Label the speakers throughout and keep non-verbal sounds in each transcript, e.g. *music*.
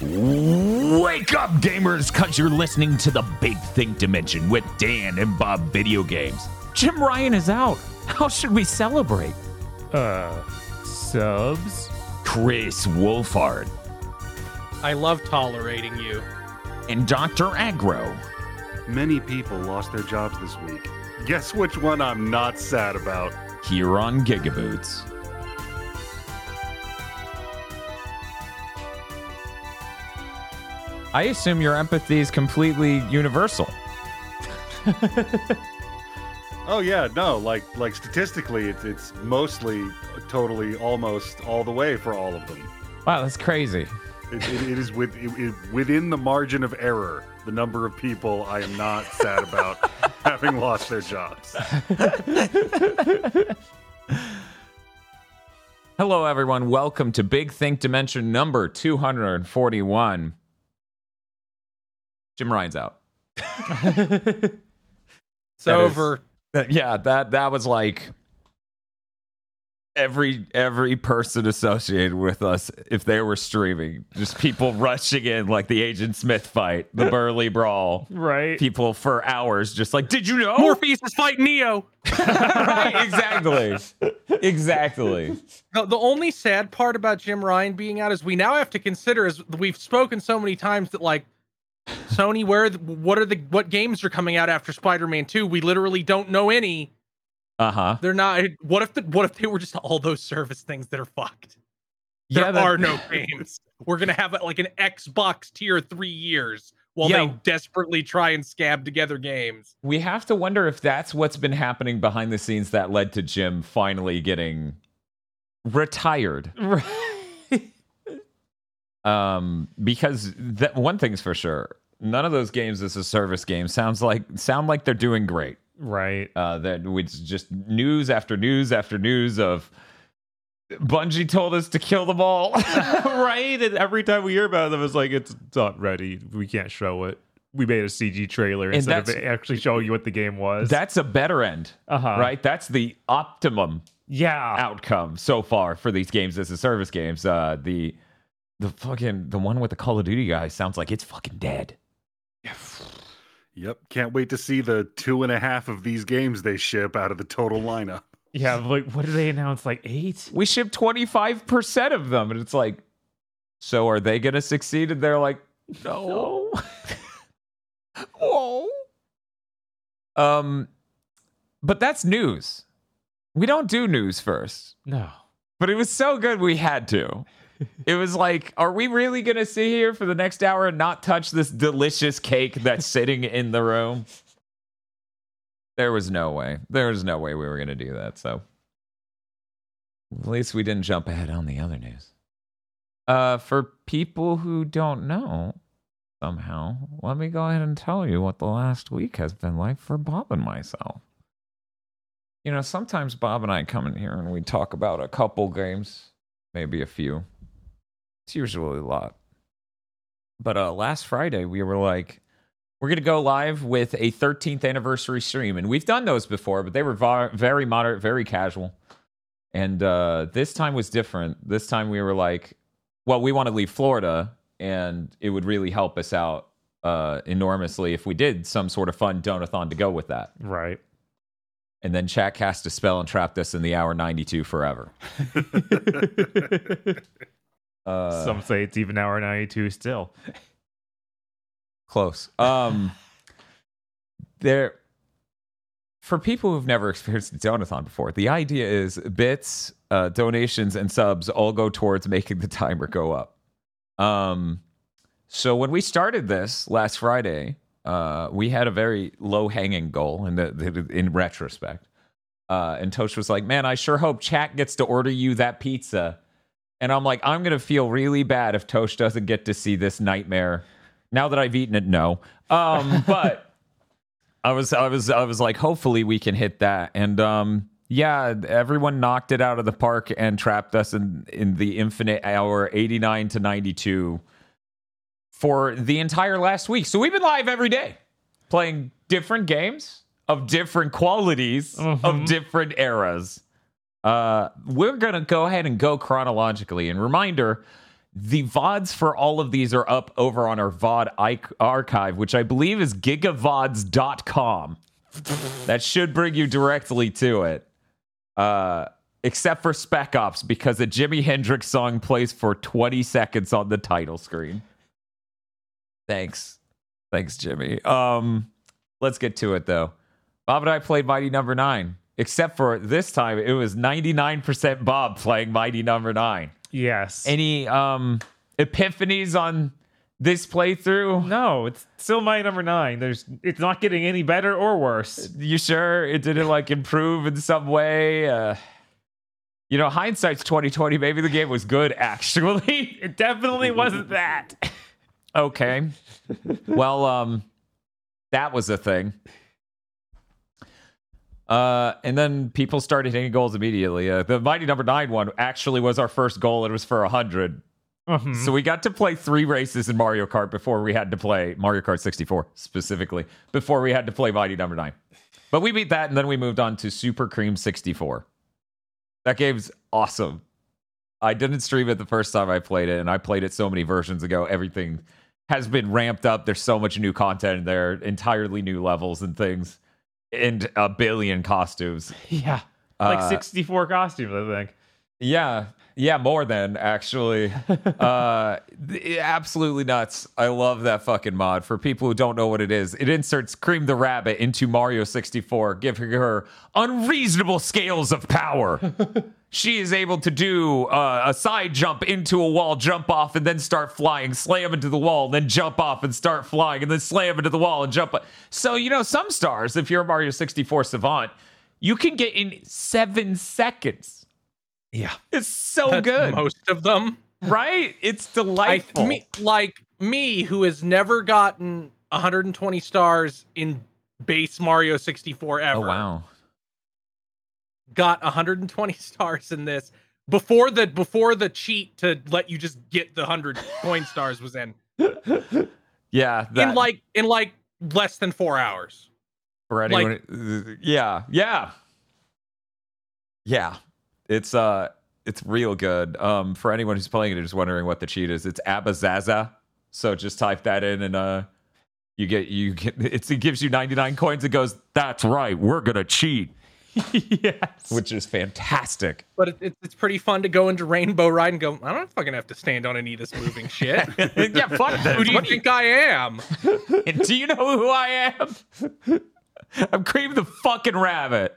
Speaker 1: Wake up, gamers, because you're listening to the Big Think Dimension with Dan and Bob Video Games. Jim Ryan is out. How should we celebrate?
Speaker 2: Uh, subs?
Speaker 1: Kris Wolfheart
Speaker 3: I love tolerating you.
Speaker 1: and Dr. Agro.
Speaker 4: Many people lost their jobs this week. Guess which one I'm not sad about?
Speaker 1: here on Gigaboots. I assume your empathy is completely universal. *laughs*
Speaker 4: Oh yeah, no, like like statistically, it's it's mostly, totally, almost all the way for all of them.
Speaker 1: Wow, that's crazy.
Speaker 4: It, it, it is with, it, it- within the margin of error. The number of people I am not sad about *laughs* having lost their jobs. *laughs*
Speaker 1: Hello, everyone. Welcome to Big Think Dimension number 241. Jim Ryan's out. *laughs*
Speaker 3: It's
Speaker 1: is-
Speaker 3: over.
Speaker 1: That- yeah, that that was like every every person associated with us if they were streaming, just people *laughs* rushing in like the Agent Smith fight, the *laughs* Burly Brawl.
Speaker 2: Right.
Speaker 1: People for hours just like, did you know?
Speaker 3: Morpheus is fighting Neo.
Speaker 1: right, exactly. exactly.
Speaker 3: The, the only sad part about Jim Ryan being out is we now have to consider as we've spoken so many times that like Sony, where the, what are the what games are coming out after Spider-Man 2? We literally don't know any.
Speaker 1: Uh-huh.
Speaker 3: They're not. What if the what if they were just all those service things that are fucked? There
Speaker 1: Yeah, that-
Speaker 3: are no games. We're gonna have like an Xbox tier three years while
Speaker 1: Yeah.
Speaker 3: they desperately try and scab together games.
Speaker 1: We have to wonder if that's what's been happening behind the scenes that led to Jim finally getting retired. *laughs* Um, because that one thing's for sure, none of those games as a service game sounds like sound like they're doing great.
Speaker 2: Right.
Speaker 1: Uh, that it's just news after news after news of Bungie told us to kill them all. *laughs*
Speaker 2: right. And every time we hear about them, it's like, it's not ready. We can't show it. We made a CG trailer
Speaker 1: And
Speaker 2: instead of actually showing you what the game was.
Speaker 1: That's a better end,
Speaker 2: uh-huh.
Speaker 1: right? That's the optimum
Speaker 2: Yeah.
Speaker 1: outcome so far for these games as a service games. Uh, the the fucking the one with the Call of Duty guy sounds like it's fucking dead. *sighs*
Speaker 4: Yep, can't wait to see the two and a half of these games they ship out of the total lineup. *laughs*
Speaker 2: Yeah. Like, what do they announce? Like eight?
Speaker 1: We ship twenty five percent of them, and it's like, so are they gonna succeed? And they're like, no. Whoa. *laughs* Um, but that's news. We don't do news first.
Speaker 2: No.
Speaker 1: But it was so good we had to. It was like, are we really going to sit here for the next hour and not touch this delicious cake that's sitting in the room? There was no way. There was no way we were going to do that. So at least we didn't jump ahead on the other news. Uh, for people who don't know, somehow, let me go ahead and tell you what the last week has been like for Bob and myself. You know, sometimes Bob and I come in here and we talk about a couple games, maybe a few. It's usually a lot. But uh, last Friday, we were like, we're going to go live with a 13th anniversary stream. And we've done those before, but they were va- very moderate, very casual. And uh, this time was different. This time we were like, well, we want to leave Florida, and it would really help us out uh, enormously if we did some sort of fun donathon to go with that.
Speaker 2: Right.
Speaker 1: And then Chat cast a spell and trapped us in the hour 92 forever. *laughs* *laughs* Uh,
Speaker 2: Some say it's even hour 92 still.
Speaker 1: close. Um, *laughs* there, for people who've never experienced a donathon before, the idea is bits, uh, donations, and subs all go towards making the timer go up. Um, so when we started this last Friday, uh, we had a very low hanging goal. In the, the in retrospect, uh, and Tosh was like, "Man, I sure hope chat gets to order you that pizza." And I'm like, I'm gonna feel really bad if Tosh doesn't get to see this nightmare. Now that I've eaten it, no. Um, *laughs* but I was, I was, I was like, hopefully we can hit that. And um, yeah, everyone knocked it out of the park and trapped us in in the infinite hour, 89 to 92, for the entire last week. So we've been live every day, playing different games of different qualities of
Speaker 2: Mhm.
Speaker 1: different eras. Uh, we're gonna go ahead and go chronologically. And reminder, the VODs for all of these are up over on our VOD I- archive, which I believe is gigavods.com. that should bring you directly to it. Uh, except for Spec Ops, because a Jimi Hendrix song plays for 20 seconds on the title screen. Thanks. Thanks, Jimmy. Um, let's get to it though. Bob and I played Mighty Number Nine, except for this time it was 99% Bob playing Mighty Number Nine.
Speaker 2: Yes.
Speaker 1: Any um epiphanies on this playthrough?
Speaker 2: no, it's still my number nine. There's it's not getting any better or worse.
Speaker 1: You sure it didn't like improve in some way? Uh you know, hindsight's 2020. Maybe the game was good *laughs* actually.
Speaker 2: It definitely wasn't that. *laughs*
Speaker 1: okay. Well, um that was a thing. Uh, and then people started hitting goals immediately. Uh, the mighty number nine one actually was our first goal. It was for a hundred.
Speaker 2: Mhm.
Speaker 1: So we got to play three races in Mario Kart before we had to play Mario Kart 64 specifically before we had to play Mighty Number Nine. But we beat that, and then we moved on to Super Cream 64. That game's awesome. I didn't stream it the first time I played it, and I played it so many versions ago. Everything has been ramped up. There's so much new content there, entirely new levels and things, and a billion costumes. *laughs*
Speaker 2: yeah. Like
Speaker 1: Uh,
Speaker 2: 64 costumes, I think.
Speaker 1: Yeah, yeah, more than actually. *laughs* uh, absolutely nuts. I love that fucking mod. For people who don't know what it is, it inserts Cream the Rabbit into Mario 64, giving her unreasonable scales of power. *laughs* she is able to do uh, a side jump into a wall, jump off, and then start flying, slam into the wall, then jump off and start flying, and then slam into the wall and jump. So, you know, some stars, if you're a Mario 64 savant, you can get in seven seconds.
Speaker 2: Yeah.
Speaker 1: It's so
Speaker 3: That's
Speaker 1: good,
Speaker 3: Most of them.
Speaker 1: right? It's
Speaker 3: I
Speaker 1: delightful.
Speaker 3: me, like me, who has never gotten 120 stars in base Mario 64 ever.
Speaker 1: oh wow!
Speaker 3: Got 120 *laughs* stars in this before the before the cheat to let you just get the 100 *laughs* coin stars was in. *laughs*
Speaker 1: Yeah, that,
Speaker 3: in like in like less than 4 hours.
Speaker 1: for anyone. uh, yeah, yeah, yeah. It's uh, it's real good. Um, for anyone who's playing it, and is wondering what the cheat is. It's Abazaza. So just type that in and uh, you get you get it's, it gives you 99 coins. It goes, that's right, we're gonna cheat, *laughs*
Speaker 2: yes.
Speaker 1: which is fantastic.
Speaker 3: But it, it's it's pretty fun to go into Rainbow Ride and go, I don't fucking have to stand on any of this moving shit. *laughs*
Speaker 1: yeah, fuck this.
Speaker 3: Who do you
Speaker 1: What do you-
Speaker 3: think I am? *laughs*
Speaker 1: do you know who I am? I'm Cream the fucking Rabbit.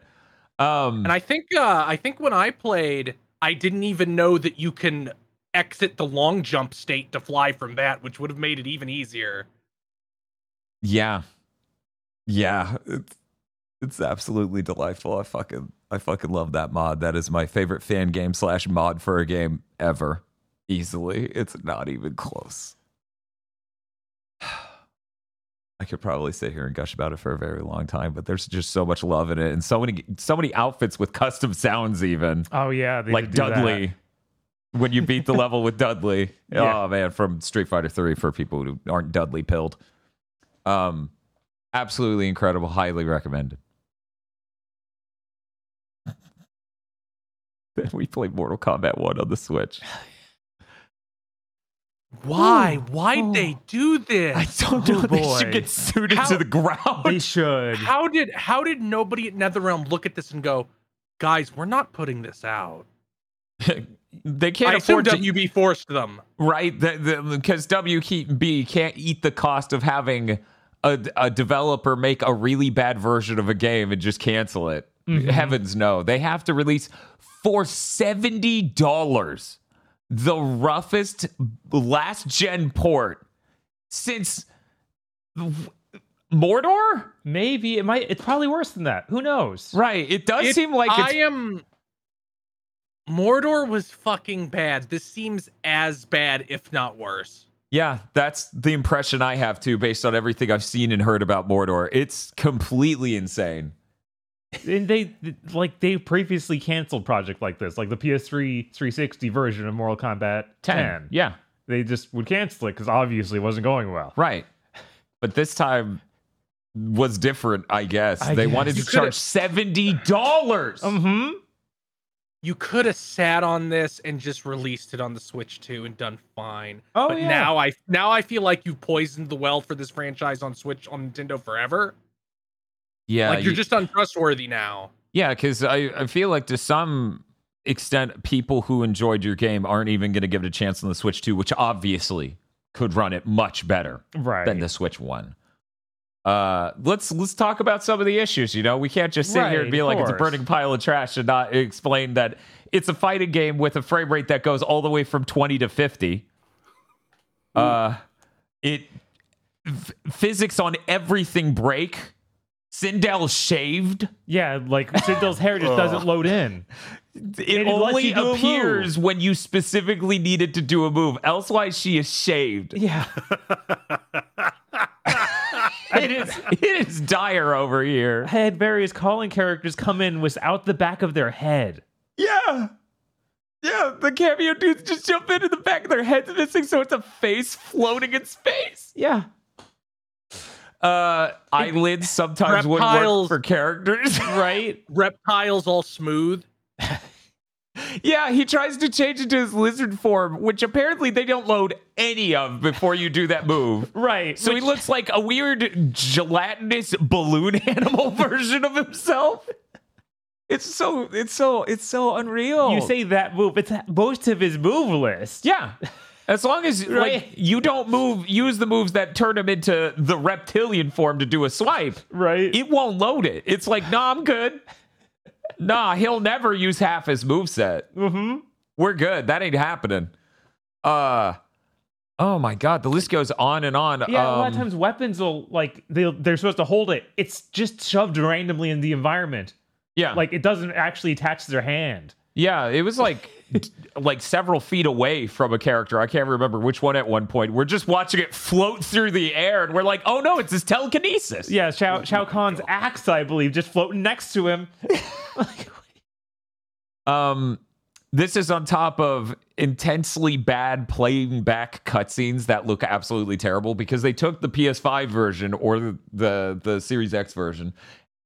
Speaker 1: Um,
Speaker 3: And I think uh I think when I played, I didn't even know that you can exit the long jump state to fly from that, which would have made it even easier.
Speaker 1: Yeah. Yeah. It's, absolutely delightful. I fucking I fucking love that mod. That is my favorite fan game slash mod for a game ever. Easily. It's not even close. *sighs* I could probably sit here and gush about it for a very long time, but there's just so much love in it and so many so many outfits with custom sounds even.
Speaker 2: Oh yeah, they
Speaker 1: like
Speaker 2: do that.
Speaker 1: Dudley. When you beat the level with Dudley. *laughs*
Speaker 2: Yeah.
Speaker 1: Oh man, from Street Fighter 3 for people who aren't Dudley pilled. Um absolutely incredible, highly recommended. Then *laughs* we played Mortal Kombat 1 on the Switch.
Speaker 3: Why? Why'd they oh. do this?
Speaker 1: I don't know.
Speaker 2: Oh,
Speaker 1: they
Speaker 2: boy.
Speaker 1: should get suited
Speaker 3: How-
Speaker 1: to the ground.
Speaker 2: They *laughs* should.
Speaker 3: How did how did nobody at NetherRealm look at this and go, guys, we're not putting this out?
Speaker 1: they can't
Speaker 3: I
Speaker 1: afford to
Speaker 3: WB forced them.
Speaker 1: right? Because WB can't eat the cost of having a, a developer make a really bad version of a game and just cancel it. Mm-hmm. Heavens no. They have to release for $70 the roughest last gen port since Mordor?
Speaker 2: Maybe it might. It's probably worse than that. Who knows?
Speaker 1: Right. It does
Speaker 3: It-
Speaker 1: seem like
Speaker 3: I am Mordor was fucking bad. This seems as bad, if not worse.
Speaker 1: Yeah, that's the impression I have too, based on everything I've seen and heard about Mordor. It's completely insane.
Speaker 2: And they like they previously canceled project like this, like the PS3 360 version of Mortal Kombat 10.
Speaker 1: Yeah,
Speaker 2: They just would cancel it because obviously it wasn't going well.
Speaker 1: right. But this time was different, I guess.
Speaker 2: I
Speaker 1: they
Speaker 2: guess.
Speaker 1: wanted to
Speaker 3: You could've-
Speaker 1: charge seventy dollars.
Speaker 2: Mm-hmm.
Speaker 3: you could have sat on this and just released it on the Switch 2 and done fine.
Speaker 2: Oh,
Speaker 3: but
Speaker 2: yeah.
Speaker 3: now I now I feel like you've poisoned the well for this franchise on Switch on Nintendo forever.
Speaker 1: Yeah,
Speaker 3: like you're
Speaker 1: you-
Speaker 3: just untrustworthy now.
Speaker 1: Yeah, because I, I feel like to some extent, people who enjoyed your game aren't even going to give it a chance on the Switch 2, which obviously could run it much better
Speaker 2: Right.
Speaker 1: than the Switch 1. Uh, let's let's talk about some of the issues. You know, we can't just sit here and be like it's a burning pile of trash and not explain that it's a fighting game with a frame rate that goes all the way from 20 to 50. Uh, it f- physics on everything break. Sindel shaved.
Speaker 2: yeah, like Sindel's hair just *laughs* doesn't load in.
Speaker 1: It
Speaker 2: it
Speaker 1: only
Speaker 2: you do a
Speaker 1: appears when you specifically needed to do a move. Elsewise, she is shaved.
Speaker 2: Yeah. *laughs*
Speaker 1: It is it is dire over here.
Speaker 2: I had various calling characters come in without the back of their head.
Speaker 1: Yeah. Yeah, the cameo dudes just jump into the back of their heads missing, so it's a face floating in space.
Speaker 2: Yeah.
Speaker 1: Uh eyelids sometimes would work for characters. *laughs*
Speaker 2: Right?
Speaker 3: Reptiles all smooth.
Speaker 1: yeah, he tries to change into his lizard form, which apparently they don't load any of before you do that move. *laughs*
Speaker 2: Right.
Speaker 1: So
Speaker 2: Which-
Speaker 1: he looks like a weird gelatinous balloon *laughs* animal version of himself. It's so it's so it's so unreal.
Speaker 2: you say that move, it's most of his move list.
Speaker 1: yeah. As long as
Speaker 2: Right.
Speaker 1: like you don't move use the moves that turn him into the reptilian form to do a swipe,
Speaker 2: Right?
Speaker 1: it won't load it. It's like, nah, I'm good. Nah, he'll never use half his moveset.
Speaker 2: mm-hmm.
Speaker 1: We're good. That ain't happening. Uh oh my god, the list goes on and on.
Speaker 2: Yeah, a lot of
Speaker 1: Um,
Speaker 2: times weapons will like they they're supposed to hold it. It's just shoved randomly in the environment.
Speaker 1: yeah.
Speaker 2: Like it doesn't actually attach to their hand.
Speaker 1: Yeah, it was like like several feet away from a character. I can't remember which one at one point. We're just watching it float through the air and we're like, "Oh no, it's his telekinesis."
Speaker 2: Yeah, Shao Shao Kahn's axe, I believe, just floating next to him. *laughs*
Speaker 1: Um this is on top of intensely bad playing back cutscenes that look absolutely terrible because they took the PS5 version or the the, the Series X version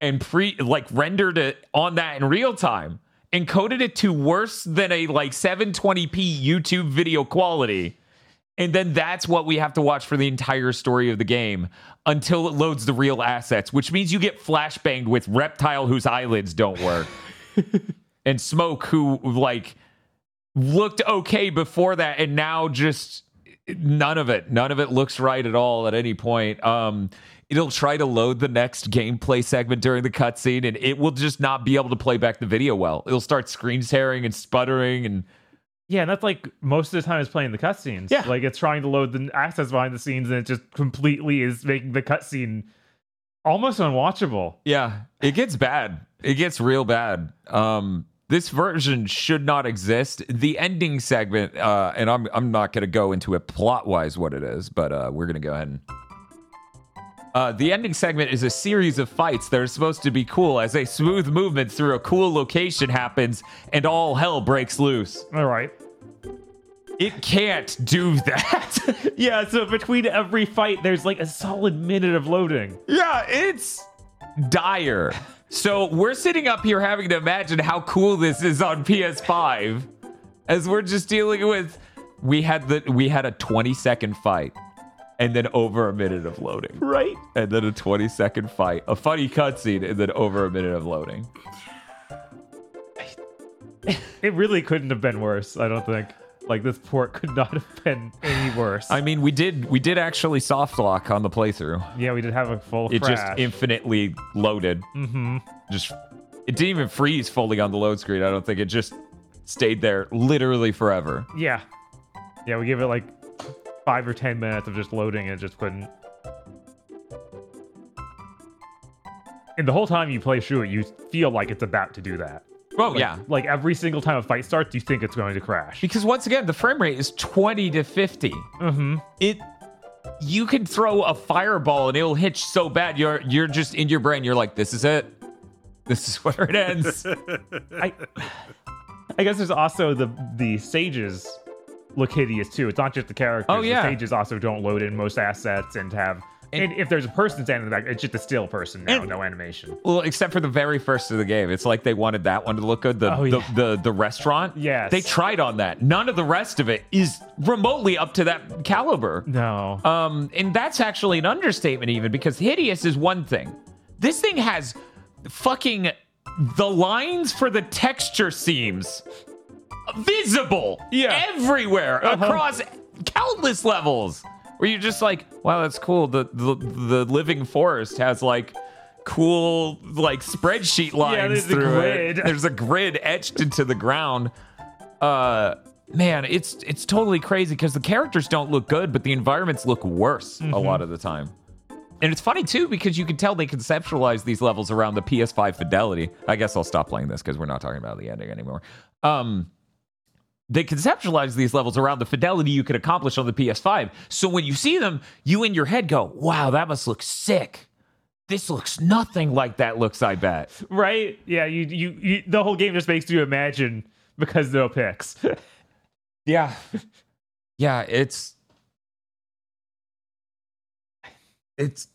Speaker 1: and pre like rendered it on that in real time, encoded it to worse than a like 720p YouTube video quality. And then that's what we have to watch for the entire story of the game until it loads the real assets, which means you get flashbanged with Reptile whose eyelids don't work. *laughs* and Smoke who like looked okay before that and now just none of it none of it looks right at all at any point um it'll try to load the next gameplay segment during the cutscene and it will just not be able to play back the video well it'll start screen tearing and sputtering and
Speaker 2: yeah, and that's like most of the time it's playing the cutscenes.
Speaker 1: Yeah.
Speaker 2: Like it's trying to load the access behind the scenes and it just completely is making the cutscene almost unwatchable.
Speaker 1: Yeah, it gets bad. It gets real bad. Um, this version should not exist. The ending segment, uh, and I'm I'm not going to go into it plot wise what it is, but uh, we're going to go ahead and. Uh, the ending segment is a series of fights that are supposed to be cool as a smooth movement through a cool location happens and all hell breaks loose.
Speaker 2: All right.
Speaker 1: It can't do that. *laughs*
Speaker 2: Yeah, so between every fight there's like a solid minute of loading.
Speaker 1: Yeah, it's dire. So we're sitting up here having to imagine how cool this is on PS5 as we're just dealing with we had the we had a 20 second fight and then over a minute of loading.
Speaker 2: Right?
Speaker 1: And then a 20 second fight, a funny cutscene, and then over a minute of loading. *laughs*
Speaker 2: It really couldn't have been worse, I don't think. Like this port could not have been any worse.
Speaker 1: I mean, we did we did actually soft lock on the playthrough.
Speaker 2: yeah, we did have a full
Speaker 1: It
Speaker 2: crash.
Speaker 1: just infinitely loaded.
Speaker 2: mm-hmm.
Speaker 1: just it didn't even freeze fully on the load screen. I don't think it just stayed there literally forever.
Speaker 2: Yeah. Yeah, we gave it like five or ten minutes of just loading and just couldn't. And the whole time you play it, you feel like it's about to do that.
Speaker 1: Oh
Speaker 2: Like-
Speaker 1: yeah,
Speaker 2: Like every single time a fight starts, you think it's going to crash.
Speaker 1: because once again, the frame rate is 20 to 50.
Speaker 2: Mm-hmm.
Speaker 1: It you can throw a fireball and it'll hitch so bad you're you're just in your brain you're like this is it. This is *laughs* where it ends. *laughs*
Speaker 2: I I guess there's also the the stages look hideous too. It's not just the characters.
Speaker 1: Oh, yeah.
Speaker 2: The stages also don't load in most assets and have And if there's a person standing in the back, it's just a still person now,
Speaker 1: And-
Speaker 2: no animation.
Speaker 1: Well, except for the very first of the game, it's like they wanted that one to look good. The
Speaker 2: Oh,
Speaker 1: the,
Speaker 2: yeah.
Speaker 1: the the restaurant.
Speaker 2: Yes.
Speaker 1: they tried on that. None of the rest of it is remotely up to that caliber.
Speaker 2: No.
Speaker 1: Um, and that's actually an understatement, even because hideous is one thing. This thing has fucking the lines for the texture seams visible
Speaker 2: Yeah.
Speaker 1: everywhere across countless levels where you're just like wow that's cool the, the the living forest has like cool like spreadsheet lines
Speaker 2: a
Speaker 1: through
Speaker 2: grid.
Speaker 1: it *laughs* there's a grid etched into the ground uh man it's it's totally crazy because the characters don't look good but the environments look worse a lot of the time and it's funny too because you can tell they conceptualize these levels around the PS5 fidelity. I guess I'll stop playing this because we're not talking about the ending anymore. Um, they conceptualize these levels around the fidelity you could accomplish on the PS5. So when you see them, you in your head go, "Wow, that must look sick." This looks nothing like that looks. I bet.
Speaker 2: right? Yeah, you, you you the whole game just makes you imagine because no pics. *laughs*
Speaker 1: Yeah, yeah. It's it's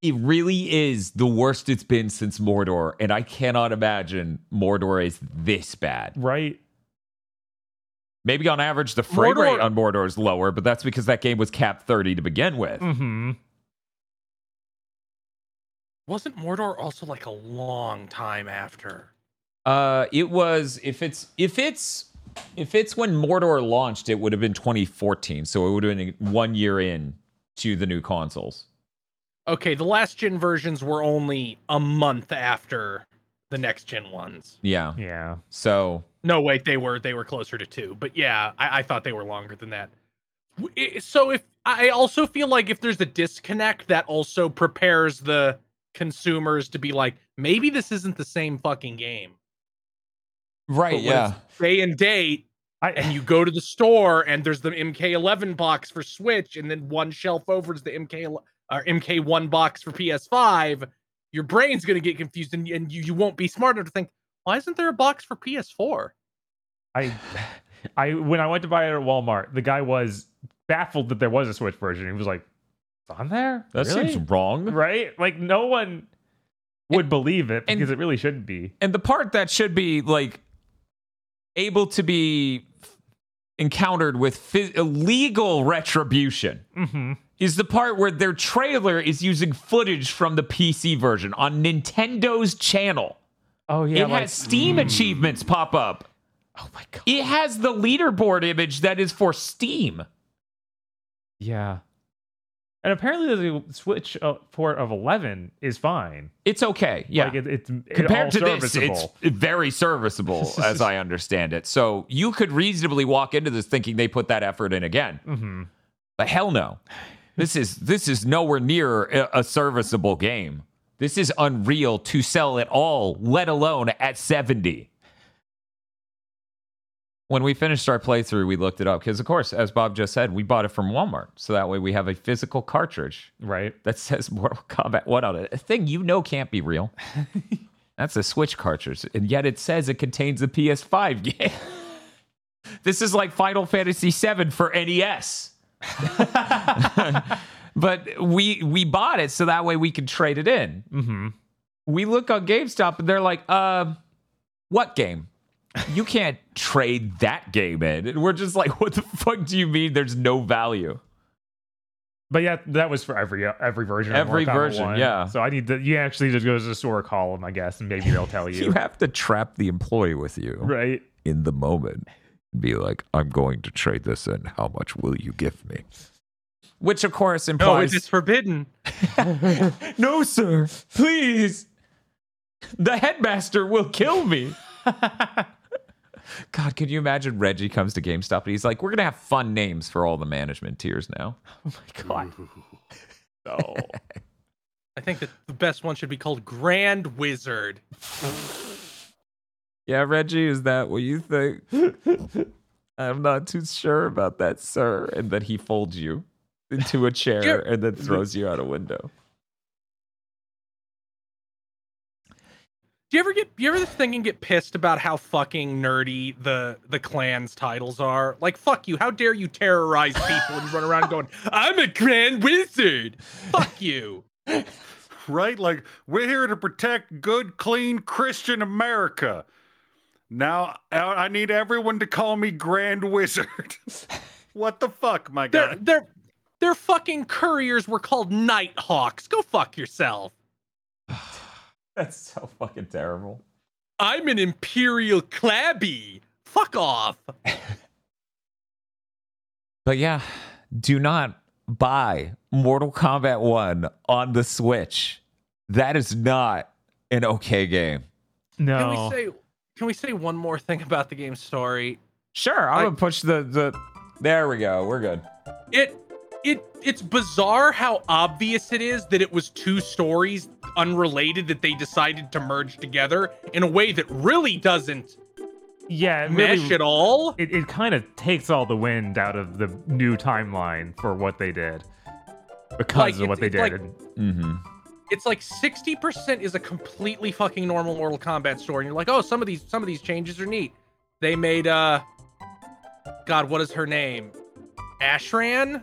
Speaker 1: it really is the worst it's been since Mordor, and I cannot imagine Mordor is this bad.
Speaker 2: right?
Speaker 1: Maybe on average, the frame
Speaker 3: Mordor-
Speaker 1: rate on Mordor is lower, but that's because that game was capped 30 to begin with.
Speaker 2: Mm-hmm.
Speaker 3: Wasn't Mordor also like a long time after?
Speaker 1: Uh, it was if it's if it's if it's when Mordor launched, it would have been 2014, so it would have been one year in to the new consoles.
Speaker 3: Okay, the last gen versions were only a month after the next gen ones.
Speaker 1: Yeah.
Speaker 2: Yeah.
Speaker 1: So
Speaker 3: No, wait, they were they were closer to two, but yeah, I, I thought they were longer than that. So if I also feel like if there's a disconnect, that also prepares the consumers to be like, maybe this isn't the same fucking game.
Speaker 1: right, yeah.
Speaker 3: it's Day and date,
Speaker 2: I
Speaker 3: and you go to the store and there's the MK11 box for Switch, and then one shelf over is the MK or MK1 box for PS5. Your brain's gonna get confused, and, and you, you won't be smart enough to think, why isn't there a box for PS4?
Speaker 2: I I when I went to buy it at Walmart, the guy was baffled that there was a Switch version. He was like, "It's on there?
Speaker 1: That
Speaker 2: Really?"
Speaker 1: seems wrong.
Speaker 2: right." Like no one would believe it
Speaker 1: and-
Speaker 2: because it really shouldn't be.
Speaker 1: And the part that should be like able to be encountered with phy- illegal retribution
Speaker 2: Mm-hmm.
Speaker 1: Is the part where their trailer is using footage from the PC version on Nintendo's channel.
Speaker 2: Oh yeah,
Speaker 1: it
Speaker 2: like-
Speaker 1: has Steam
Speaker 2: Mm.
Speaker 1: achievements pop up.
Speaker 2: Oh my god.
Speaker 1: It has the leaderboard image that is for Steam.
Speaker 2: Yeah. And apparently the Switch uh, port of 11 is fine.
Speaker 1: It's okay. Yeah.
Speaker 2: Like it, it's it
Speaker 1: Compared to this, it's very serviceable *laughs* as I understand it. So you could reasonably walk into this thinking they put that effort in again.
Speaker 2: Mhm.
Speaker 1: But hell no. This is this is nowhere near a, a serviceable game. This is unreal to sell at all, let alone at 70. When we finished our playthrough, we looked it up because, of course, as Bob just said, we bought it from Walmart. So that way we have a physical cartridge
Speaker 2: right.
Speaker 1: that says Mortal Kombat 1 on it. A thing you know can't be real. *laughs* That's a Switch cartridge, and yet it says it contains a PS5 *laughs* game. this is like Final Fantasy VII for NES. *laughs* but we we bought it so that way we could trade it in.
Speaker 2: Mm-hmm.
Speaker 1: We look on GameStop and they're like, uh, what game? You can't trade that game in. And we're just like, what the fuck do you mean there's no value?
Speaker 2: But yeah, that was for every every version.
Speaker 1: Every version,
Speaker 2: 1.
Speaker 1: yeah.
Speaker 2: So I need to. You actually just go to the store, call them, I guess, and maybe they'll tell *laughs* you.
Speaker 1: You have to trap the employee with you.
Speaker 2: right.
Speaker 1: in the moment be like, I'm going to trade this in. How much will you give me? Which, of course,
Speaker 3: No,
Speaker 1: implies
Speaker 3: it's forbidden. *laughs*
Speaker 1: no, sir, please. The headmaster will kill me. *laughs* God, could you imagine Reggie comes to GameStop and he's like, We're going to have fun names for all the management tiers now. *laughs*
Speaker 2: Oh my god.
Speaker 1: No.
Speaker 3: I think that the best one should be called Grand Wizard.
Speaker 1: Yeah, Reggie, is that what you think? *laughs* I'm not too sure about that, sir. And then he folds you into a chair
Speaker 3: Sure.
Speaker 1: and then throws you out a window.
Speaker 3: Do you ever get do you ever think and get pissed about how fucking nerdy the the clan's titles are? Like fuck you, how dare you terrorize people and run around going, *laughs* I'm a grand wizard. Fuck you. *laughs*
Speaker 4: right? Like we're here to protect good, clean Christian America. Now I I need everyone to call me Grand Wizard. *laughs* what the fuck, my
Speaker 3: Their
Speaker 4: guy?
Speaker 3: their their fucking couriers were called Nighthawks. Go fuck yourself. *sighs*
Speaker 1: That's so fucking terrible.
Speaker 3: I'm an Imperial Clabby. Fuck off. *laughs*
Speaker 1: But yeah, do not buy Mortal Kombat 1 on the Switch. That is not an okay game.
Speaker 2: No.
Speaker 3: Can we say can we say one more thing about the game's story?
Speaker 1: Sure, I'm
Speaker 3: I-
Speaker 1: gonna push the the. There we go. We're good.
Speaker 3: it it it's bizarre how obvious it is that it was two stories unrelated that they decided to merge together in a way that really doesn't
Speaker 2: yeah, it
Speaker 3: mesh
Speaker 2: really,
Speaker 3: at all.
Speaker 2: it, it kind of takes all the wind out of the new timeline for what they did because
Speaker 3: Like,
Speaker 2: of what they did.
Speaker 3: like-
Speaker 1: Mm-hmm.
Speaker 3: It's like 60% is a completely fucking normal Mortal Kombat story. And you're like, oh, some of these some of these changes are neat. They made uh God, what is her name? Ashrah?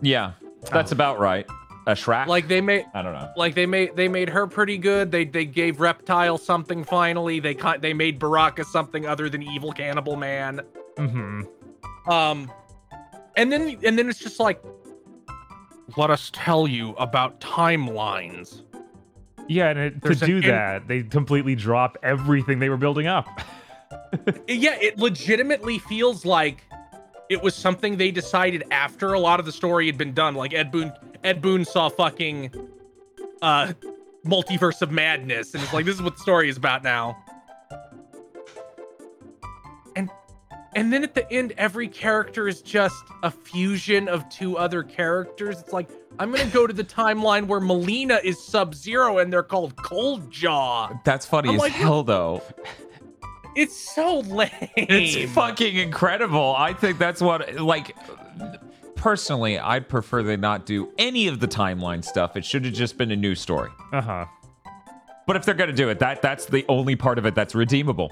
Speaker 1: Yeah, that's
Speaker 2: Oh.
Speaker 1: about right. A Shrek?
Speaker 3: Like they made
Speaker 1: I don't know.
Speaker 3: like they made they made her pretty good. They they gave Reptile something finally. They cut they made Baraka something other than evil cannibal man.
Speaker 2: Mm-hmm.
Speaker 3: Um and then and then it's just like let us tell you about timelines.
Speaker 2: Yeah, and it, to
Speaker 3: an
Speaker 2: do that, they completely drop everything they were building up. *laughs*
Speaker 3: Yeah, it legitimately feels like it was something they decided after a lot of the story had been done. Like Ed Boon Ed Boon saw fucking uh multiverse of madness and it's like this is what the story is about now. And then at the end every character is just a fusion of two other characters. It's like I'm going to go to the timeline where Mileena is Sub-Zero and they're called Cold Jaw.
Speaker 1: That's funny
Speaker 3: I'm
Speaker 1: as
Speaker 3: like,
Speaker 1: hell, though.
Speaker 3: It's so lame.
Speaker 1: It's fucking incredible. I think that's what, like, personally, I'd prefer they not do any of the timeline stuff. It should have just been a new story.
Speaker 2: Uh huh.
Speaker 1: But if they're gonna do it, that that's the only part of it that's redeemable.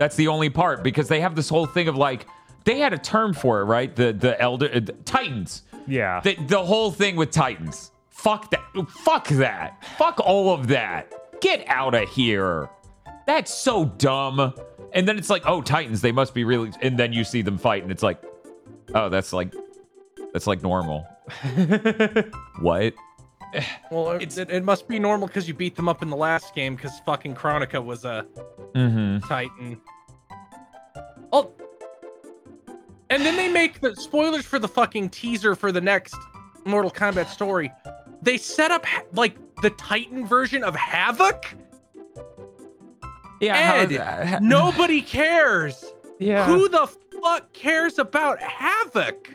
Speaker 1: That's the only part because they have this whole thing of like they had a term for it, right? The the elder uh, the Titans.
Speaker 2: Yeah.
Speaker 1: The the whole thing with Titans. Fuck that. Fuck that. Fuck all of that. Get out of here. That's so dumb. And then it's like, oh, Titans, they must be really. And then you see them fight, and it's like, oh, that's like, that's like normal. *laughs* what? *sighs*
Speaker 3: Well, it, it, it must be normal because you beat them up in the last game because fucking Kronika was a
Speaker 1: Mm-hmm.
Speaker 3: Titan. Oh. And then they make the spoilers for the fucking teaser for the next Mortal Kombat story. They set up like the Titan version of Havik.
Speaker 1: Yeah.
Speaker 3: Ed,
Speaker 1: is that- *laughs*
Speaker 3: Nobody cares.
Speaker 2: yeah.
Speaker 3: Who the fuck cares about Havik?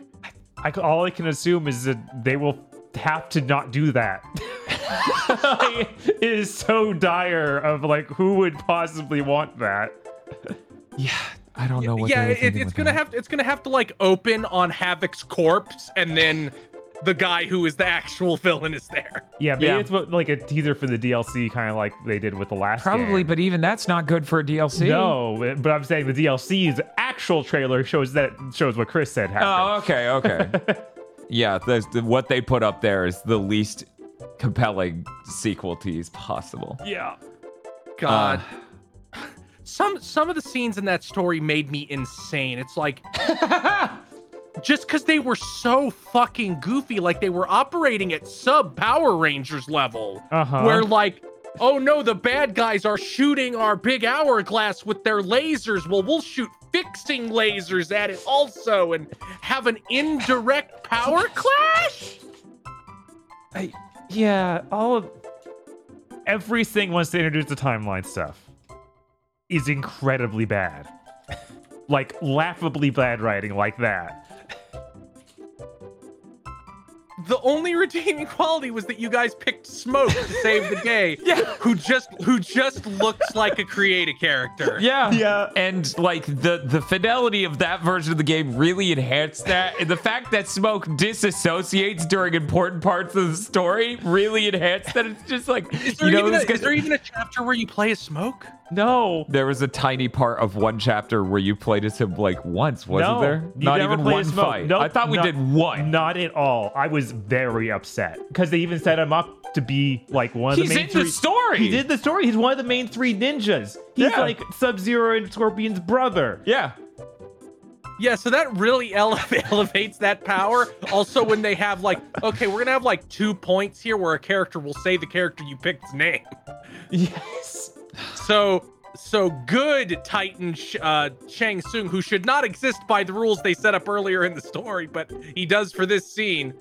Speaker 2: I, c- all I can assume is that they will have to not do that. *laughs* it is so dire of like who would possibly want that.
Speaker 1: Yeah, I don't know what.
Speaker 3: yeah, it, it's gonna
Speaker 1: that.
Speaker 3: have it's gonna have to like open on Havik's corpse, and then the guy who is the actual *laughs* villain is there.
Speaker 2: Yeah, maybe
Speaker 1: Yeah.
Speaker 2: it's what, like a teaser for the DLC, kind of like they did with the last.
Speaker 1: probably,
Speaker 2: game.
Speaker 1: but even that's not good for a DLC.
Speaker 2: no. but- But I'm saying the DLC's actual trailer shows that shows what Chris said happened.
Speaker 1: Oh, okay, okay. *laughs* yeah, the, the, what they put up there is the least compelling sequel tease possible.
Speaker 2: yeah.
Speaker 3: God.
Speaker 1: Uh, *sighs*
Speaker 3: some some of the scenes in that story made me insane. It's like *laughs* just because they were so fucking goofy, like they were operating at sub Power Rangers level,
Speaker 2: Uh-huh.
Speaker 3: where like, oh no, the bad guys are shooting our big hourglass with their lasers. Well, we'll shoot fixing lasers at it also, and have an indirect power clash.
Speaker 2: I, yeah, all of everything once they introduce the timeline stuff is incredibly bad. *laughs* like laughably bad writing like that.
Speaker 3: The only redeeming quality was that you guys picked Smoke to save the day. *laughs*
Speaker 1: Yeah.
Speaker 3: Who just who just looks like a creative character. *laughs*
Speaker 1: Yeah.
Speaker 2: Yeah.
Speaker 1: And like the the fidelity of that version of the game really enhanced that. And the fact that Smoke disassociates during important parts of the story really enhanced that. It's just like
Speaker 3: Is there,
Speaker 1: you know
Speaker 3: even a,
Speaker 1: this guy-
Speaker 3: is there even a chapter where you play as Smoke?
Speaker 2: No.
Speaker 1: there was a tiny part of one chapter where you played as him like once, wasn't
Speaker 2: no,
Speaker 1: there?
Speaker 2: you
Speaker 1: Not even one
Speaker 2: as Smoke.
Speaker 1: fight.
Speaker 2: Nope,
Speaker 1: I thought we
Speaker 2: not-
Speaker 1: did one.
Speaker 2: Not at all. I was very upset because they even set him up to be like one of
Speaker 1: He's
Speaker 2: the main He's
Speaker 1: in
Speaker 2: three.
Speaker 1: the story.
Speaker 2: He did the story. He's one of the main three ninjas. He's
Speaker 1: Yeah.
Speaker 2: like Sub Zero and Scorpion's brother.
Speaker 1: Yeah.
Speaker 3: Yeah, so that really *laughs* ele- elevates that power. Also, when they have like, okay, we're gonna have like two points here where a character will say the character you picked's name. *laughs*
Speaker 2: Yes.
Speaker 3: So, so good Titan Sh- uh, Shang Tsung, who should not exist by the rules they set up earlier in the story, but he does for this scene.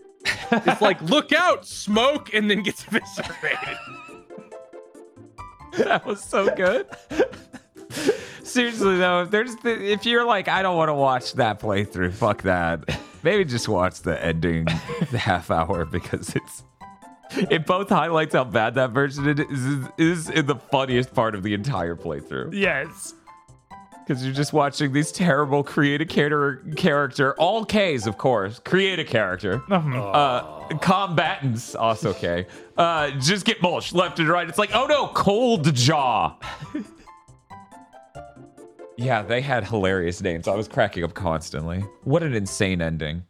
Speaker 3: It's like, *laughs* look out, smoke, and then gets eviscerated.
Speaker 1: that was so good. Seriously though, if there's the, if you're like, I don't want to watch that playthrough, fuck that. Maybe just watch the ending *laughs* half hour because it's it both highlights how bad that version is, is in the funniest part of the entire playthrough.
Speaker 2: Yes.
Speaker 1: because you're just watching these terrible create a character character all K's of course create a character.
Speaker 2: Mhm.
Speaker 1: uh combatants also K. Uh just get mulched left and right. It's like oh no cold jaw. *laughs* Yeah they had hilarious names. I was cracking up constantly. What an insane ending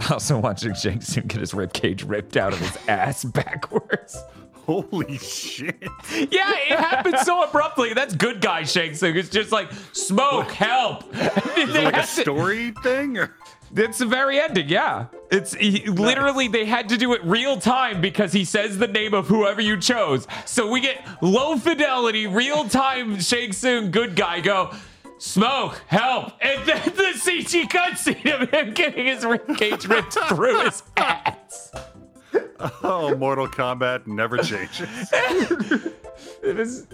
Speaker 1: *laughs* also watching Shang Tsung get his rib cage ripped out of his ass backwards
Speaker 4: Holy shit.
Speaker 1: yeah, it happened so *laughs* abruptly. That's good guy Shang Tsung. It's just like smoke, help. *laughs*
Speaker 4: Is it like a story thing? Or?
Speaker 1: It's the very ending. Yeah, it's he, literally they had to do it real time because he says the name of whoever you chose. So we get low fidelity, real time Shang Tsung good guy go. Smoke, help! And then the CG cutscene of him getting his rib cage ripped through his *laughs* ass.
Speaker 4: Oh, Mortal Kombat never changes.
Speaker 1: It was,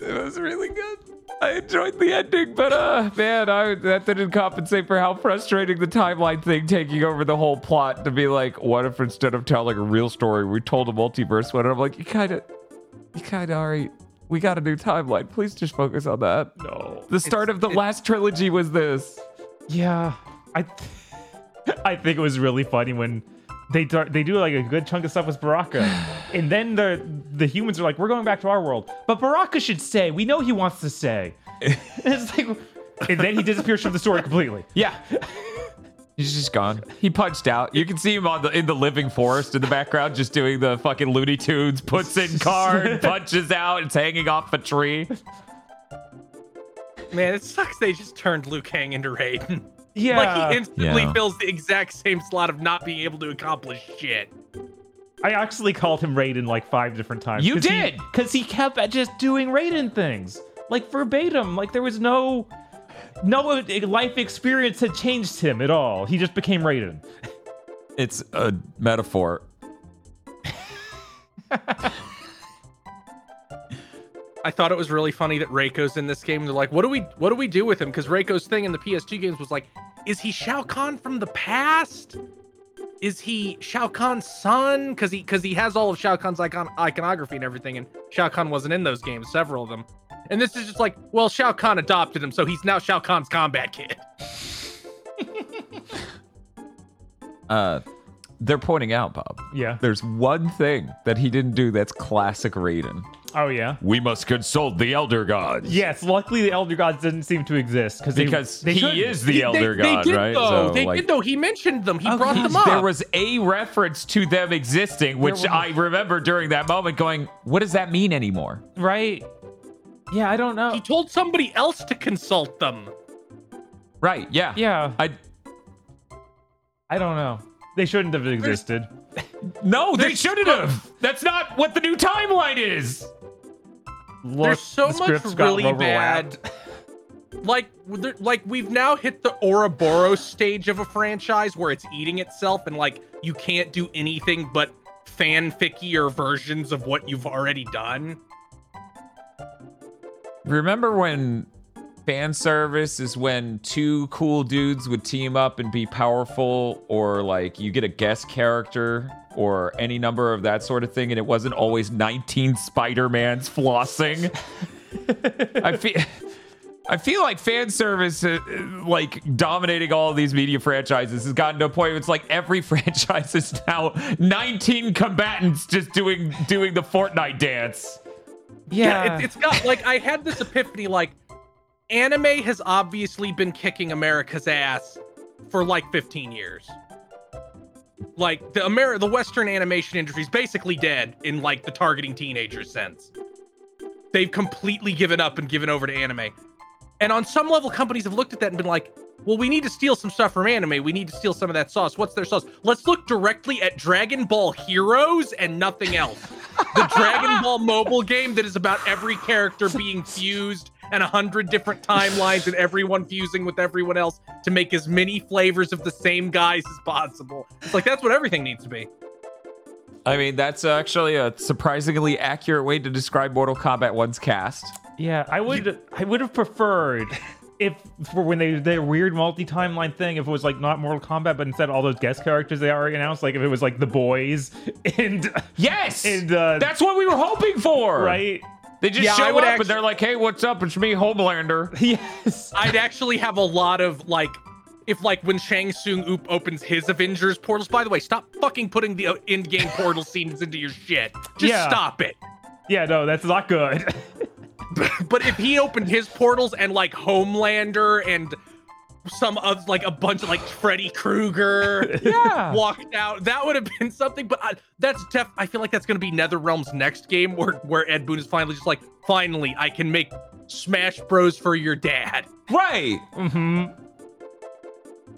Speaker 1: it was really good. I enjoyed the ending, but uh, man, I that didn't compensate for how frustrating the timeline thing taking over the whole plot. To be like, what if instead of telling a real story, we told a multiverse one? And I'm like, you kind of, you kind of already. We got a new timeline. Please just focus on that.
Speaker 2: No.
Speaker 1: The start of the last trilogy was this.
Speaker 2: Yeah. I *laughs* I think it was really funny when they do, they do like a good chunk of stuff with Baraka, *sighs* and then the the humans are like, "We're going back to our world," but Baraka should stay. We know he wants to stay. And *laughs* it's like, and then he disappears from the story completely.
Speaker 1: Yeah. *laughs* He's just gone. He punched out. You can see him on the in the living forest in the background, just doing the fucking Looney Tunes. Puts in card, *laughs* punches out. It's hanging off a tree.
Speaker 3: Man, it sucks they just turned Liu Kang into Raiden.
Speaker 2: Yeah.
Speaker 3: Like he instantly
Speaker 1: Yeah.
Speaker 3: fills the exact same slot of not being able to accomplish shit.
Speaker 2: I actually called him Raiden like five different times.
Speaker 1: You did?
Speaker 2: because he kept at just doing Raiden things like verbatim. Like there was no no life experience had changed him at all. He just became Raiden.
Speaker 1: It's a metaphor. *laughs*
Speaker 3: I thought it was really funny that Reiko's in this game. They're like, what do we what do we do with him? Because Reiko's thing in the PS2 games was like, is he Shao Kahn from the past? Is he Shao Kahn's son? Because he because he has all of Shao Kahn's icon iconography and everything, and Shao Kahn wasn't in those games, several of them. And this is just like, well, Shao Kahn adopted him, so he's now Shao Kahn's combat kid. *laughs*
Speaker 1: Uh, they're pointing out, Bob.
Speaker 2: Yeah.
Speaker 1: There's one thing that he didn't do that's classic Raiden.
Speaker 2: Oh yeah.
Speaker 1: We must consult the Elder Gods.
Speaker 2: Yes. Luckily, the Elder Gods didn't seem to exist because
Speaker 1: Because
Speaker 2: they, they
Speaker 1: he
Speaker 2: shouldn't.
Speaker 1: is the
Speaker 3: He-
Speaker 1: Elder
Speaker 3: they,
Speaker 1: God,
Speaker 3: they did,
Speaker 1: right?
Speaker 3: Though.
Speaker 1: So,
Speaker 3: they
Speaker 1: like-
Speaker 3: did though. He mentioned them. He brought them up.
Speaker 1: There was a reference to them existing, which
Speaker 2: was-
Speaker 1: I remember during that moment going, what does that mean anymore?
Speaker 2: right. Yeah, I don't know.
Speaker 3: he told somebody else to consult them.
Speaker 1: Right, yeah.
Speaker 2: yeah,
Speaker 1: I
Speaker 2: I don't know. They shouldn't have existed.
Speaker 1: No, they shouldn't have. That's not what the new timeline is.
Speaker 2: Look,
Speaker 3: There's so
Speaker 2: the
Speaker 3: much really bad. Like, like we've now hit the Ouroboros stage of a franchise where it's eating itself, and like you can't do anything but fanfickier versions of what you've already done.
Speaker 1: Remember when fan service is when two cool dudes would team up and be powerful, or like you get a guest character or any number of that sort of thing, and it wasn't always 19 Spider-Mans flossing. *laughs* I feel. I feel like fan service, uh, like dominating all these media franchises, has gotten to a point where it's like every *laughs* franchise is now 19 combatants just doing doing the Fortnite dance.
Speaker 3: Yeah, it, it's got like I had this epiphany like anime has obviously been kicking America's ass for like 15 years. Like the Ameri- the Western animation industry is basically dead in like the targeting teenagers sense. They've completely given up and given over to anime. And on some level, companies have looked at that and been like, well, we need to steal some stuff from anime. We need to steal some of that sauce. What's their sauce? Let's look directly at Dragon Ball Heroes and nothing else. The Dragon Ball mobile game that is about every character being fused and a hundred different timelines and everyone fusing with everyone else to make as many flavors of the same guys as possible. It's like that's what everything needs to be.
Speaker 1: I mean, that's actually a surprisingly accurate way to describe Mortal Kombat 1's cast.
Speaker 2: Yeah, I would I would have preferred if for when they their weird multi timeline thing, if it was like not Mortal Kombat, but instead all those guest characters they already announced, like if it was like the boys *laughs* and
Speaker 1: Yes,
Speaker 2: and uh,
Speaker 1: that's what we were hoping for.
Speaker 2: right.
Speaker 1: They just
Speaker 3: Yeah, I
Speaker 1: show
Speaker 3: would
Speaker 1: up
Speaker 3: actu-
Speaker 1: and they're like, "Hey, what's up? It's me, Homelander." *laughs*
Speaker 2: Yes.
Speaker 3: I'd actually have a lot of like if like when Shang Tsung Oop opens his Avengers portals. By the way, stop fucking putting the uh, in-game portal *laughs* scenes into your shit. Just
Speaker 2: Yeah.
Speaker 3: stop it.
Speaker 2: Yeah, no, that's not good. *laughs*
Speaker 3: But if he opened his portals and like Homelander and some of like a bunch of like Freddy Krueger *laughs*
Speaker 1: Yeah.
Speaker 3: walked out, that would have been something. But I, that's def. I feel like that's gonna be NetherRealm's next game, where where Ed Boon is finally just like, finally, I can make Smash Bros for your dad.
Speaker 1: Right.
Speaker 2: hmm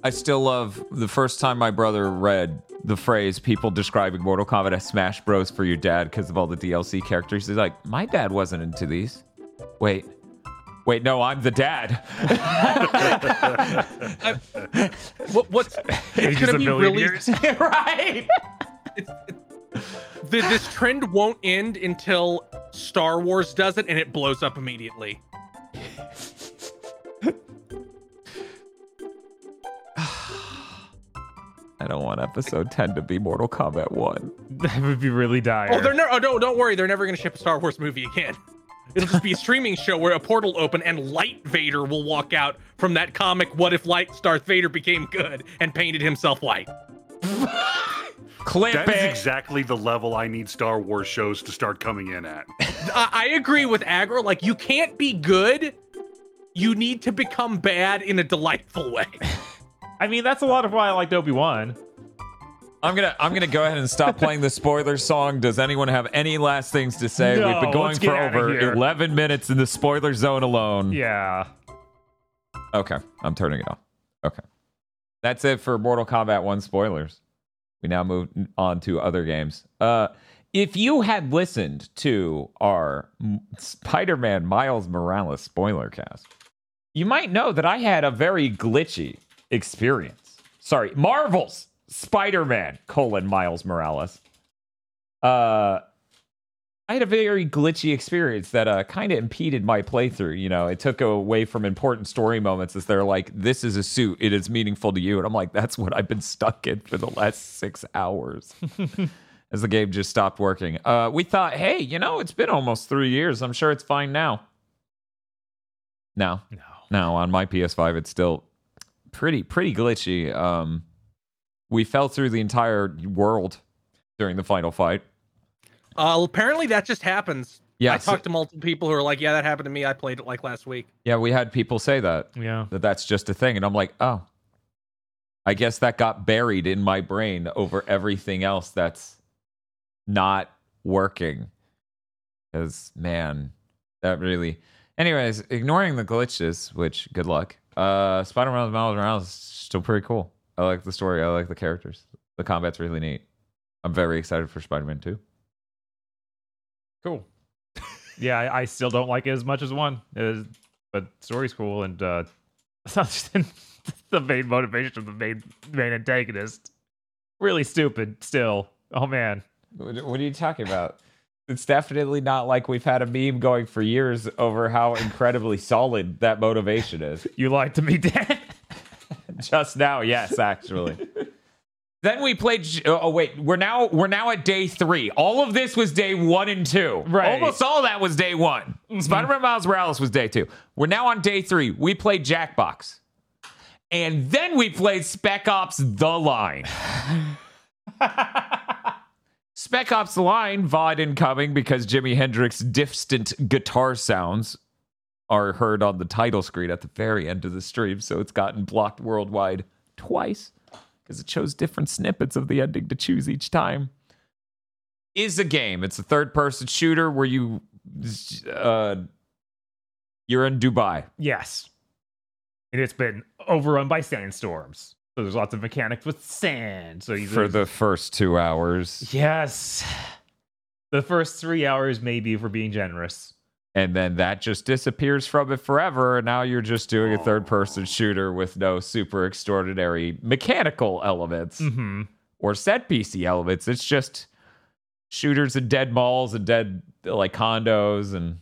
Speaker 1: I still love the first time my brother read the phrase people describing Mortal Kombat as Smash Bros for your dad because of all the DLC characters. He's like, my dad wasn't into these. Wait. Wait, no, I'm the dad. *laughs* *laughs*
Speaker 3: What, what's it's
Speaker 2: Ages
Speaker 3: gonna be really *laughs*
Speaker 1: right.
Speaker 3: it's, it, the, this trend won't end until Star Wars does it and it blows up immediately. *sighs*
Speaker 1: I don't want episode 10 to be Mortal Kombat 1.
Speaker 2: That would be really dire.
Speaker 3: Oh, they're never. Oh, no, don't worry. They're never going to ship a Star Wars movie again. It'll just be a streaming show where a portal will open and Light Vader will walk out from that comic. What if Light Darth Vader became good and painted himself white? *laughs*
Speaker 1: Clip
Speaker 4: That is
Speaker 1: it.
Speaker 4: exactly the level I need Star Wars shows to start coming in at. *laughs*
Speaker 3: I, I agree with Agro. Like you can't be good. You need to become bad in a delightful way. *laughs*
Speaker 2: I mean, that's a lot of why I liked Obi Wan.
Speaker 1: I'm gonna I'm gonna go ahead and stop playing the spoiler song. Does anyone have any last things to say?
Speaker 2: No,
Speaker 1: We've been going for over 11 minutes in the spoiler zone alone.
Speaker 2: Yeah.
Speaker 1: Okay, I'm turning it off. Okay. That's it for Mortal Kombat 1 spoilers. We now move on to other games. Uh if you had listened to our Spider-Man Miles Morales spoiler cast, you might know that I had a very glitchy experience. Sorry, Marvel's Spider-Man colon Miles Morales. Uh I had a very glitchy experience that uh, kind of impeded my playthrough. You know, it took away from important story moments as they're like, this is a suit. It is meaningful to you. And I'm like, that's what I've been stuck in for the last six hours *laughs* as the game just stopped working. Uh, we thought, hey, you know, it's been almost three years. I'm sure it's fine now. No,
Speaker 2: No.
Speaker 1: no, on my PS5, it's still pretty, pretty glitchy. Um, we fell through the entire world during the final fight.
Speaker 3: Uh, apparently that just happens.
Speaker 1: Yeah,
Speaker 3: I
Speaker 1: so-
Speaker 3: talked to multiple people who are like, "Yeah, that happened to me. I played it like last week."
Speaker 1: Yeah, we had people say that.
Speaker 2: Yeah.
Speaker 1: that that's just a thing and i'm like oh i guess that got buried in my brain over everything else that's not working because man that really anyways ignoring the glitches which good luck uh spider-man miles morales is still pretty cool i like the story i like the characters the combat's really neat i'm very excited for spider-man 2
Speaker 2: Cool. yeah, I, I still don't like it as much as one. It is, but story's cool and uh *laughs* it's not just the main motivation of the main main antagonist. Really stupid still. Oh man.
Speaker 1: what what are you talking about It's definitely not like we've had a meme going for years over how incredibly solid that motivation is.
Speaker 2: You lied to me, Dan. *laughs*
Speaker 1: Just now, yes, actually. then we played. Oh, oh wait, we're now we're now at day three. All of this was day one and two.
Speaker 2: Right.
Speaker 1: Almost all that was day one. Mm-hmm. Spider-Man Miles Morales was day two. We're now on day three. We played Jackbox, and then we played Spec Ops: The Line. *laughs* Spec Ops: The Line VOD incoming because Jimi Hendrix distant guitar sounds are heard on the title screen at the very end of the stream, so it's gotten blocked worldwide twice because it shows different snippets of the ending to choose each time. Is a game. It's a third-person shooter where you uh you're in Dubai.
Speaker 2: yes. And it's been overrun by sandstorms. So there's lots of mechanics with sand. So you
Speaker 1: for the first 2 hours.
Speaker 2: Yes. The first three hours, maybe, for being generous.
Speaker 1: And then that just disappears from it forever. And now you're just doing a third person shooter with no super extraordinary mechanical elements.
Speaker 2: Mm-hmm.
Speaker 1: or set PC elements. It's just shooters and dead malls and dead like condos and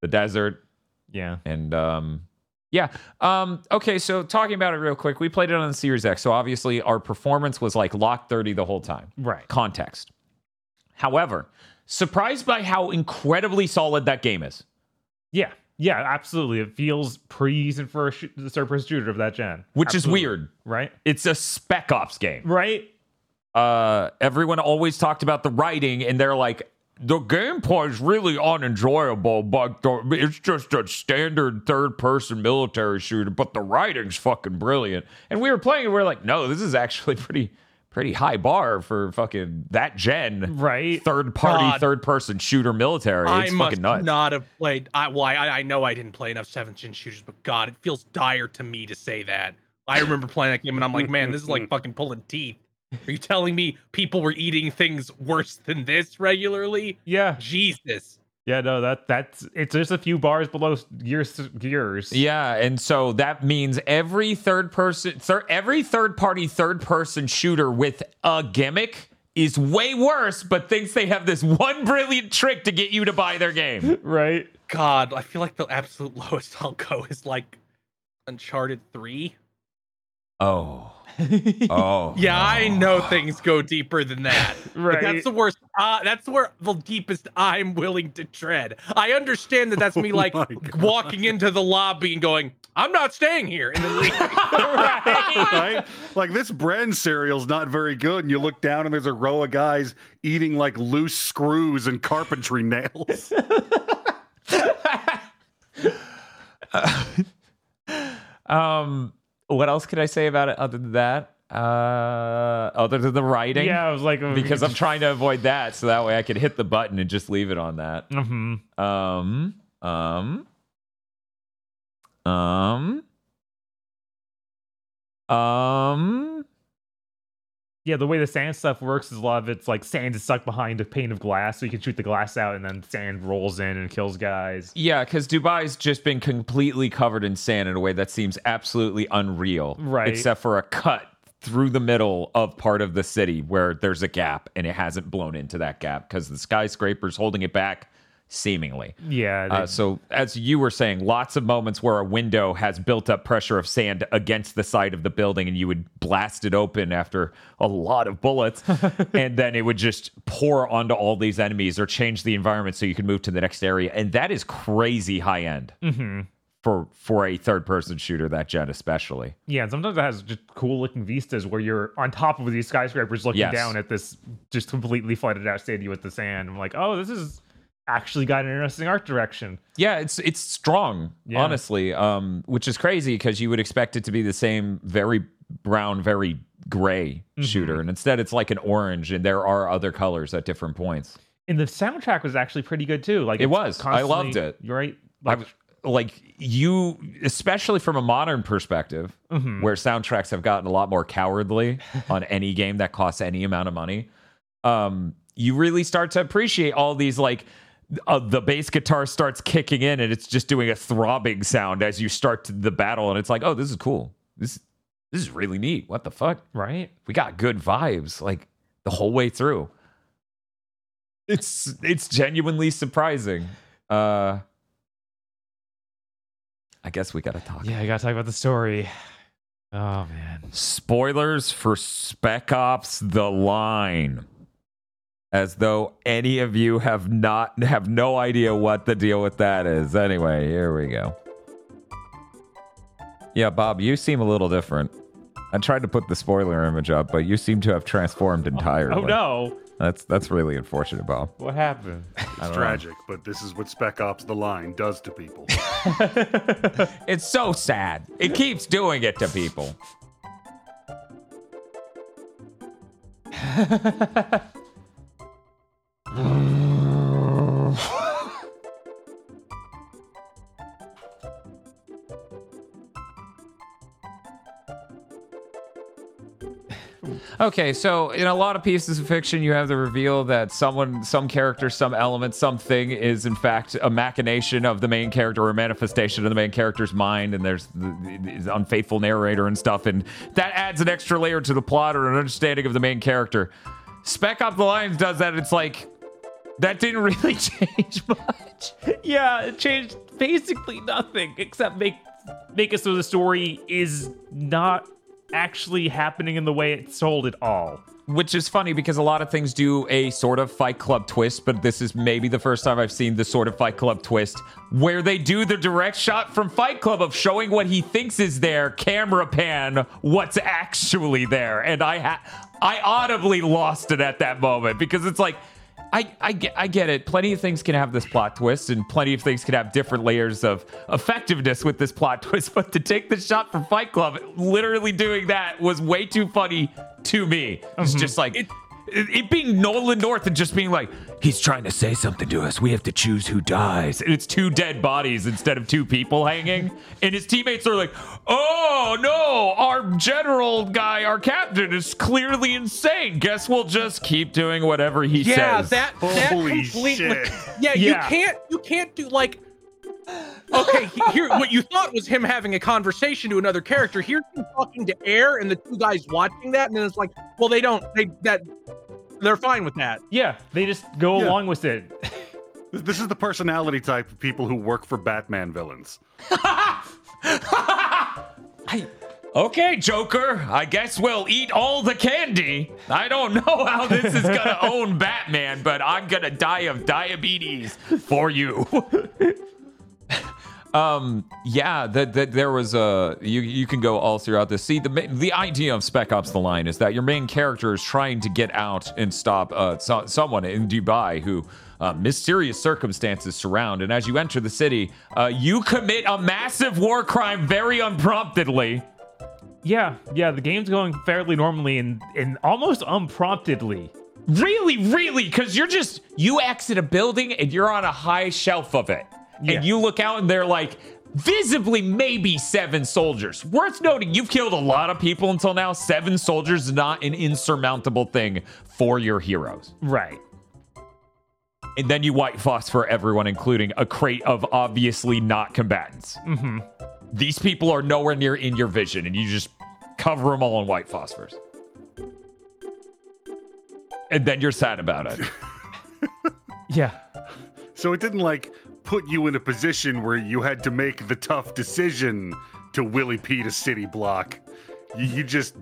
Speaker 1: the desert
Speaker 2: Yeah.
Speaker 1: and um yeah. Um okay, so talking about it real quick, we played it on the Series X. So obviously our performance was like lock 30 the whole time.
Speaker 2: Right.
Speaker 1: Context. However, surprised by how incredibly solid that game is.
Speaker 2: Yeah. Yeah, absolutely. It feels pretty decent for a sh- the third person shooter of that gen.
Speaker 1: Which
Speaker 2: Absolutely.
Speaker 1: is weird.
Speaker 2: Right?
Speaker 1: It's a spec ops game.
Speaker 2: Right?
Speaker 1: uh, everyone always talked about the writing, and they're like, the gameplay is really unenjoyable, but the, it's just a standard third person military shooter, but the writing's fucking brilliant. And we were playing, and we are like, no, this is actually pretty pretty high bar for fucking that gen
Speaker 2: Right.
Speaker 1: third party
Speaker 3: God.
Speaker 1: third person shooter military.
Speaker 3: I
Speaker 1: It's
Speaker 3: must
Speaker 1: fucking nuts.
Speaker 3: not have played. I well, I, I know I didn't play enough seventh gen shooters, but God, it feels dire to me to say that. I remember playing that game, and I'm like, man, this is like *laughs* fucking pulling teeth. Are you telling me people were eating things worse than this regularly?
Speaker 2: Yeah.
Speaker 3: Jesus.
Speaker 2: Yeah, no, that that's it's just a few bars below gears gears.
Speaker 1: Yeah, and so that means every third person, thir- every third party third person shooter with a gimmick is way worse, but thinks they have this one brilliant trick to get you to buy their game. *laughs*
Speaker 2: Right?
Speaker 3: God, I feel like the absolute *laughs* lowest I'll go is like Uncharted 3.
Speaker 1: Oh, *laughs* oh,
Speaker 3: Yeah, I know things go deeper than that. But
Speaker 2: Right.
Speaker 3: that's the worst. Uh, that's where the deepest I'm willing to tread. I understand that that's *laughs* me
Speaker 4: Oh
Speaker 3: like
Speaker 4: God.
Speaker 3: walking into the lobby and going, I'm not staying here. And then leaving. *laughs*
Speaker 4: right? Like this brand cereal's not very good, and you look down and there's a row of guys eating like loose screws and carpentry nails.
Speaker 1: Um, what else could I say about it other than that? Uh, other than the writing,
Speaker 2: Yeah, I was like,
Speaker 1: because I'm trying to avoid that, so that way I could hit the button and just leave it on that.
Speaker 2: hmm
Speaker 1: Um, um, um, um.
Speaker 2: Yeah, the way the sand stuff works is a lot of it's like sand is stuck behind a pane of glass, so you can shoot the glass out, and then sand rolls in and kills guys.
Speaker 1: Yeah, because Dubai's just been completely covered in sand in a way that seems absolutely unreal.
Speaker 2: Right.
Speaker 1: Except for a cut through the middle of part of the city where there's a gap and it hasn't blown into that gap because the skyscraper's holding it back, seemingly.
Speaker 2: Yeah,
Speaker 1: Uh, so, as you were saying, lots of moments where a window has built up pressure of sand against the side of the building, and you would blast it open after a lot of bullets, *laughs* and then it would just pour onto all these enemies or change the environment so you could move to the next area. And that is crazy high end
Speaker 2: Mhm.
Speaker 1: for for a third person shooter that jet, especially.
Speaker 2: yeah, and sometimes it has just cool looking vistas where you're on top of these skyscrapers looking
Speaker 1: Yes.
Speaker 2: down at this just completely flooded out stadium with the sand. I'm like, oh, this is actually got an interesting art direction.
Speaker 1: Yeah, it's it's strong,
Speaker 2: Yeah.
Speaker 1: honestly, um, which is crazy because you would expect it to be the same very brown, very gray
Speaker 2: Mm-hmm.
Speaker 1: shooter, and instead it's like an orange, and there are other colors at different points.
Speaker 2: And the soundtrack was actually pretty good too. Like
Speaker 1: It was. I loved it.
Speaker 2: You're right. Like,
Speaker 1: like you, especially from a modern perspective,
Speaker 2: mhm.
Speaker 1: where soundtracks have gotten a lot more cowardly *laughs* on any game that costs any amount of money. Um, you really start to appreciate all these like. Uh, the bass guitar starts kicking in and it's just doing a throbbing sound as you start to the battle and it's like oh this is cool this this is really neat what the fuck
Speaker 2: right?
Speaker 1: we got good vibes like the whole way through It's it's genuinely surprising. Uh I guess we gotta talk.
Speaker 2: Yeah, I gotta talk about the story. Oh man.
Speaker 1: Spoilers for Spec Ops The Line. As though any of you have not have no idea what the deal with that is. Anyway, here we go. Yeah, Bob, you seem a little different. I tried to put the spoiler image up, but you seem to have transformed entirely.
Speaker 2: Oh no.
Speaker 1: That's that's really unfortunate, Bob.
Speaker 2: What happened? *laughs*
Speaker 4: It's tragic, but this is what Spec Ops The Line does to people. *laughs* *laughs*
Speaker 1: It's so sad. It keeps doing it to people. Okay, so in a lot of pieces of fiction, you have the reveal that someone, some character, some element, something is in fact a machination of the main character or a manifestation of the main character's mind, and there's the, the unfaithful narrator and stuff, and that adds an extra layer to the plot or an understanding of the main character. Spec Ops: The Lines does that. It's like that didn't really *laughs* change much.
Speaker 2: yeah, it changed basically nothing except make make it so the story is not actually happening in the way it's told at all.
Speaker 1: Which is funny because a lot of things do a sort of Fight Club twist, but this is maybe the first time I've seen the sort of Fight Club twist where they do the direct shot from Fight Club of showing what he thinks is there, camera pan, what's actually there. And I ha- I audibly lost it at that moment because it's like I, I, get, I get it. Plenty of things can have this plot twist, and plenty of things can have different layers of effectiveness with this plot *laughs* twist. But to take the shot from Fight Club, literally doing that was way too funny to me. It's mm-hmm. just like it, it, it being Nolan North and just being like, he's trying to say something to us. We have to choose who dies. And it's two dead bodies instead of two people hanging. And his teammates are like, oh no, our general guy, our captain is clearly insane. Guess we'll just keep doing whatever he
Speaker 3: Yeah,
Speaker 1: says.
Speaker 3: that that
Speaker 4: Holy
Speaker 3: completely.
Speaker 4: shit.
Speaker 3: Yeah,
Speaker 2: Yeah.
Speaker 3: you can't you can't do like. Okay, here what you thought was him having a conversation to another character. Here's him talking to air, and the two guys watching that, and then it's like, well, they don't. They that they're fine with that.
Speaker 2: Yeah, they just go
Speaker 4: Yeah.
Speaker 2: along with it.
Speaker 4: this is the personality type of people who work for Batman villains. *laughs*
Speaker 1: Okay, Joker, I guess we'll eat all the candy. I don't know how this is gonna *laughs* own Batman, but I'm gonna die of diabetes for you. *laughs* um, yeah, that that there was a you you can go all throughout this. See, the the idea of Spec Ops: The Line is that your main character is trying to get out and stop uh so, someone in Dubai who. Uh, mysterious circumstances surround, and as you enter the city, uh, you commit a massive war crime very unpromptedly.
Speaker 2: Yeah, yeah, the game's going fairly normally and, and almost unpromptedly.
Speaker 1: Really, really, because you're just you exit a building and you're on a high shelf of it,
Speaker 2: Yeah.
Speaker 1: and you look out and they're like visibly maybe seven soldiers. Worth noting, you've killed a lot of people until now. Seven soldiers is not an insurmountable thing for your heroes.
Speaker 2: Right.
Speaker 1: And then you white phosphor everyone, including a crate of obviously not combatants.
Speaker 2: Mm-hmm.
Speaker 1: These people are nowhere near in your vision, and you just cover them all in white phosphors. And then you're sad about it. *laughs*
Speaker 2: Yeah.
Speaker 4: So it didn't like put you in a position where you had to make the tough decision to Willie Pete a city block. You, you just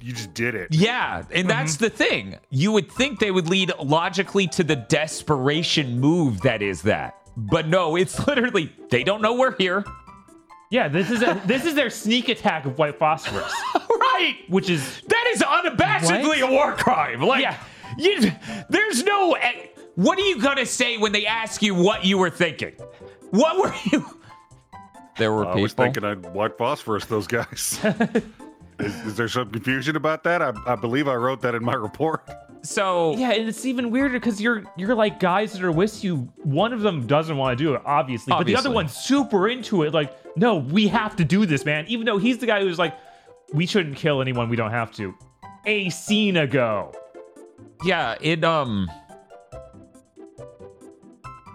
Speaker 4: you just did it.
Speaker 1: Yeah, and that's the thing. You would think they would lead logically to the desperation move that is that. But no, it's *laughs* literally they don't know we're here.
Speaker 2: Yeah, this is a, *laughs* this is their sneak attack of white phosphorus, *laughs*
Speaker 1: right.
Speaker 2: which is
Speaker 1: That is unabashedly
Speaker 2: What?
Speaker 1: a war crime. Like
Speaker 2: Yeah.
Speaker 1: you there's no eh, what are you going to say when they ask you what you were thinking? What were you There were people?
Speaker 4: I
Speaker 1: people
Speaker 4: was thinking I'd white phosphorus those guys. *laughs* is, is there some confusion about that? I, I believe I wrote that in my report.
Speaker 1: So
Speaker 2: yeah, and it's even weirder because you're you're like guys that are with you. One of them doesn't want to do it, obviously, but the other one's super into it. Like, no, we have to do this, man. Even though he's the guy who's like, we shouldn't kill anyone we don't have to. A scene ago.
Speaker 1: yeah, it um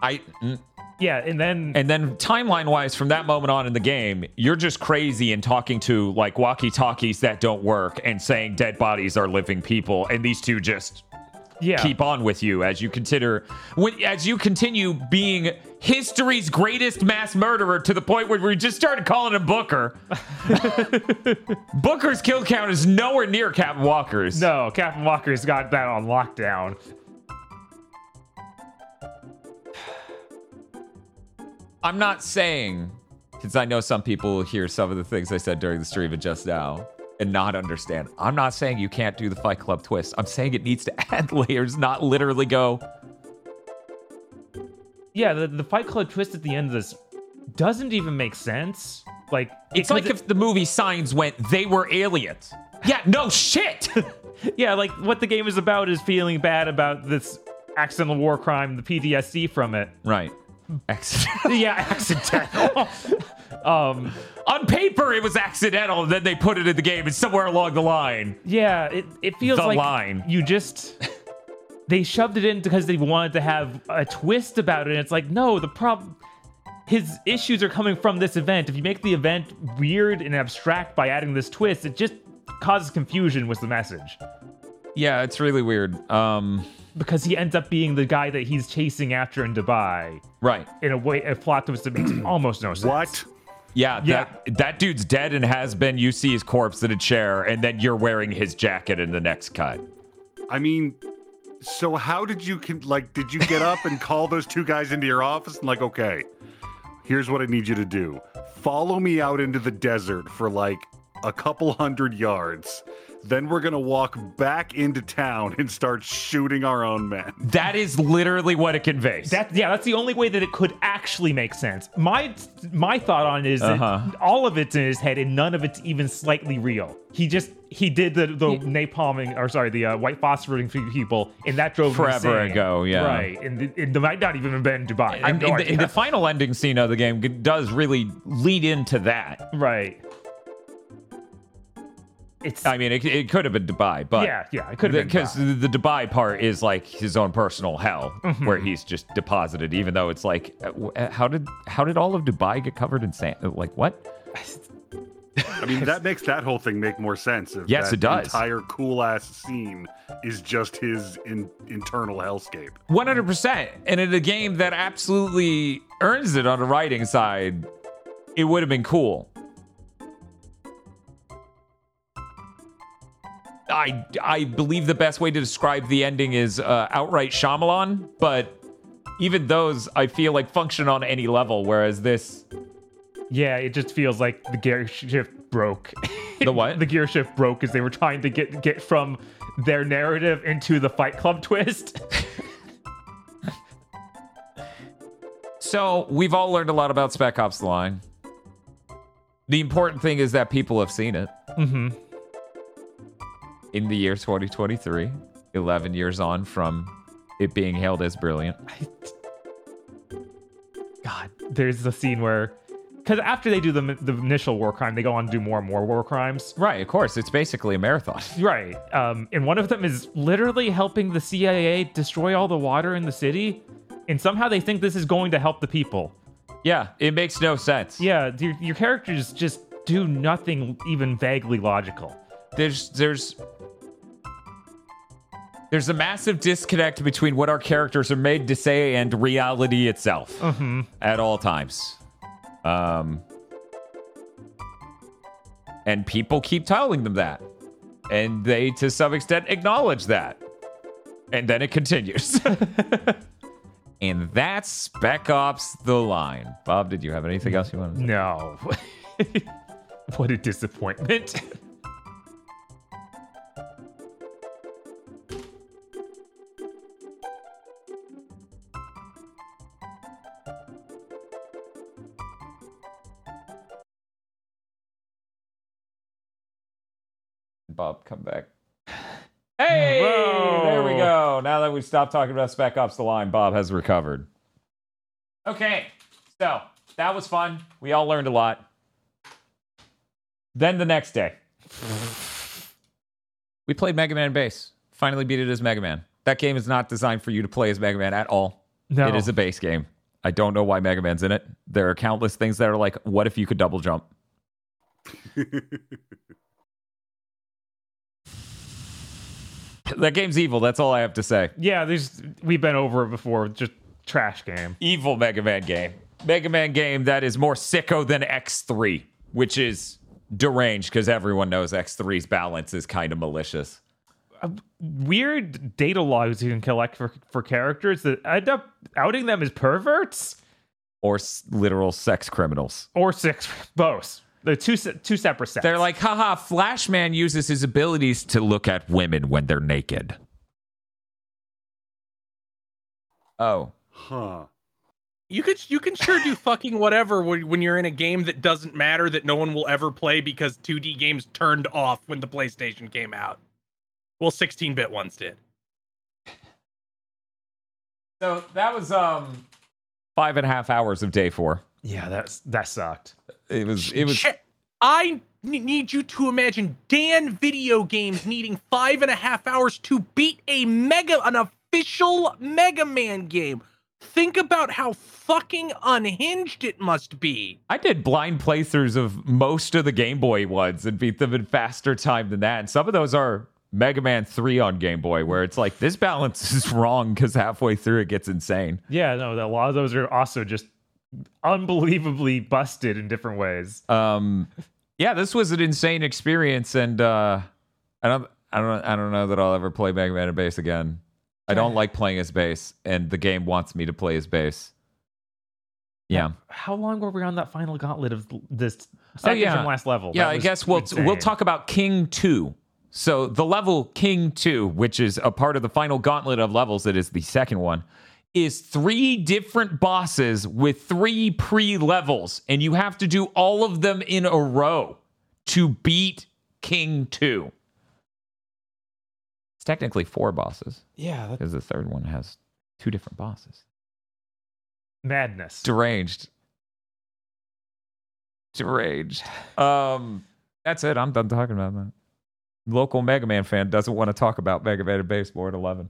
Speaker 1: I mm,
Speaker 2: Yeah, and then
Speaker 1: And then timeline wise, from that moment on in the game, you're just crazy and talking to like walkie talkies that don't work and saying dead bodies are living people. And these two just
Speaker 2: Yeah.
Speaker 1: keep on with you as you consider when as you continue being history's greatest mass murderer to the point where we just started calling him Booker. *laughs* Booker's kill count is nowhere near Captain Walker's.
Speaker 2: No, Captain Walker's got that on lockdown.
Speaker 1: I'm not saying because I know some people hear some of the things I said during the stream and just now and not understand. I'm not saying you can't do the Fight Club twist. I'm saying it needs to *laughs* add layers, not literally go.
Speaker 2: Yeah, the, the Fight Club twist at the end of this doesn't even make sense. Like
Speaker 1: It's like
Speaker 2: it-
Speaker 1: if the movie Signs went, they were aliens. Yeah, no shit. *laughs*
Speaker 2: yeah, like what the game is about is feeling bad about this accidental war crime, the PTSD from it.
Speaker 1: right. Accident. *laughs*
Speaker 2: yeah, accidental. *laughs* um,
Speaker 1: On paper, it was accidental, and then they put it in the game. It's somewhere along the line.
Speaker 2: yeah, it, it feels
Speaker 1: The
Speaker 2: like
Speaker 1: line.
Speaker 2: you just they shoved it in because they wanted to have a twist about it. And it's like, no, the problem his issues are coming from this event. If you make the event weird and abstract by adding this twist, it just causes confusion with the message.
Speaker 1: Yeah, it's really weird. Um,
Speaker 2: Because he ends up being the guy that he's chasing after in Dubai
Speaker 1: right.
Speaker 2: in a way a plot twist that makes *clears throat* almost no sense.
Speaker 4: What?
Speaker 1: Yeah,
Speaker 2: Yeah.
Speaker 1: That, that dude's dead and has been. You see his corpse in a chair, and then you're wearing his jacket in the next cut.
Speaker 4: I mean, so how did you like? Did you get up and call those two guys into your office and like, okay, here's what I need you to do: follow me out into the desert for like a couple hundred yards. Then we're gonna walk back into town and start shooting our own men.
Speaker 1: That is literally what it conveys.
Speaker 2: That yeah, that's the only way that it could actually make sense. My my thought on it is
Speaker 1: Uh-huh.
Speaker 2: that all of it's in his head and none of it's even slightly real. He just he did the the napalming or sorry the uh, white phosphorating for people and that drove him
Speaker 1: Forever
Speaker 2: insane.
Speaker 1: ago, yeah.
Speaker 2: right. And it, it might not even have been in Dubai. I have
Speaker 1: and,
Speaker 2: no
Speaker 1: and the,
Speaker 2: idea.
Speaker 1: the final ending scene of the game g- does really lead into that.
Speaker 2: right. It's
Speaker 1: I mean, it, it could have been Dubai, but
Speaker 2: yeah yeah it could have been
Speaker 1: because the, the Dubai part is like his own personal hell,
Speaker 2: Mm-hmm.
Speaker 1: where he's just deposited. Even though it's like, uh, w- uh, how did how did all of Dubai get covered in sand? Like what? *laughs*
Speaker 4: I mean, that makes that whole thing make more sense. If
Speaker 1: Yes,
Speaker 4: that
Speaker 1: it does.
Speaker 4: Entire cool ass scene is just his in, internal hellscape.
Speaker 1: One hundred percent. And in a game that absolutely earns it on the writing side, it would have been cool. I I believe the best way to describe the ending is uh, outright Shyamalan, but even those I feel like function on any level, whereas this
Speaker 2: yeah it just feels like the gear shift broke. *laughs*
Speaker 1: The what?
Speaker 2: the gear shift broke as they were trying to get get from their narrative into the Fight Club twist. *laughs*
Speaker 1: So we've all learned a lot about Spec Ops: The Line. The important thing is that people have seen it.
Speaker 2: mm-hmm.
Speaker 1: In the year 2023, 11 years on from it being hailed as brilliant.
Speaker 2: God, there's a scene where, because after they do the, the initial war crime, they go on to do more and more war crimes.
Speaker 1: Right, of course. It's basically a marathon. *laughs*
Speaker 2: Right. Um, and one of them is literally helping the CIA destroy all the water in the city. And somehow they think this is going to help the people.
Speaker 1: Yeah, it makes no sense.
Speaker 2: Yeah, your, your characters just do nothing even vaguely logical.
Speaker 1: There's there's there's a massive disconnect between what our characters are made to say and reality itself
Speaker 2: Mm-hmm.
Speaker 1: at all times. Um and people keep telling them that. And they to some extent acknowledge that. And then it continues. *laughs* and that's Spec Ops the line. Bob, did you have anything else you wanted to say?
Speaker 2: No. *laughs* what a disappointment. *laughs*
Speaker 1: Bob, come back. *sighs* Hey,
Speaker 2: Whoa.
Speaker 1: there we go. Now that we've stopped talking about Spec Ops The Line, Bob has recovered. Okay, so that was fun. We all learned a lot. Then the next day, we played Mega Man Bass. Finally beat it as Mega Man. That game is not designed for you to play as Mega Man at all.
Speaker 2: No.
Speaker 1: It is a Bass game. I don't know why Mega Man's in it. There are countless things that are like, what if you could double jump? *laughs* *laughs* That game's evil. That's all I have to say.
Speaker 2: Yeah, there's we've been over it before. Just trash game.
Speaker 1: Evil Mega Man game. Mega Man game that is more sicko than X3, which is deranged because everyone knows X3's balance is kind of malicious.
Speaker 2: Uh, weird data logs you can collect for for characters that end up outing them as perverts
Speaker 1: Or s- literal sex criminals.
Speaker 2: or six both. They're two two separate sets.
Speaker 1: They're like, haha, Flashman uses his abilities to look at women when they're naked. Oh.
Speaker 4: Huh.
Speaker 3: You could you can sure do fucking whatever when, when you're in a game that doesn't matter that no one will ever play because 2D games turned off when the PlayStation came out. Well, 16-bit ones did.
Speaker 1: So that was um five and a half hours of day four.
Speaker 2: yeah, that's that sucked.
Speaker 1: It was it was
Speaker 3: Shit. I n- need you to imagine Dan Video Games needing five and a half hours to beat a mega, an official Mega Man game. Think about how fucking unhinged it must be.
Speaker 1: I did blind playthroughs of most of the Game Boy ones and beat them in faster time than that. And some of those are Mega Man 3 on Game Boy, where it's like this balance is wrong because halfway through it gets insane.
Speaker 2: Yeah, no, a lot of those are also just unbelievably busted in different ways.
Speaker 1: Um, yeah, this was an insane experience, and uh, I don't, I don't, I don't know that I'll ever play Mega Man and bass again. I don't like playing as bass, and the game wants me to play as bass. Yeah.
Speaker 2: How long were we on that final gauntlet of this second
Speaker 1: yeah.
Speaker 2: and last level?
Speaker 1: Yeah, I guess we'll
Speaker 2: insane.
Speaker 1: we'll talk about King 2. So the level King 2, which is a part of the final gauntlet of levels that is the second one, is three different bosses with three pre-levels and you have to do all of them in a row to beat King 2. It's technically four bosses
Speaker 2: Yeah,
Speaker 1: because the third one has two different bosses.
Speaker 2: madness.
Speaker 1: Deranged. Deranged. Um, that's it. I'm done talking about that. Local Mega Man fan doesn't want to talk about Mega Man and Baseboard 11.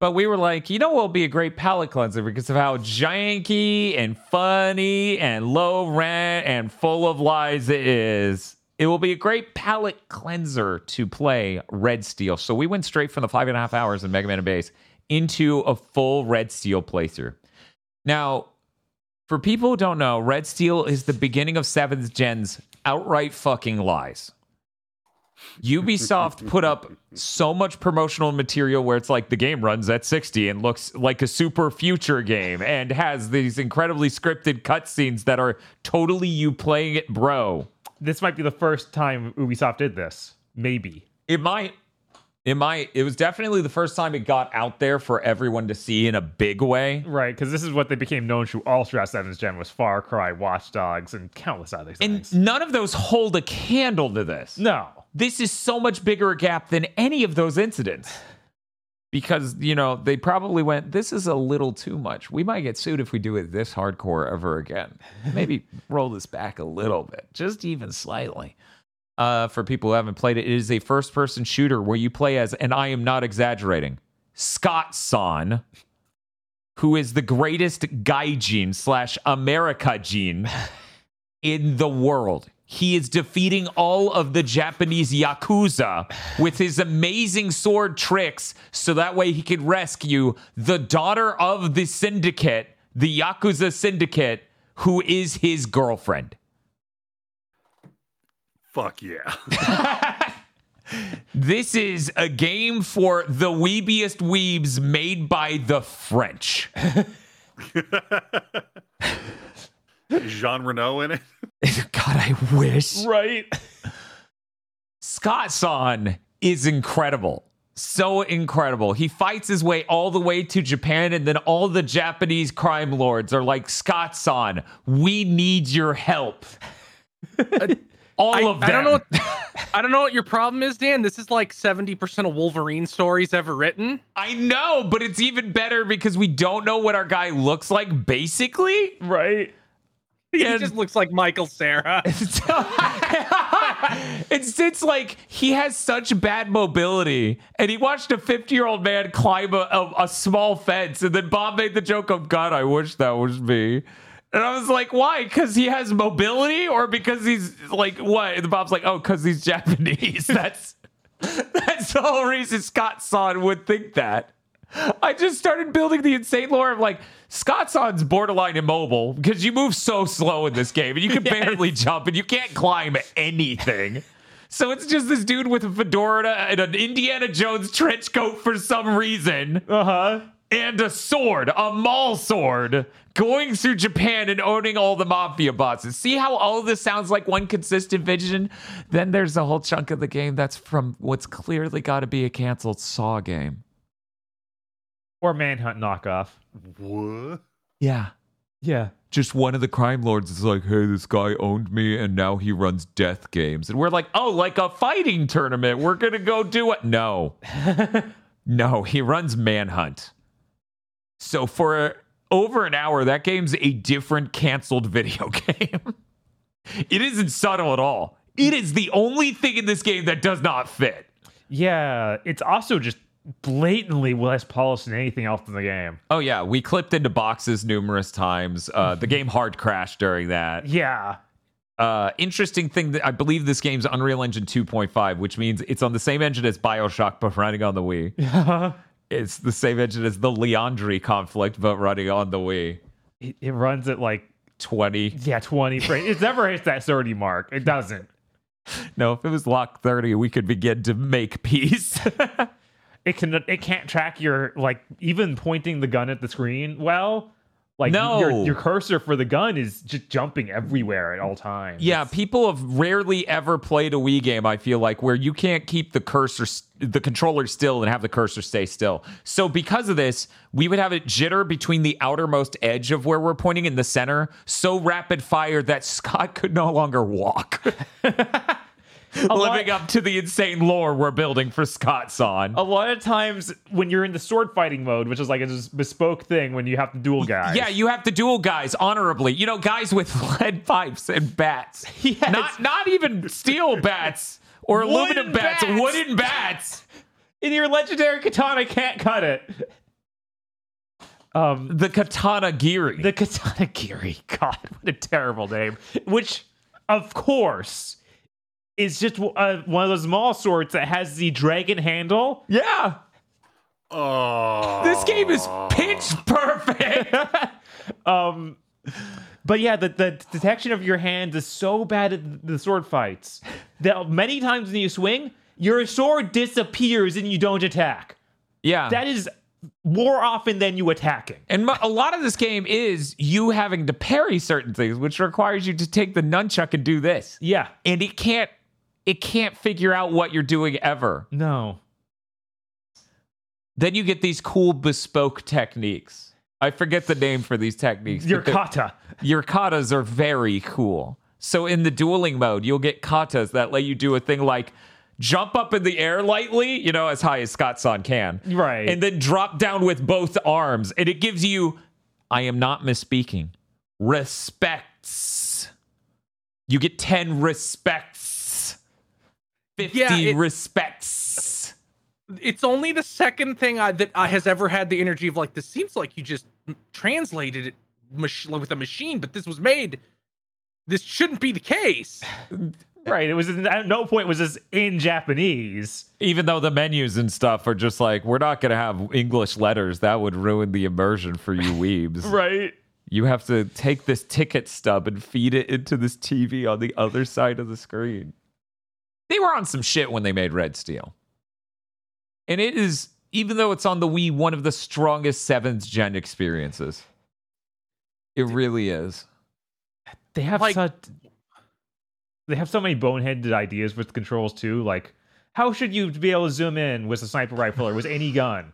Speaker 1: But we were like, you know what will be a great palate cleanser because of how janky and funny and low rent and full of lies it is. It will be a great palate cleanser to play Red Steel. So we went straight from the five and a half hours in Mega Man and Bass into a full Red Steel playthrough. Now, for people who don't know, Red Steel is the beginning of Seventh Gen's outright fucking lies. Ubisoft put up so much promotional material where it's like the game runs at 60 and looks like a super future game and has these incredibly scripted cutscenes that are totally you playing it, bro.
Speaker 2: This might be the first time Ubisoft did this. Maybe.
Speaker 1: It might. It might. It was definitely the first time it got out there for everyone to see in a big way.
Speaker 2: Right, because this is what they became known to all throughout 7th Gen was Far Cry, Watch Dogs, and countless other things.
Speaker 1: And none of those hold a candle to this.
Speaker 2: no.
Speaker 1: This is so much bigger a gap than any of those incidents. Because you know they probably went this is a little too much. We might get sued if we do it this hardcore ever again. Maybe *laughs* roll this back a little bit just even slightly uh, for people who haven't played it. It is a first person shooter where you play as and i am not exaggerating scott son who is the greatest gaijin slash america gene *laughs* in the world. He is defeating all of the Japanese Yakuza with his amazing sword tricks so that way he can rescue the daughter of the syndicate, the Yakuza syndicate, who is his girlfriend.
Speaker 4: Fuck yeah. *laughs* *laughs*
Speaker 1: This is a game for the weebiest weebs made by the French. *laughs*
Speaker 4: Jean Renault in it. *laughs*
Speaker 1: God, I wish.
Speaker 2: Right.
Speaker 1: Scott Son is incredible. So incredible. He fights his way all the way to Japan, and then all the Japanese crime lords are like, Scott Son, we need your help. *laughs* all
Speaker 3: I,
Speaker 1: of them.
Speaker 3: I don't know. What, *laughs* I don't know what your problem is, Dan. This is like seventy percent of Wolverine stories ever written.
Speaker 1: I know, but it's even better because we don't know what our guy looks like, basically.
Speaker 2: Right. *laughs*
Speaker 3: He
Speaker 1: And-
Speaker 3: just looks like Michael Cera. *laughs*
Speaker 1: it's, it's like he has such bad mobility, and he watched a 50 year old man climb a, a, a small fence, and then Bob made the joke of, God, I wish that was me. And I was like, why? Because he has mobility, or because he's like, what? And Bob's like, oh, because he's Japanese. *laughs* That's That's the whole reason Scott Son would think that. I just started building the insane lore of like Scott Son's borderline immobile because you move so slow in this game and you can *laughs*
Speaker 2: Yes.
Speaker 1: barely jump and you can't climb anything. So it's just this dude with a fedora and an Indiana Jones trench coat for some reason
Speaker 2: Uh huh.
Speaker 1: and a sword, a mall sword, going through Japan and owning all the mafia bosses. See how all of this sounds like one consistent vision? Then there's a whole chunk of the game that's from what's clearly got to be a canceled Saw game.
Speaker 2: Or Manhunt knockoff.
Speaker 4: What?
Speaker 1: Yeah.
Speaker 2: Yeah.
Speaker 1: Just one of the crime lords is like, hey, this guy owned me and now he runs death games. And we're like, oh, like a fighting tournament. We're going to go do it. No. *laughs* no, he runs Manhunt. So for over an hour, that game's a different canceled video *laughs* game. it isn't subtle at all. It is the only thing in this game that does not fit.
Speaker 2: Yeah. It's also just blatantly less polished than anything else in the game.
Speaker 1: Oh, yeah. We clipped into boxes numerous times. Uh, the game hard crashed during that.
Speaker 2: Yeah.
Speaker 1: uh, interesting thing that I believe this game's Unreal Engine 2.5, which means it's on the same engine as Bioshock, but running on the Wii. *laughs* It's the same engine as the Leandri conflict, but running on the Wii.
Speaker 2: it, it runs at like
Speaker 1: 20.
Speaker 2: yeah 20 frames. It never hits that 30 mark. It doesn't. *laughs*
Speaker 1: No, if it was lock 30, we could begin to make peace. *laughs*
Speaker 2: It can it can't track your like even pointing the gun at the screen well. Like
Speaker 1: No.
Speaker 2: your your cursor for the gun is just jumping everywhere at all times.
Speaker 1: yeah,
Speaker 2: It's-
Speaker 1: people have rarely ever played a Wii game, I feel like, where you can't keep the cursor, the controller still and have the cursor stay still. So, because of this, we would have it jitter between the outermost edge of where we're pointing in the center, so rapid fire that Scott could no longer walk. *laughs* Living up to the insane lore we're building for Scott Son.
Speaker 2: a lot of times when you're in the sword fighting mode, which is like a bespoke thing when you have to duel guys.
Speaker 1: Yeah, you have to duel guys honorably. You know, guys with *laughs* lead pipes and bats.
Speaker 2: Yes.
Speaker 1: Not not even steel bats or aluminum
Speaker 2: Wooden
Speaker 1: bats,
Speaker 2: bats.
Speaker 1: wooden bats.
Speaker 2: and your legendary katana can't cut it. Um,
Speaker 1: The katana giri.
Speaker 2: the katana giri. *laughs* God, what a terrible name. Which, of course, is just uh, one of those small swords that has the dragon handle.
Speaker 1: yeah.
Speaker 4: Oh.
Speaker 1: This game is pitch *laughs* perfect. *laughs*
Speaker 2: Um, but yeah, the, the detection of your hand is so bad at the sword fights that many times when you swing, your sword disappears and you don't attack.
Speaker 1: yeah.
Speaker 2: That is more often than you attacking.
Speaker 1: and a lot of this game is you having to parry certain things, which requires you to take the nunchuck and do this.
Speaker 2: Yeah.
Speaker 1: And it can't it can't figure out what you're doing ever.
Speaker 2: No.
Speaker 1: Then you get these cool bespoke techniques. I forget the name for these techniques.
Speaker 2: Your kata.
Speaker 1: your katas are very cool. So in the dueling mode, you'll get katas that let you do a thing like jump up in the air lightly, you know, as high as Scott Son can.
Speaker 2: Right.
Speaker 1: And then drop down with both arms. And it gives you, I am not misspeaking, respects. You get 10 respects. 50
Speaker 3: Yeah, it-
Speaker 1: respects.
Speaker 3: It's only the second thing I, that I has ever had the energy of like this seems like you just translated it mach- with a machine, but this was made. This shouldn't be the case. *laughs*
Speaker 2: Right. It was at no point was this in Japanese.
Speaker 1: Even though the menus and stuff are just like, we're not going to have English letters. That would ruin the immersion for you weebs. *laughs*
Speaker 2: Right.
Speaker 1: You have to take this ticket stub and feed it into this TV on the other side of the screen. They were on some shit when they made Red Steel. And it is, even though it's on the Wii, one of the strongest seventh gen experiences. It really is.
Speaker 2: They have
Speaker 3: Like-
Speaker 2: such they have so many boneheaded ideas with controls too. Like, how should you be able to zoom in with a sniper rifle or with any gun?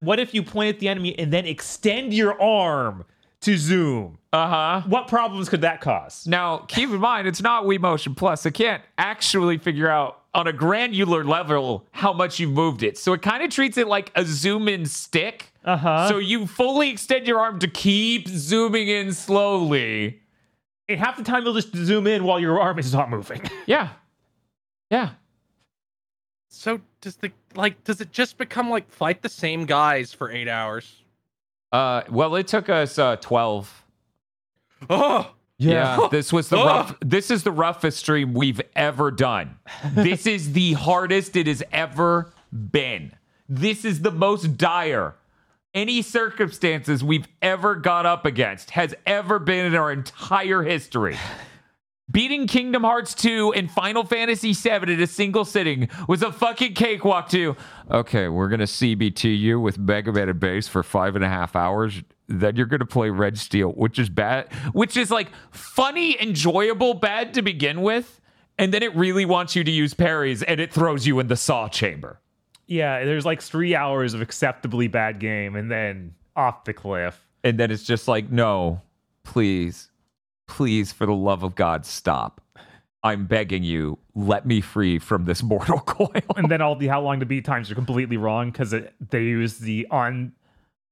Speaker 2: What if you point at the enemy and then extend your arm to zoom?
Speaker 1: Uh huh.
Speaker 2: What problems could that cause?
Speaker 1: Now, keep in mind, it's not Wii Motion Plus. It can't actually figure out on a granular level how much you've moved it. So it kind of treats it like a zoom in stick.
Speaker 2: Uh huh.
Speaker 1: So you fully extend your arm to keep zooming in slowly.
Speaker 2: and half the time you'll just zoom in while your arm is not moving. *laughs*
Speaker 1: Yeah. Yeah.
Speaker 3: So does the like does it just become like fight the same guys for eight hours?
Speaker 1: Uh, well, it took us uh, 12.
Speaker 3: Oh,
Speaker 1: Yeah, *laughs* this was the
Speaker 3: Ugh.
Speaker 1: rough. This is the roughest stream we've ever done. *laughs* This is the hardest it has ever been. This is the most dire any circumstances we've ever got up against has ever been in our entire history. *laughs* Beating Kingdom Hearts 2 and Final Fantasy 7 in a single sitting was a fucking cakewalk too. okay, we're gonna CBT you with Mega Man and Bass for five and a half hours. Then you're gonna play Red Steel, which is bad, which is like funny, enjoyable bad to begin with, and then it really wants you to use parries and it throws you in the saw chamber.
Speaker 2: Yeah, there's like three hours of acceptably bad game, and then off the cliff.
Speaker 1: And then it's just like, no, please, please, for the love of God, stop. I'm begging you, let me free from this *laughs* mortal coil.
Speaker 2: and then all the how long to beat times are completely wrong because they use the on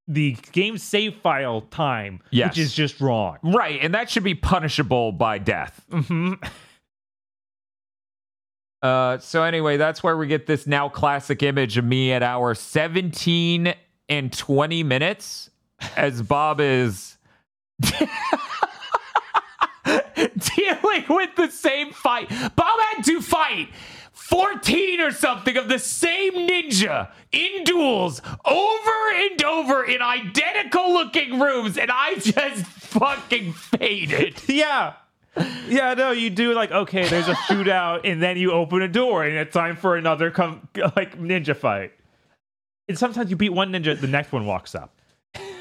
Speaker 2: the game save file time,
Speaker 1: Yes.
Speaker 2: which is just wrong.
Speaker 1: right, and that should be punishable by death.
Speaker 2: hmm *laughs*
Speaker 1: Uh, so anyway, that's where we get this now classic image of me at hour 17 and 20 minutes as Bob is *laughs* dealing with the same fight. Bob had to fight 14 or something of the same ninja in duels over and over in identical looking rooms, and I just fucking faded. *laughs*
Speaker 2: Yeah. Yeah, no, you do like okay, there's a shootout, and then you open a door, and it's time for another com- like ninja fight. And sometimes you beat one ninja, the next one walks up.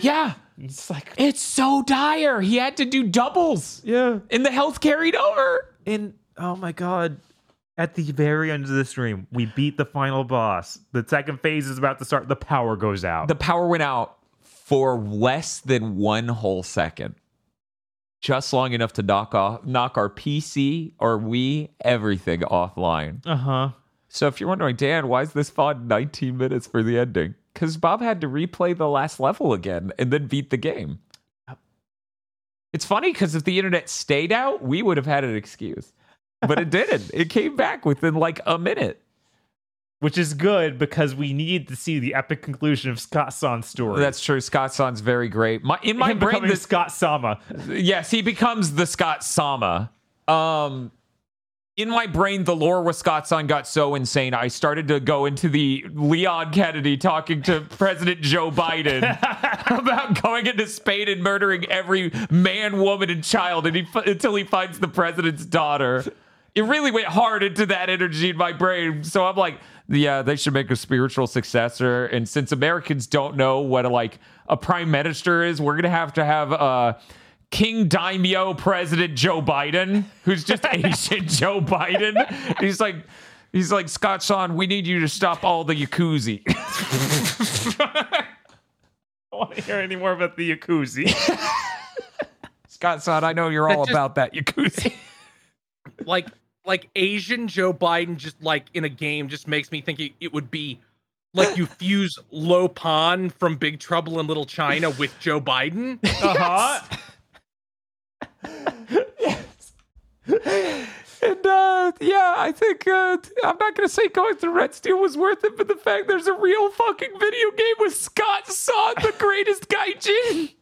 Speaker 1: Yeah.
Speaker 2: It's like
Speaker 1: It's so dire. He had to do doubles.
Speaker 2: yeah,
Speaker 1: And the health carried over.
Speaker 2: and oh my god, at the very end of the stream, we beat the final boss. The second phase is about to start. The power goes out.
Speaker 1: The power went out for less than one whole second. Just long enough to knock off knock our PC or we everything offline.
Speaker 2: uh huh.
Speaker 1: So if you're wondering, Dan, why is this fun 19 minutes for the ending? Because Bob had to replay the last level again and then beat the game. It's funny because if the internet stayed out, we would have had an excuse. But it *laughs* didn't. It came back within like a minute.
Speaker 2: Which is good because we need to see the epic conclusion of Scott Son's story.
Speaker 1: That's true. Scott Son's very great. My, in my
Speaker 2: him
Speaker 1: brain, the
Speaker 2: Scott Sama.
Speaker 1: yes, he becomes the Scott Sama. Um, in my brain, the lore with Scott Son got so insane. I started to go into the Leon Kennedy talking to *laughs* President Joe Biden *laughs* about going into Spain and murdering every man, woman, and child, and he, until he finds the president's daughter. It really went hard into that energy in my brain. So I'm like, yeah, they should make a spiritual successor. And since Americans don't know what a, like a prime minister is, we're gonna have to have uh King Daimyo President Joe Biden, who's just *laughs* Asian Joe Biden. He's like, he's like Scott Son. We need you to stop all the yakuza. *laughs*
Speaker 2: I don't want to hear any more about the Yakuza. *laughs*
Speaker 1: Scott Son, I know you're all
Speaker 3: just-
Speaker 1: about that yakuza.
Speaker 3: like like Asian Joe Biden just like in a game just makes me think it, it would be like you fuse Lo Pan from Big Trouble in Little China with Joe Biden.
Speaker 2: Uh huh.
Speaker 1: And uh, yeah, I think uh, I'm not gonna say going through Red Steel was worth it, but the fact there's a real fucking video game with Scott Son, the greatest guy gaijin.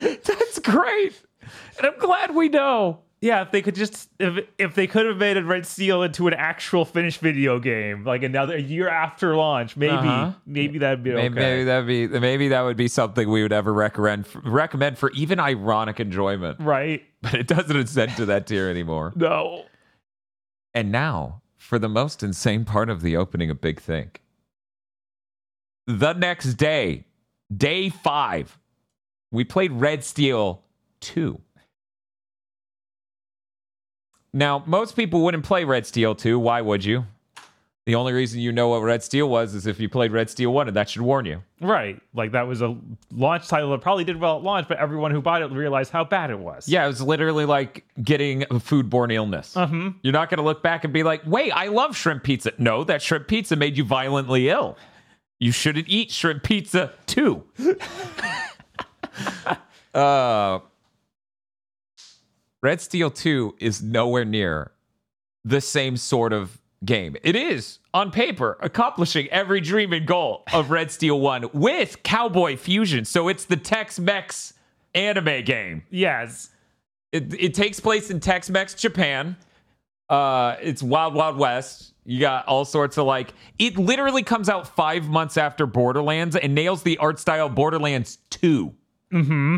Speaker 1: *laughs* That's great, and I'm glad we know.
Speaker 2: Yeah, if they could just if if they could have made a Red Steel into an actual finished video game, like another a year after launch, maybe
Speaker 1: Uh-huh.
Speaker 2: maybe that'd be okay.
Speaker 1: Maybe, maybe that'd be maybe that would be something we would ever recommend recommend for even ironic enjoyment,
Speaker 2: right?
Speaker 1: but it doesn't ascend to that tier anymore.
Speaker 2: No.
Speaker 1: And now for the most insane part of the opening of Big Think. The next day, day five, we played Red Steel 2. Now, most people wouldn't play Red Steel 2. Why would you? The only reason you know what Red Steel was is if you played Red Steel 1, and that should warn you.
Speaker 2: Right. Like that was a launch title that probably did well at launch, but everyone who bought it realized how bad it was.
Speaker 1: Yeah, it was literally like getting a foodborne illness.
Speaker 2: Uh-huh.
Speaker 1: You're not going to look back and be like, wait, I love shrimp pizza. No, that shrimp pizza made you violently ill. You shouldn't eat shrimp pizza too. *laughs* uh, Red Steel 2 is nowhere near the same sort of game. It is, on paper, accomplishing every dream and goal of Red Steel 1 with cowboy fusion. So it's the Tex Mex anime game.
Speaker 2: Yes.
Speaker 1: It, it takes place in Tex-Mex Japan. Uh, it's Wild Wild West. You got all sorts of like. It literally comes out five months after Borderlands and nails the art style Borderlands Two.
Speaker 2: Mm-hmm.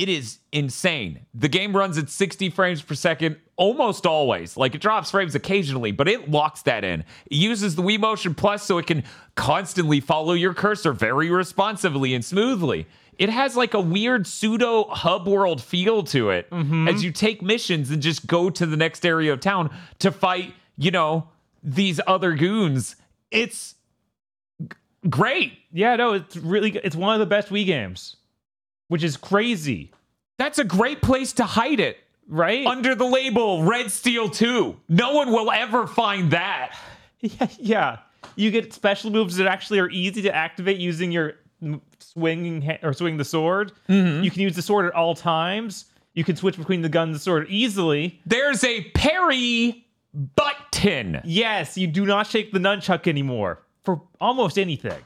Speaker 1: It is insane. The game runs at 60 frames per second almost always. Like it drops frames occasionally, but it locks that in. It uses the Wii Motion Plus so it can constantly follow your cursor very responsively and smoothly. It has like a weird pseudo hub world feel to it mm-hmm. as you take missions and just go to the next area of town to fight, you know, these other goons. It's g- great.
Speaker 2: Yeah, no, it's really it's one of the best Wii games, which is crazy,
Speaker 1: That's a great place to hide it.
Speaker 2: right?
Speaker 1: under the label Red Steel 2. No one will ever find that. *laughs*
Speaker 2: yeah, yeah. You get special moves that actually are easy to activate using your swinging ha- or swing the sword. Mm-hmm. You can use the sword at all times. You can switch between the gun and the sword easily.
Speaker 1: There's a parry button.
Speaker 2: Yes, you do not shake the nunchuck anymore for almost anything.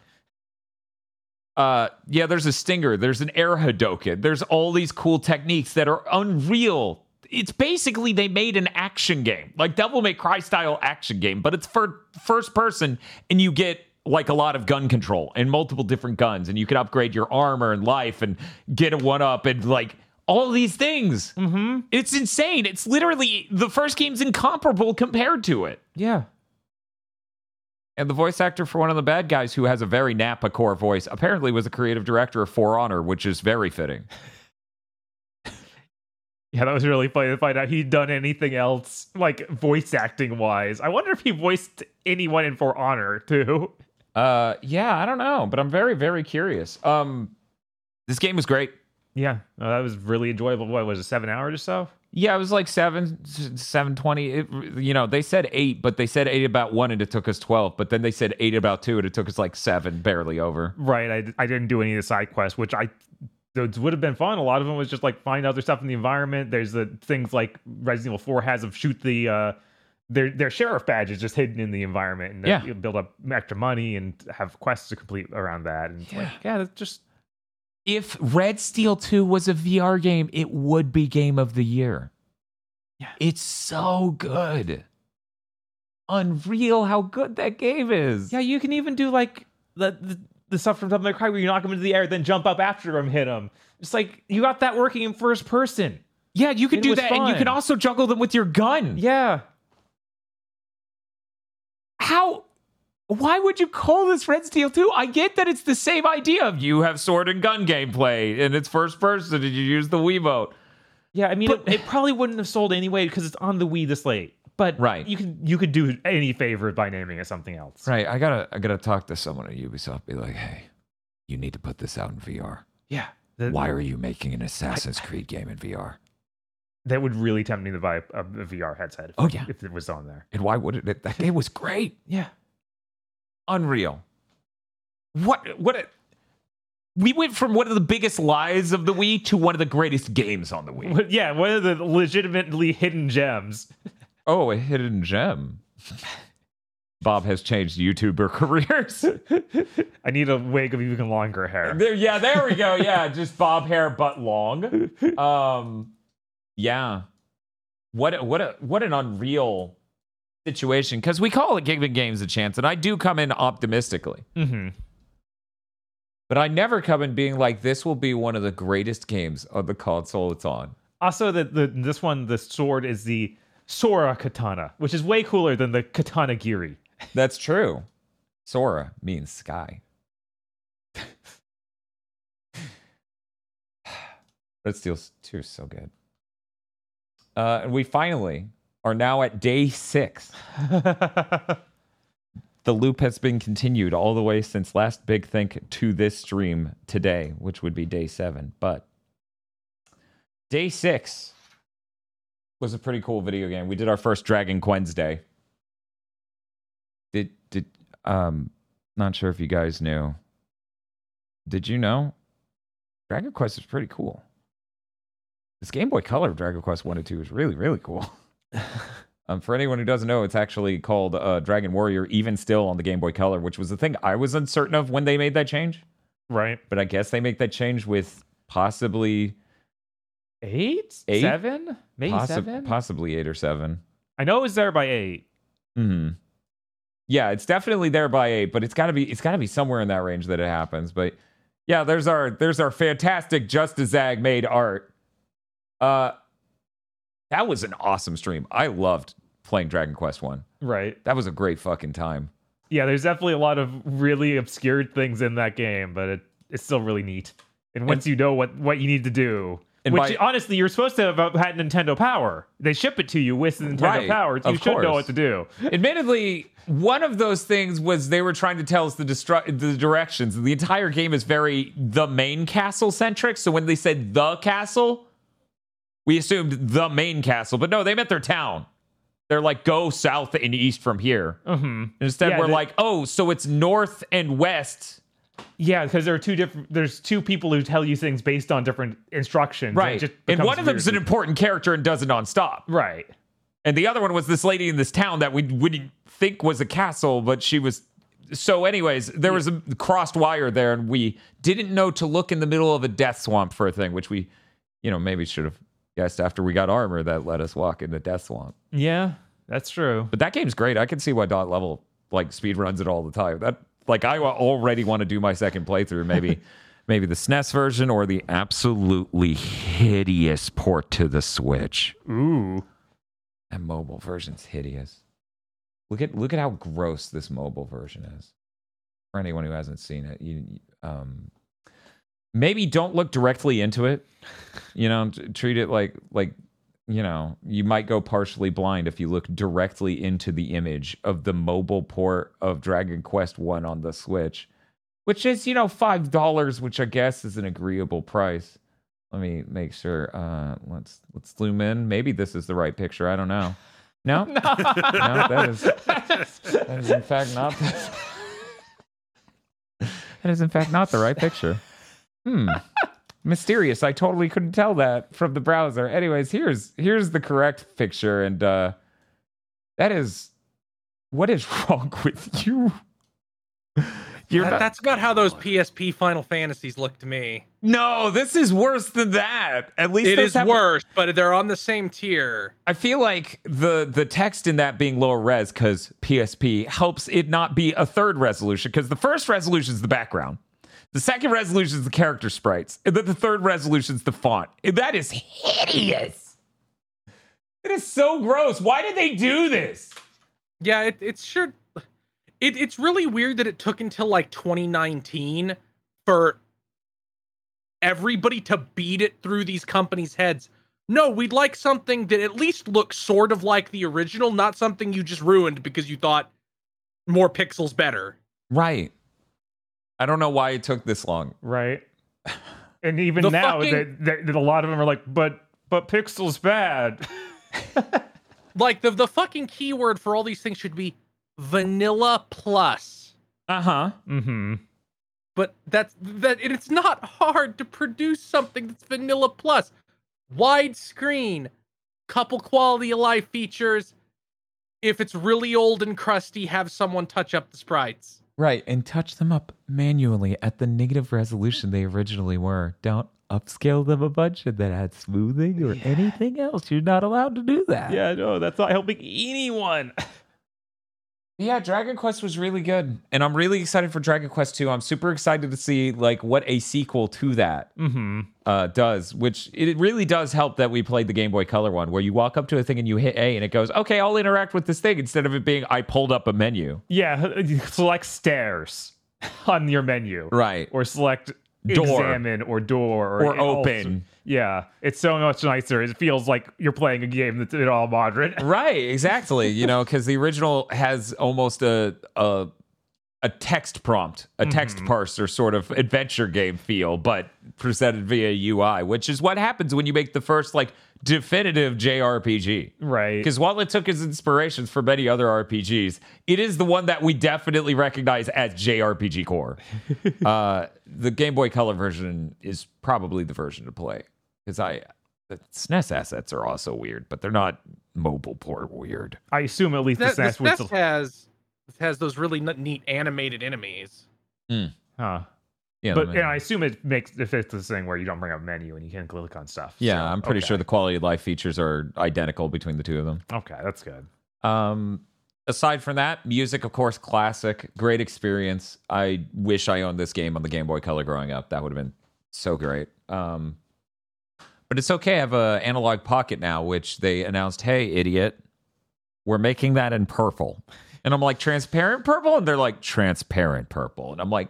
Speaker 1: Uh, yeah, there's a stinger. There's an air Hadoken. There's all these cool techniques that are unreal. It's basically they made an action game, like Devil May Cry style action game, but it's for first person, and you get like a lot of gun control and multiple different guns, and you can upgrade your armor and life and get a one up and like all these things. Mm-hmm. It's insane. It's literally the first game's incomparable compared to it.
Speaker 2: Yeah.
Speaker 1: And the voice actor for one of the bad guys, who has a very Napa core voice, apparently was the creative director of For Honor, which is very fitting. *laughs*
Speaker 2: Yeah, that was really funny to find out he'd done anything else, like voice acting wise. I wonder if he voiced anyone in For Honor too.
Speaker 1: Uh, yeah, I don't know, but I'm very, very curious. Um, this game was great.
Speaker 2: Yeah, no, that was really enjoyable. What was it, seven hours or so?
Speaker 1: Yeah, it was like seven, seven twenty. It, you know, they said eight, but they said eight about one, and it took us twelve. But then they said eight about two, and it took us like seven, barely over.
Speaker 2: Right. I, I didn't do any of the side quests, which I those would have been fun. A lot of them was just like find other stuff in the environment. There's the things like Resident Evil 4 has of shoot the uh their their sheriff badge is just hidden in the environment and
Speaker 1: Yeah.
Speaker 2: you build up extra money and have quests to complete around that. And it's like, yeah, that's just
Speaker 1: If Red Steel Two was a VR game, it would be Game of the Year.
Speaker 2: Yeah.
Speaker 1: it's so good. Unreal how good that game is.
Speaker 2: Yeah, you can even do like the the, the stuff from Devil May Cry where you knock him into the air, then jump up after him, hit him. It's like you got that working in first person.
Speaker 1: Yeah, you could
Speaker 2: It
Speaker 1: do that, and you can also juggle them with your gun.
Speaker 2: Yeah.
Speaker 1: How? Why would you call this Red Steel 2? I get that it's the same idea of you have sword and gun gameplay, and it's first person, and you use the Wii Wiimote.
Speaker 2: Yeah, I mean,
Speaker 1: But-
Speaker 2: it, it probably wouldn't have sold anyway because it's on the Wii this late. But
Speaker 1: Right.
Speaker 2: you could you could do any favor by naming it something else.
Speaker 1: Right. I gotta, I gotta talk to someone at Ubisoft. Be like, hey, you need to put this out in VR.
Speaker 2: Yeah. That,
Speaker 1: Why are you making an Assassin's Creed game in VR?
Speaker 2: that would really tempt me to buy a, a VR headset. If,
Speaker 1: Oh, yeah.
Speaker 2: if it was on there.
Speaker 1: And why would it? That game was great.
Speaker 2: Yeah.
Speaker 1: Unreal. What? What? A, we went from one of the biggest lies of the Wii to one of the greatest games on the Wii.
Speaker 2: Yeah, one of the legitimately hidden gems.
Speaker 1: Oh, a hidden gem. Bob has changed YouTuber *laughs* careers.
Speaker 2: I need a wig of even longer hair.
Speaker 1: there, yeah, there we go. Yeah, just bob hair but long. Um, yeah. What a, what a what an unreal situation because we call it giving games a chance, and I do come in optimistically,
Speaker 2: hmm
Speaker 1: but I never come in being like this will be one of the greatest games of the console it's on.
Speaker 2: Also, the, the this one, the sword is the Sora katana, which is way cooler than the katana giri. *laughs*
Speaker 1: That's true. Sora means sky. Red Steel 2 is so good. Uh, and we finally are now at day six. *laughs* The loop has been continued all the way since last Big Think to this stream today, which would be day seven. But day six was a pretty cool video game. We did our first Dragon Wednesday. Did did um not sure if you guys knew. Did you know? Dragon Quest is pretty cool. This Game Boy Color of Dragon Quest 1 and 2 is really, really cool. *laughs* *laughs* um, for anyone who doesn't know, it's actually called uh, Dragon Warrior, even still on the Game Boy Color, which was the thing I was uncertain of when they made that change.
Speaker 2: right?
Speaker 1: But I guess they make that change with possibly
Speaker 2: eight,
Speaker 1: Eight?
Speaker 2: seven, maybe
Speaker 1: Possi-
Speaker 2: seven.
Speaker 1: possibly eight or seven.
Speaker 2: I know it was there by eight.
Speaker 1: Hmm. Yeah, it's definitely there by eight, but it's gotta be it's gotta be somewhere in that range that it happens. But yeah, there's our there's our fantastic Justice Zag made art. Uh that was an awesome stream. I loved playing Dragon Quest One.
Speaker 2: Right.
Speaker 1: That was a great fucking time.
Speaker 2: Yeah, there's definitely a lot of really obscure things in that game, but it, it's still really neat. And once you know what what you need to do,
Speaker 1: And
Speaker 2: which
Speaker 1: by-
Speaker 2: honestly you're supposed to have uh, had Nintendo Power. They ship it to you with Nintendo
Speaker 1: Right,
Speaker 2: Power. You
Speaker 1: of
Speaker 2: should know what to do.
Speaker 1: Admittedly, one of those things was they were trying to tell us the destru- the directions. The entire game is very the main castle centric. So when they said the castle, we assumed the main castle, but no, they meant their town. They're like go south and east from here.
Speaker 2: hmm
Speaker 1: Instead,
Speaker 2: Yeah,
Speaker 1: we're
Speaker 2: the-
Speaker 1: like, oh, so it's north and west.
Speaker 2: Yeah, because there are two different. There's two people who tell you things based on different instructions. and
Speaker 1: Right.
Speaker 2: just
Speaker 1: And one of them's an important character and does it nonstop.
Speaker 2: right.
Speaker 1: And the other one was this lady in this town that we wouldn't think was a castle, but she was. So, anyways, there was a crossed wire there, and we didn't know to look in the middle of a death swamp for a thing, which we, you know, maybe should have guessed after we got armor that let us walk into death swamp.
Speaker 2: Yeah, that's true.
Speaker 1: But that game's great. I can see why dot level like speed runs it all the time. That like I already want to do my second playthrough. Maybe *laughs* maybe the SNES version or the absolutely hideous port to the Switch.
Speaker 2: Ooh.
Speaker 1: That mobile version's hideous. Look at look at how gross this mobile version is. For anyone who hasn't seen it, you um maybe don't look directly into it. You know, treat it like like you know, you might go partially blind if you look directly into the image of the mobile port of Dragon Quest 1 on the Switch, which is, you know, $5, which I guess is an agreeable price. Let me make sure. Uh, let's let's zoom in. Maybe this is the right picture. I don't know. No, *laughs* no, that is that is in fact not. The, *laughs* *laughs* that is in fact not the right picture. Hmm. Mysterious. I totally couldn't tell that from the browser. Anyways, here's here's the correct picture, and uh, that is what is *laughs* wrong with you? You're
Speaker 3: That-
Speaker 1: not-
Speaker 3: that's about how those PSP Final Fantasies look to me.
Speaker 1: no, this is worse than that. At least
Speaker 3: it is those
Speaker 1: have-
Speaker 3: worse, but they're on the same tier.
Speaker 1: I feel like the the text in that being lower res because PSP helps it not be a third resolution because the first resolution is the background, the second resolution is the character sprites, and then the third resolution is the font. And that is hideous. It is so gross. Why did they do this?
Speaker 3: Yeah, it, it's sure. It, it's really weird that it took until like 2019 for everybody to beat it through these companies' heads. No, we'd like something that at least looks sort of like the original, not something you just ruined because you thought more pixels better.
Speaker 1: Right. I don't know why it took this long.
Speaker 2: Right. *laughs* And even
Speaker 3: The
Speaker 2: now,
Speaker 3: fucking-
Speaker 2: they, they, a lot of them are like, but but pixels bad. *laughs*
Speaker 3: Like the the fucking keyword for all these things should be vanilla plus.
Speaker 1: Uh huh.
Speaker 2: mm-hmm.
Speaker 3: but that's that it's not hard to produce something that's vanilla plus widescreen couple quality of life features if it's really old and crusty have someone touch up the sprites
Speaker 1: Right, and touch them up manually at the negative resolution they originally were. Don't upscale them a bunch and then add smoothing or anything else. You're not allowed to do that.
Speaker 2: Yeah, no, that's not helping anyone. *laughs*
Speaker 1: Yeah, Dragon Quest was really good. And I'm really excited for Dragon Quest 2. I'm super excited to see like what a sequel to that
Speaker 2: Mm-hmm.
Speaker 1: uh, does, which it really does help that we played the Game Boy Color one, where you walk up to a thing and you hit A and it goes, okay, I'll interact with this thing instead of it being I pulled up a menu.
Speaker 2: Yeah, *laughs* select stairs *laughs* on your menu.
Speaker 1: Right.
Speaker 2: Or select
Speaker 1: Door.
Speaker 2: examine or door or,
Speaker 1: Or
Speaker 2: it also-
Speaker 1: open.
Speaker 2: yeah, it's so much nicer. It feels like you're playing a game that's at all modern.
Speaker 1: right exactly you know because the original has almost a a, a text prompt a text parser sort of adventure game feel but presented via ui which is what happens when you make the first like definitive jrpg
Speaker 2: Right.
Speaker 1: because while it took its inspirations for many other rpgs it is the one that we definitely recognize as jrpg core *laughs* uh, the game boy color version is probably the version to play because i the SNES assets are also weird, but they're not mobile port weird.
Speaker 2: I assume at least
Speaker 3: that,
Speaker 2: the
Speaker 3: the
Speaker 2: SNES would.
Speaker 3: SNES has has those really neat animated enemies
Speaker 2: Huh.
Speaker 1: Yeah,
Speaker 2: but
Speaker 1: let me-
Speaker 2: and I assume it makes if it's this thing where you don't bring up menu and you can click on stuff.
Speaker 1: yeah,
Speaker 2: So,
Speaker 1: I'm pretty
Speaker 2: okay.
Speaker 1: sure the quality of life features are identical between the two of them.
Speaker 2: Okay, that's good.
Speaker 1: Um, aside from that, music, of course, classic, great experience. I wish I owned this game on the Game Boy Color growing up. That would have been so great. Um, but it's okay. I have a analog pocket now, which they announced, "Hey, idiot, we're making that in purple." And I'm like, "Transparent purple?" And they're like, "Transparent purple." And I'm like,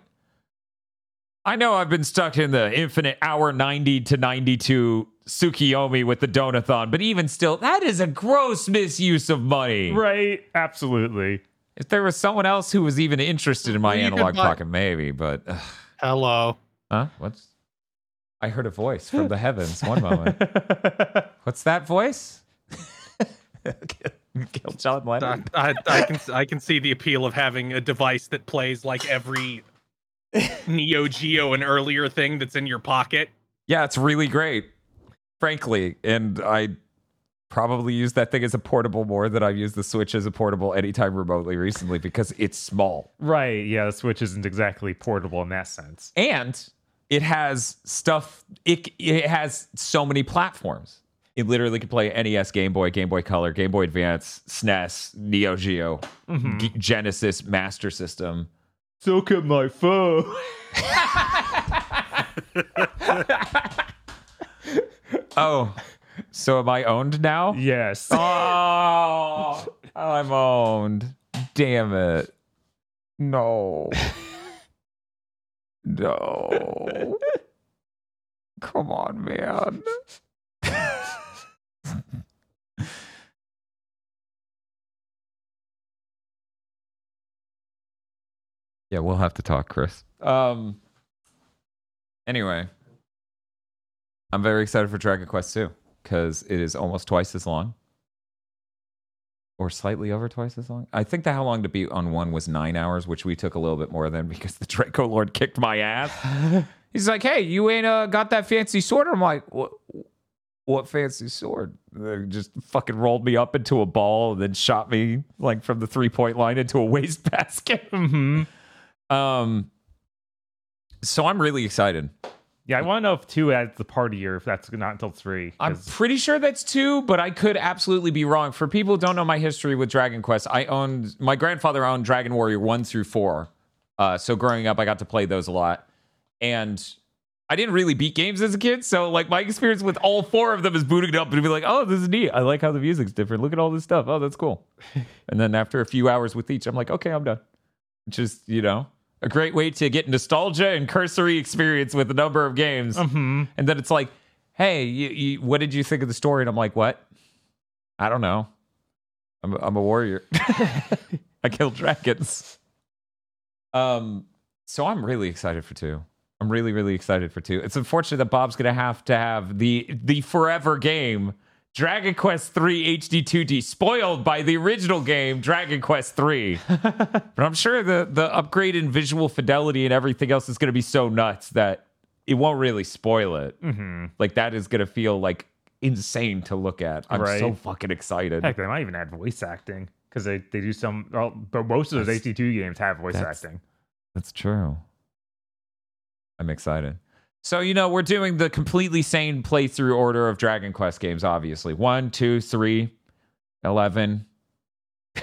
Speaker 1: I know I've been stuck in the infinite hour 90 to 92 Tsukiyomi with the Donathon, but even still, that is a gross misuse of money.
Speaker 2: Right, absolutely.
Speaker 1: If there was someone else who was even interested in my
Speaker 3: Well, you
Speaker 1: analog
Speaker 3: buy-
Speaker 1: pocket, maybe, but uh,
Speaker 3: Hello.
Speaker 1: huh? What's I heard a voice from the heavens. One moment. *laughs* What's that voice? Kill *laughs* John
Speaker 3: I,
Speaker 1: Lennon.
Speaker 3: I, I can I can see the appeal of having a device that plays like every Neo Geo and earlier thing that's in your pocket.
Speaker 1: Yeah, it's really great, frankly. And I probably use that thing as a portable more than I've used the Switch as a portable anytime remotely recently because it's small.
Speaker 2: right, yeah, the Switch isn't exactly portable in that sense.
Speaker 1: And it has stuff, it, it has so many platforms. It literally could play NES, Game Boy, Game Boy Color, Game Boy Advance, SNES, Neo Geo, mm-hmm. G- Genesis, Master System.
Speaker 2: So can my phone. *laughs*
Speaker 1: Oh, so am I owned now?
Speaker 2: yes.
Speaker 1: Oh, I'm owned. Damn it. No. *laughs* No. Come on, man. Yeah, we'll have to talk, Chris. Um anyway, I'm very excited for Dragon Quest 2 because it is almost twice as long. Or slightly over twice as long. I think the how long to beat on one was nine hours, which we took a little bit more than *laughs* because the Draco Lord kicked my ass. *laughs* He's like, "Hey, you ain't uh, got that fancy sword." I'm like, "What? What fancy sword?" They just fucking rolled me up into a ball and then shot me like from the three point line into a *laughs* wastebasket.
Speaker 2: hmm
Speaker 1: um, so I'm really excited.
Speaker 2: Yeah, I want to know if two adds the party or if that's not until three.
Speaker 1: I'm pretty sure that's two, but I could absolutely be wrong. For people who don't know my history with Dragon Quest, I owned my grandfather owned Dragon Warrior one through four. Uh, so growing up, I got to play those a lot, and I didn't really beat games as a kid. So like my experience with all four of them is booting it up and be like, oh, this is neat. I like how the music's different. Look at all this stuff. Oh, that's cool. *laughs* and then after a few hours with each, I'm like, okay, I'm done. Just you know. A great way to get nostalgia and cursory experience with a number of games.
Speaker 2: Mhm.
Speaker 1: And then it's like, hey, you, you, what did you think of the story? And I'm like, what? I don't know. I'm a, I'm a warrior. *laughs* I kill dragons. Um, so I'm really excited for two. I'm really, really excited for two. It's unfortunate that Bob's gonna have to have the the forever game Dragon Quest 3 HD 2D spoiled by the original game Dragon Quest 3. *laughs* but I'm sure the the upgrade in visual fidelity and everything else is going to be so nuts that it won't really spoil it.
Speaker 2: Mhm.
Speaker 1: Like that is going to feel like insane to look at. I'm
Speaker 2: Right.
Speaker 1: so fucking excited.
Speaker 2: Heck, they might even add voice acting because they, they do some. Well, but most of those
Speaker 1: That's-
Speaker 2: HD2 games have voice
Speaker 1: that's-
Speaker 2: acting.
Speaker 1: That's true. I'm excited. So, you know, we're doing the completely sane playthrough order of Dragon Quest games, obviously. One, two, three, 11. *laughs* I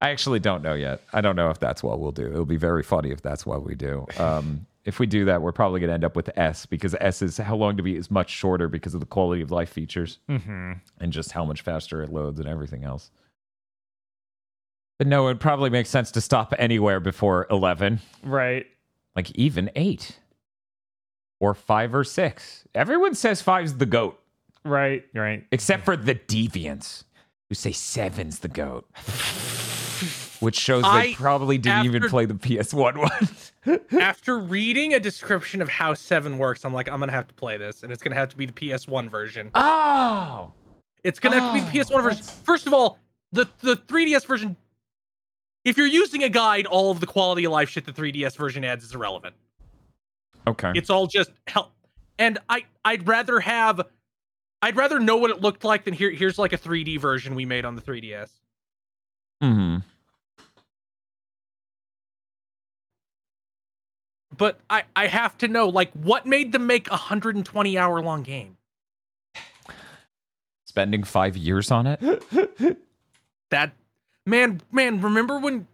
Speaker 1: actually don't know yet. I don't know if that's what we'll do. It'll be very funny if that's what we do. Um, if we do that, we're probably going to end up with S because S is how long to be is much shorter because of the quality of life features
Speaker 2: hmm
Speaker 1: and just how much faster it loads and everything else. But no, it probably makes sense to stop anywhere before 11,
Speaker 2: Right.
Speaker 1: like even 8 or 5 or 6. Everyone says 5's the goat,
Speaker 2: Right. Right.
Speaker 1: except for the deviants who say 7's the goat. Which shows they
Speaker 3: I-
Speaker 1: probably didn't even
Speaker 3: after-
Speaker 1: play the PS1 one. *laughs*
Speaker 3: After reading a description of how Seven works, I'm like, I'm gonna have to play this, and it's gonna have to be the PS1 version.
Speaker 1: oh!
Speaker 3: It's gonna have to be the
Speaker 1: Oh,
Speaker 3: PS1 version. First of all, the the 3DS version. If you're using a guide, all of the quality of life shit the 3DS version adds is irrelevant.
Speaker 1: Okay.
Speaker 3: It's all just help. And I I'd rather have I'd rather know what it looked like than here here's like a 3D version we made on the 3DS.
Speaker 1: hmm
Speaker 3: but I I have to know like what made them make a 120 hour long game.
Speaker 1: Spending five years on it.
Speaker 3: That man, man, remember when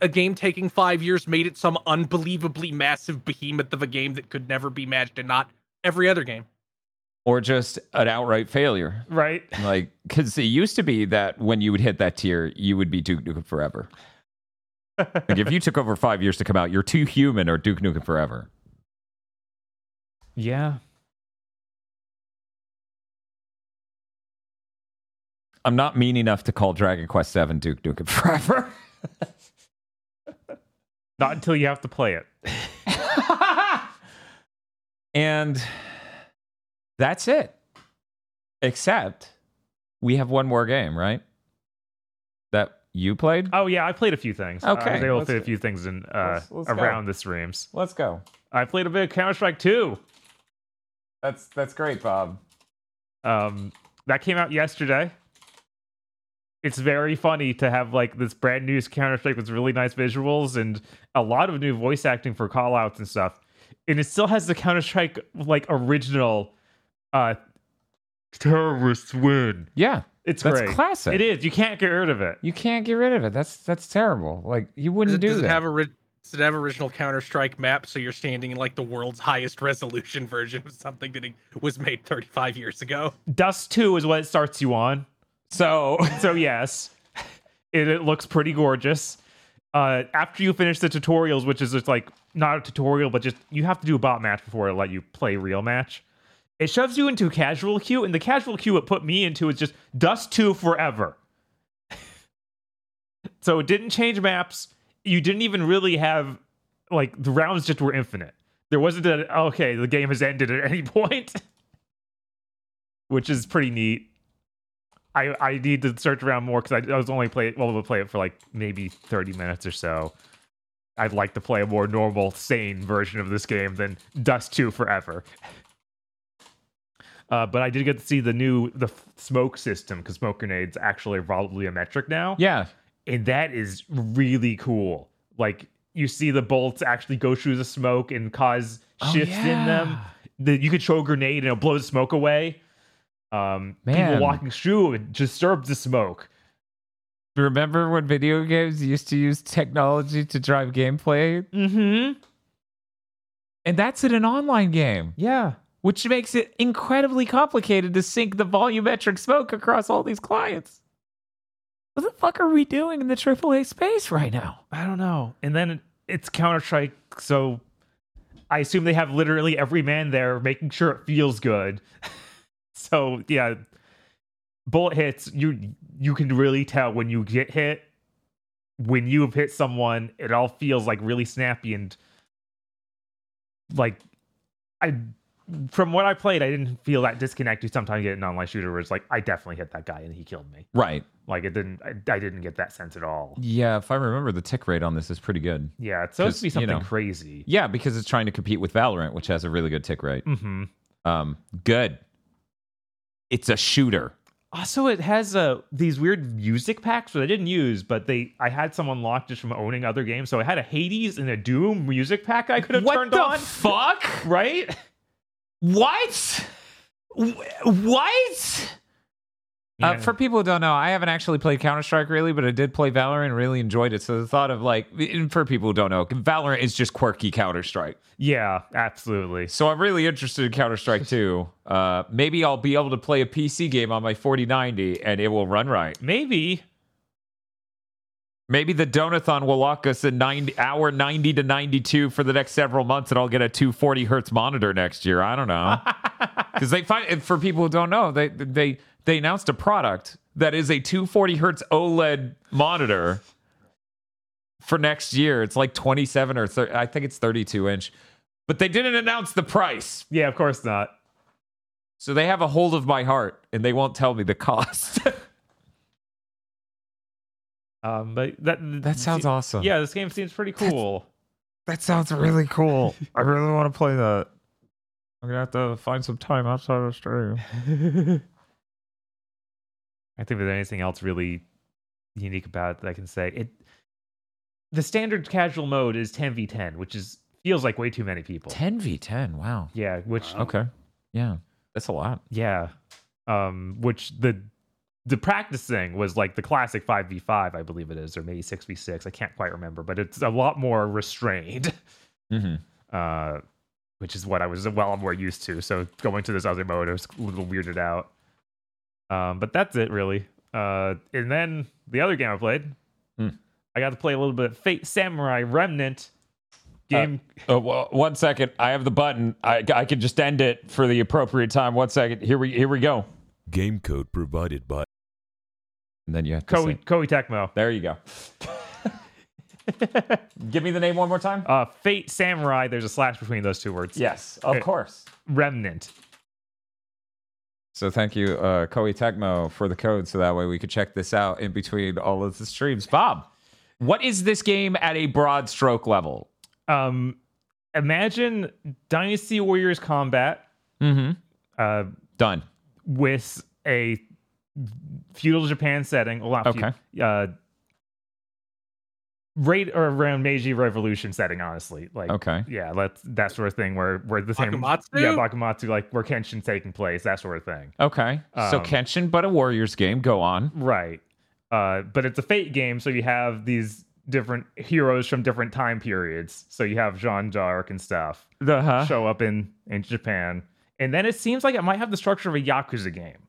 Speaker 3: a, game taking five years made it some unbelievably massive behemoth of a game that could never be matched and not every other game.
Speaker 1: or just an outright failure.
Speaker 2: right?
Speaker 1: Like, because it used to be that when you would hit that tier, you would be Duke Nukem forever. *laughs* Like, if you took over five years to come out, you're too human or Duke Nukem forever.
Speaker 2: Yeah.
Speaker 1: I'm not mean enough to call Dragon Quest Seven Duke Nukem forever. *laughs*
Speaker 2: Not until you have to play it. *laughs*
Speaker 1: and that's it. Except we have one more game, right? That you played?
Speaker 2: Oh yeah, I played a few things.
Speaker 1: Okay, I
Speaker 2: was able to fit a few things in uh,
Speaker 1: Let's- let's go.
Speaker 2: around the streams.
Speaker 1: Let's go.
Speaker 2: I played a bit of Counter Strike 2.
Speaker 1: That's that's great, Bob.
Speaker 2: Um, that came out yesterday. It's very funny to have like this brand new Counter Strike with really nice visuals and a lot of new voice acting for callouts and stuff. And it still has the Counter Strike like original uh terrorists win.
Speaker 1: Yeah,
Speaker 2: It's
Speaker 1: that's
Speaker 2: great.
Speaker 1: classic.
Speaker 2: It is. You can't get rid of it.
Speaker 1: You can't get rid of it. That's that's terrible. Like you wouldn't
Speaker 3: it,
Speaker 1: do
Speaker 3: does it
Speaker 1: that.
Speaker 3: have a ri- does it have original Counter Strike map? So you're standing in like the world's highest resolution version of something that was made 35 years ago.
Speaker 2: Dust 2 is what it starts you on.
Speaker 1: So *laughs*
Speaker 2: So yes, it, it looks pretty gorgeous. Uh, after you finish the tutorials, which is just like not a tutorial, but just you have to do a bot match before it let you play real match. It shoves you into casual queue, and the casual queue it put me into is just Dust 2 forever. *laughs* so it didn't change maps. You didn't even really have like the rounds just were infinite. There wasn't a okay, the game has ended at any *laughs* point. Which is pretty neat. I I need to search around more because I, I was only play well to play it for like maybe 30 minutes or so. I'd like to play a more normal, sane version of this game than Dust 2 forever. Uh, but I did get to see the new the f- smoke system because smoke grenades actually are volumetric now,
Speaker 1: yeah,
Speaker 2: and that is really cool. Like you see the bolts actually go through the smoke and cause
Speaker 1: Oh,
Speaker 2: shifts in them. The, you could throw a grenade and it'll blow the smoke away. Um,
Speaker 1: Man.
Speaker 2: people walking through it disturbs the smoke.
Speaker 1: Remember when video games used to use technology to drive gameplay?
Speaker 2: Mm-hmm.
Speaker 1: And that's in an online game,
Speaker 2: Yeah.
Speaker 1: which makes it incredibly complicated to sync the volumetric smoke across all these clients. What the fuck are we doing in the AAA space right now?
Speaker 2: I don't know. And then it's Counter Strike, so I assume they have literally every man there making sure it feels good. *laughs* so yeah, bullet hits you you can really tell when you get hit. When you have hit someone, it all feels like really snappy and like I. From what I played, I didn't feel that disconnect you sometimes get in an online shooter where it's like I definitely hit that guy and he killed me.
Speaker 1: Right.
Speaker 2: Like it didn't, I, I didn't get that sense at all.
Speaker 1: Yeah, if I remember, the tick rate on this is pretty good.
Speaker 2: Yeah, it's supposed to be
Speaker 1: 'Cause, you
Speaker 2: something
Speaker 1: know.
Speaker 2: crazy.
Speaker 1: Yeah, because it's trying to compete with Valorant, which has a really good tick rate.
Speaker 2: Mm-hmm.
Speaker 1: Um, good. It's a shooter.
Speaker 2: Also, it has uh, these weird music packs that I didn't use, but they I had some unlocked just from owning other games. So I had a Hades and a Doom music pack I could have turned on.
Speaker 1: What
Speaker 2: turned
Speaker 1: the
Speaker 2: on.
Speaker 1: fuck?
Speaker 2: right?
Speaker 1: What? Wh- Uh, for people who don't know, I haven't actually played Counter Strike really, but I did play Valorant and really enjoyed it. So the thought of like, for people who don't know, Valorant is just quirky Counter Strike.
Speaker 2: yeah, absolutely.
Speaker 1: So I'm really interested in Counter Strike 2. *laughs* Uh, maybe I'll be able to play a PC game on my 4090 and it will run right.
Speaker 2: Maybe.
Speaker 1: Maybe the Donathon will lock us in 90, hour 90 to 92 for the next several months, and I'll get a 240 hertz monitor next year. I don't know. *laughs* Because they find, for people who don't know, they they they announced a product that is a 240 hertz OLED monitor for next year. It's like 27 or 30, I think it's 32 inch, but they didn't announce the price.
Speaker 2: Yeah, of course not.
Speaker 1: So they have a hold of my heart, and they won't tell me the cost. *laughs*
Speaker 2: Um, but that
Speaker 1: that sounds awesome.
Speaker 2: Yeah, this game seems pretty cool.
Speaker 1: That sounds really cool. *laughs* I really want to play that. I'm gonna have to find some time outside of stream. *laughs*
Speaker 2: I think if there's anything else really unique about it that I can say, it the standard casual mode is 10v10, which is feels like way too many people.
Speaker 1: 10 v 10. Wow.
Speaker 2: Yeah, which
Speaker 1: Okay. Yeah. That's a lot.
Speaker 2: yeah, um, which the the practicing was like the classic five v five, I believe it is, or maybe six v six. I can't quite remember, but it's a lot more restrained.
Speaker 1: Mm-hmm.
Speaker 2: uh, which is what I was well more used to. So going to this other mode, I was a little weirded out. Um, but that's it really. Uh, and then the other game I played,
Speaker 1: Hmm.
Speaker 2: I got to play a little bit of Fate Samurai Remnant game.
Speaker 1: Oh, well, one second. I have the button. I, I can just end it for the appropriate time. One second. Here we here we go.
Speaker 5: Game code provided by
Speaker 1: And then you have to
Speaker 2: Koei,
Speaker 1: say-
Speaker 2: Koei Tecmo.
Speaker 1: There you go. *laughs* Give me the name one more time.
Speaker 2: Uh, Fate Samurai. There's a slash between those two words.
Speaker 1: Yes, of
Speaker 2: Uh,
Speaker 1: course.
Speaker 2: Remnant.
Speaker 1: So thank you, uh, Koei Tecmo, for the code, so that way we could check this out in between all of the streams. Bob, what is this game at a broad stroke level?
Speaker 2: Um, imagine Dynasty Warriors combat.
Speaker 1: Mm-hmm.
Speaker 2: Uh,
Speaker 1: Done.
Speaker 2: with a feudal Japan setting. Well,
Speaker 1: Okay.
Speaker 2: uh, right or around Meiji Revolution setting, honestly. Like,
Speaker 1: Okay.
Speaker 2: yeah, that's that sort of thing where where the same,
Speaker 3: Bakumatsu?
Speaker 2: yeah, Bakumatsu, like where Kenshin's taking place, that sort of thing.
Speaker 1: Okay. so
Speaker 2: Um,
Speaker 1: Kenshin, but a Warriors game. Go on.
Speaker 2: Right. Uh, but it's a Fate game, so you have these different heroes from different time periods. So you have Jeanne d'Arc and stuff
Speaker 1: Uh-huh.
Speaker 2: show up in in Japan, and then it seems like it might have the structure of a Yakuza game,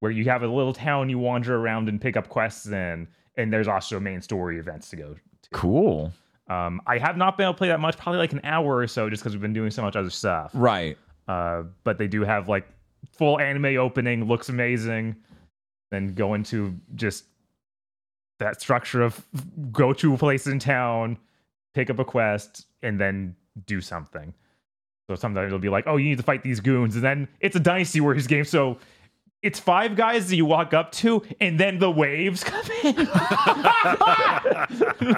Speaker 2: where you have a little town you wander around and pick up quests in, and there's also main story events to go. to.
Speaker 1: Cool.
Speaker 2: Um, I have not been able to play that much, probably like an hour or so, just because we've been doing so much other stuff.
Speaker 1: Right.
Speaker 2: Uh, but they do have like full anime opening, looks amazing. Then go into just that structure of go to a place in town, pick up a quest, and then do something. So sometimes it'll be like, oh, you need to fight these goons, and then it's a Dynasty Warriors game, so it's five guys that you walk up to, and then the waves come in. *laughs*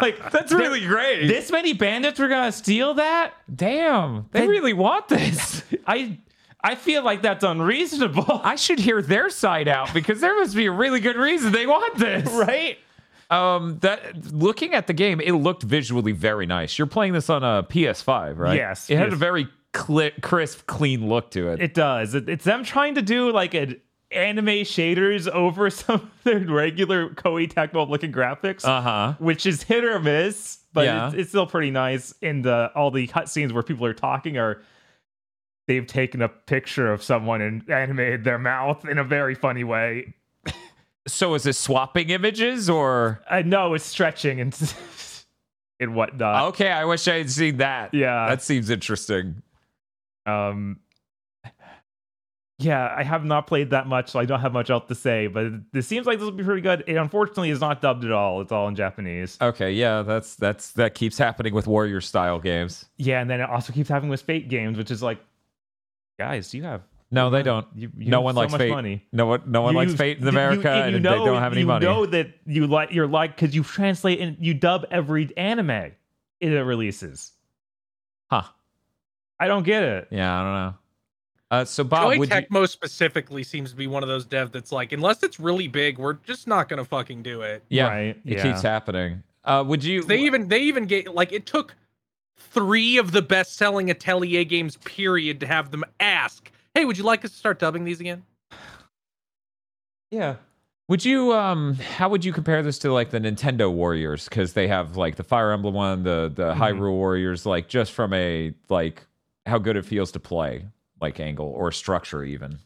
Speaker 2: like
Speaker 1: That's really great.
Speaker 2: this many bandits were gonna steal that?
Speaker 1: Damn. They
Speaker 2: They-
Speaker 1: really want this. *laughs*
Speaker 2: I I feel like that's unreasonable.
Speaker 1: I should hear their side out because there must be a really good reason they want this. *laughs*
Speaker 2: right?
Speaker 1: Um, that looking at the game, it looked visually very nice. You're playing this on a PS5, right?
Speaker 2: Yes,
Speaker 1: It had
Speaker 2: yes.
Speaker 1: a very cli crisp, clean look to it.
Speaker 2: It does. It, it's them trying to do like an anime shaders over *laughs* some of their regular Koei Tecmo looking graphics,
Speaker 1: uh huh.
Speaker 2: which is hit or miss, but
Speaker 1: Yeah.
Speaker 2: it's, it's still pretty nice. And the all the cutscenes where people are talking are they've taken a picture of someone and animated their mouth in a very funny way.
Speaker 1: So is it swapping images or?
Speaker 2: I know it's stretching and *laughs* and whatnot.
Speaker 1: Okay, I wish I had seen that.
Speaker 2: Yeah.
Speaker 1: that seems interesting.
Speaker 2: Um, yeah, I have not played that much, so I don't have much else to say. But it, seems like this will be pretty good. It unfortunately is not dubbed at all. It's all in Japanese.
Speaker 1: Okay, yeah, that's that's that keeps happening with warrior style games.
Speaker 2: Yeah, and then it also keeps having with Fate games, which is like, guys, you have
Speaker 1: No, they don't.
Speaker 2: you, you
Speaker 1: no one
Speaker 2: so
Speaker 1: likes Fate.
Speaker 2: money.
Speaker 1: No one, no one
Speaker 2: You-
Speaker 1: likes Fate in
Speaker 2: you-
Speaker 1: America,
Speaker 2: and you
Speaker 1: and
Speaker 2: know,
Speaker 1: they don't have any
Speaker 2: you
Speaker 1: money.
Speaker 2: know that you like you're like because you translate and you dub every anime it releases.
Speaker 1: Huh?
Speaker 2: I don't get it.
Speaker 1: Yeah, I don't know. Uh, so Bob,
Speaker 3: Koei
Speaker 1: would you?
Speaker 3: Specifically seems to be one of those dev that's like, unless it's really big, we're just not gonna fucking do it.
Speaker 1: Yeah,
Speaker 2: Right,
Speaker 1: it
Speaker 2: yeah.
Speaker 1: keeps happening. Uh, would you?
Speaker 3: They even they even get like it took three of the best selling Atelier games period to have them ask, "Hey, would you like us to start dubbing these again?" *sighs*
Speaker 2: Yeah.
Speaker 1: Would you um how would you compare this to like the Nintendo Warriors cuz they have like the Fire Emblem one, the the
Speaker 2: Mm-hmm.
Speaker 1: Hyrule Warriors like just from a like how good it feels to play like angle or structure even.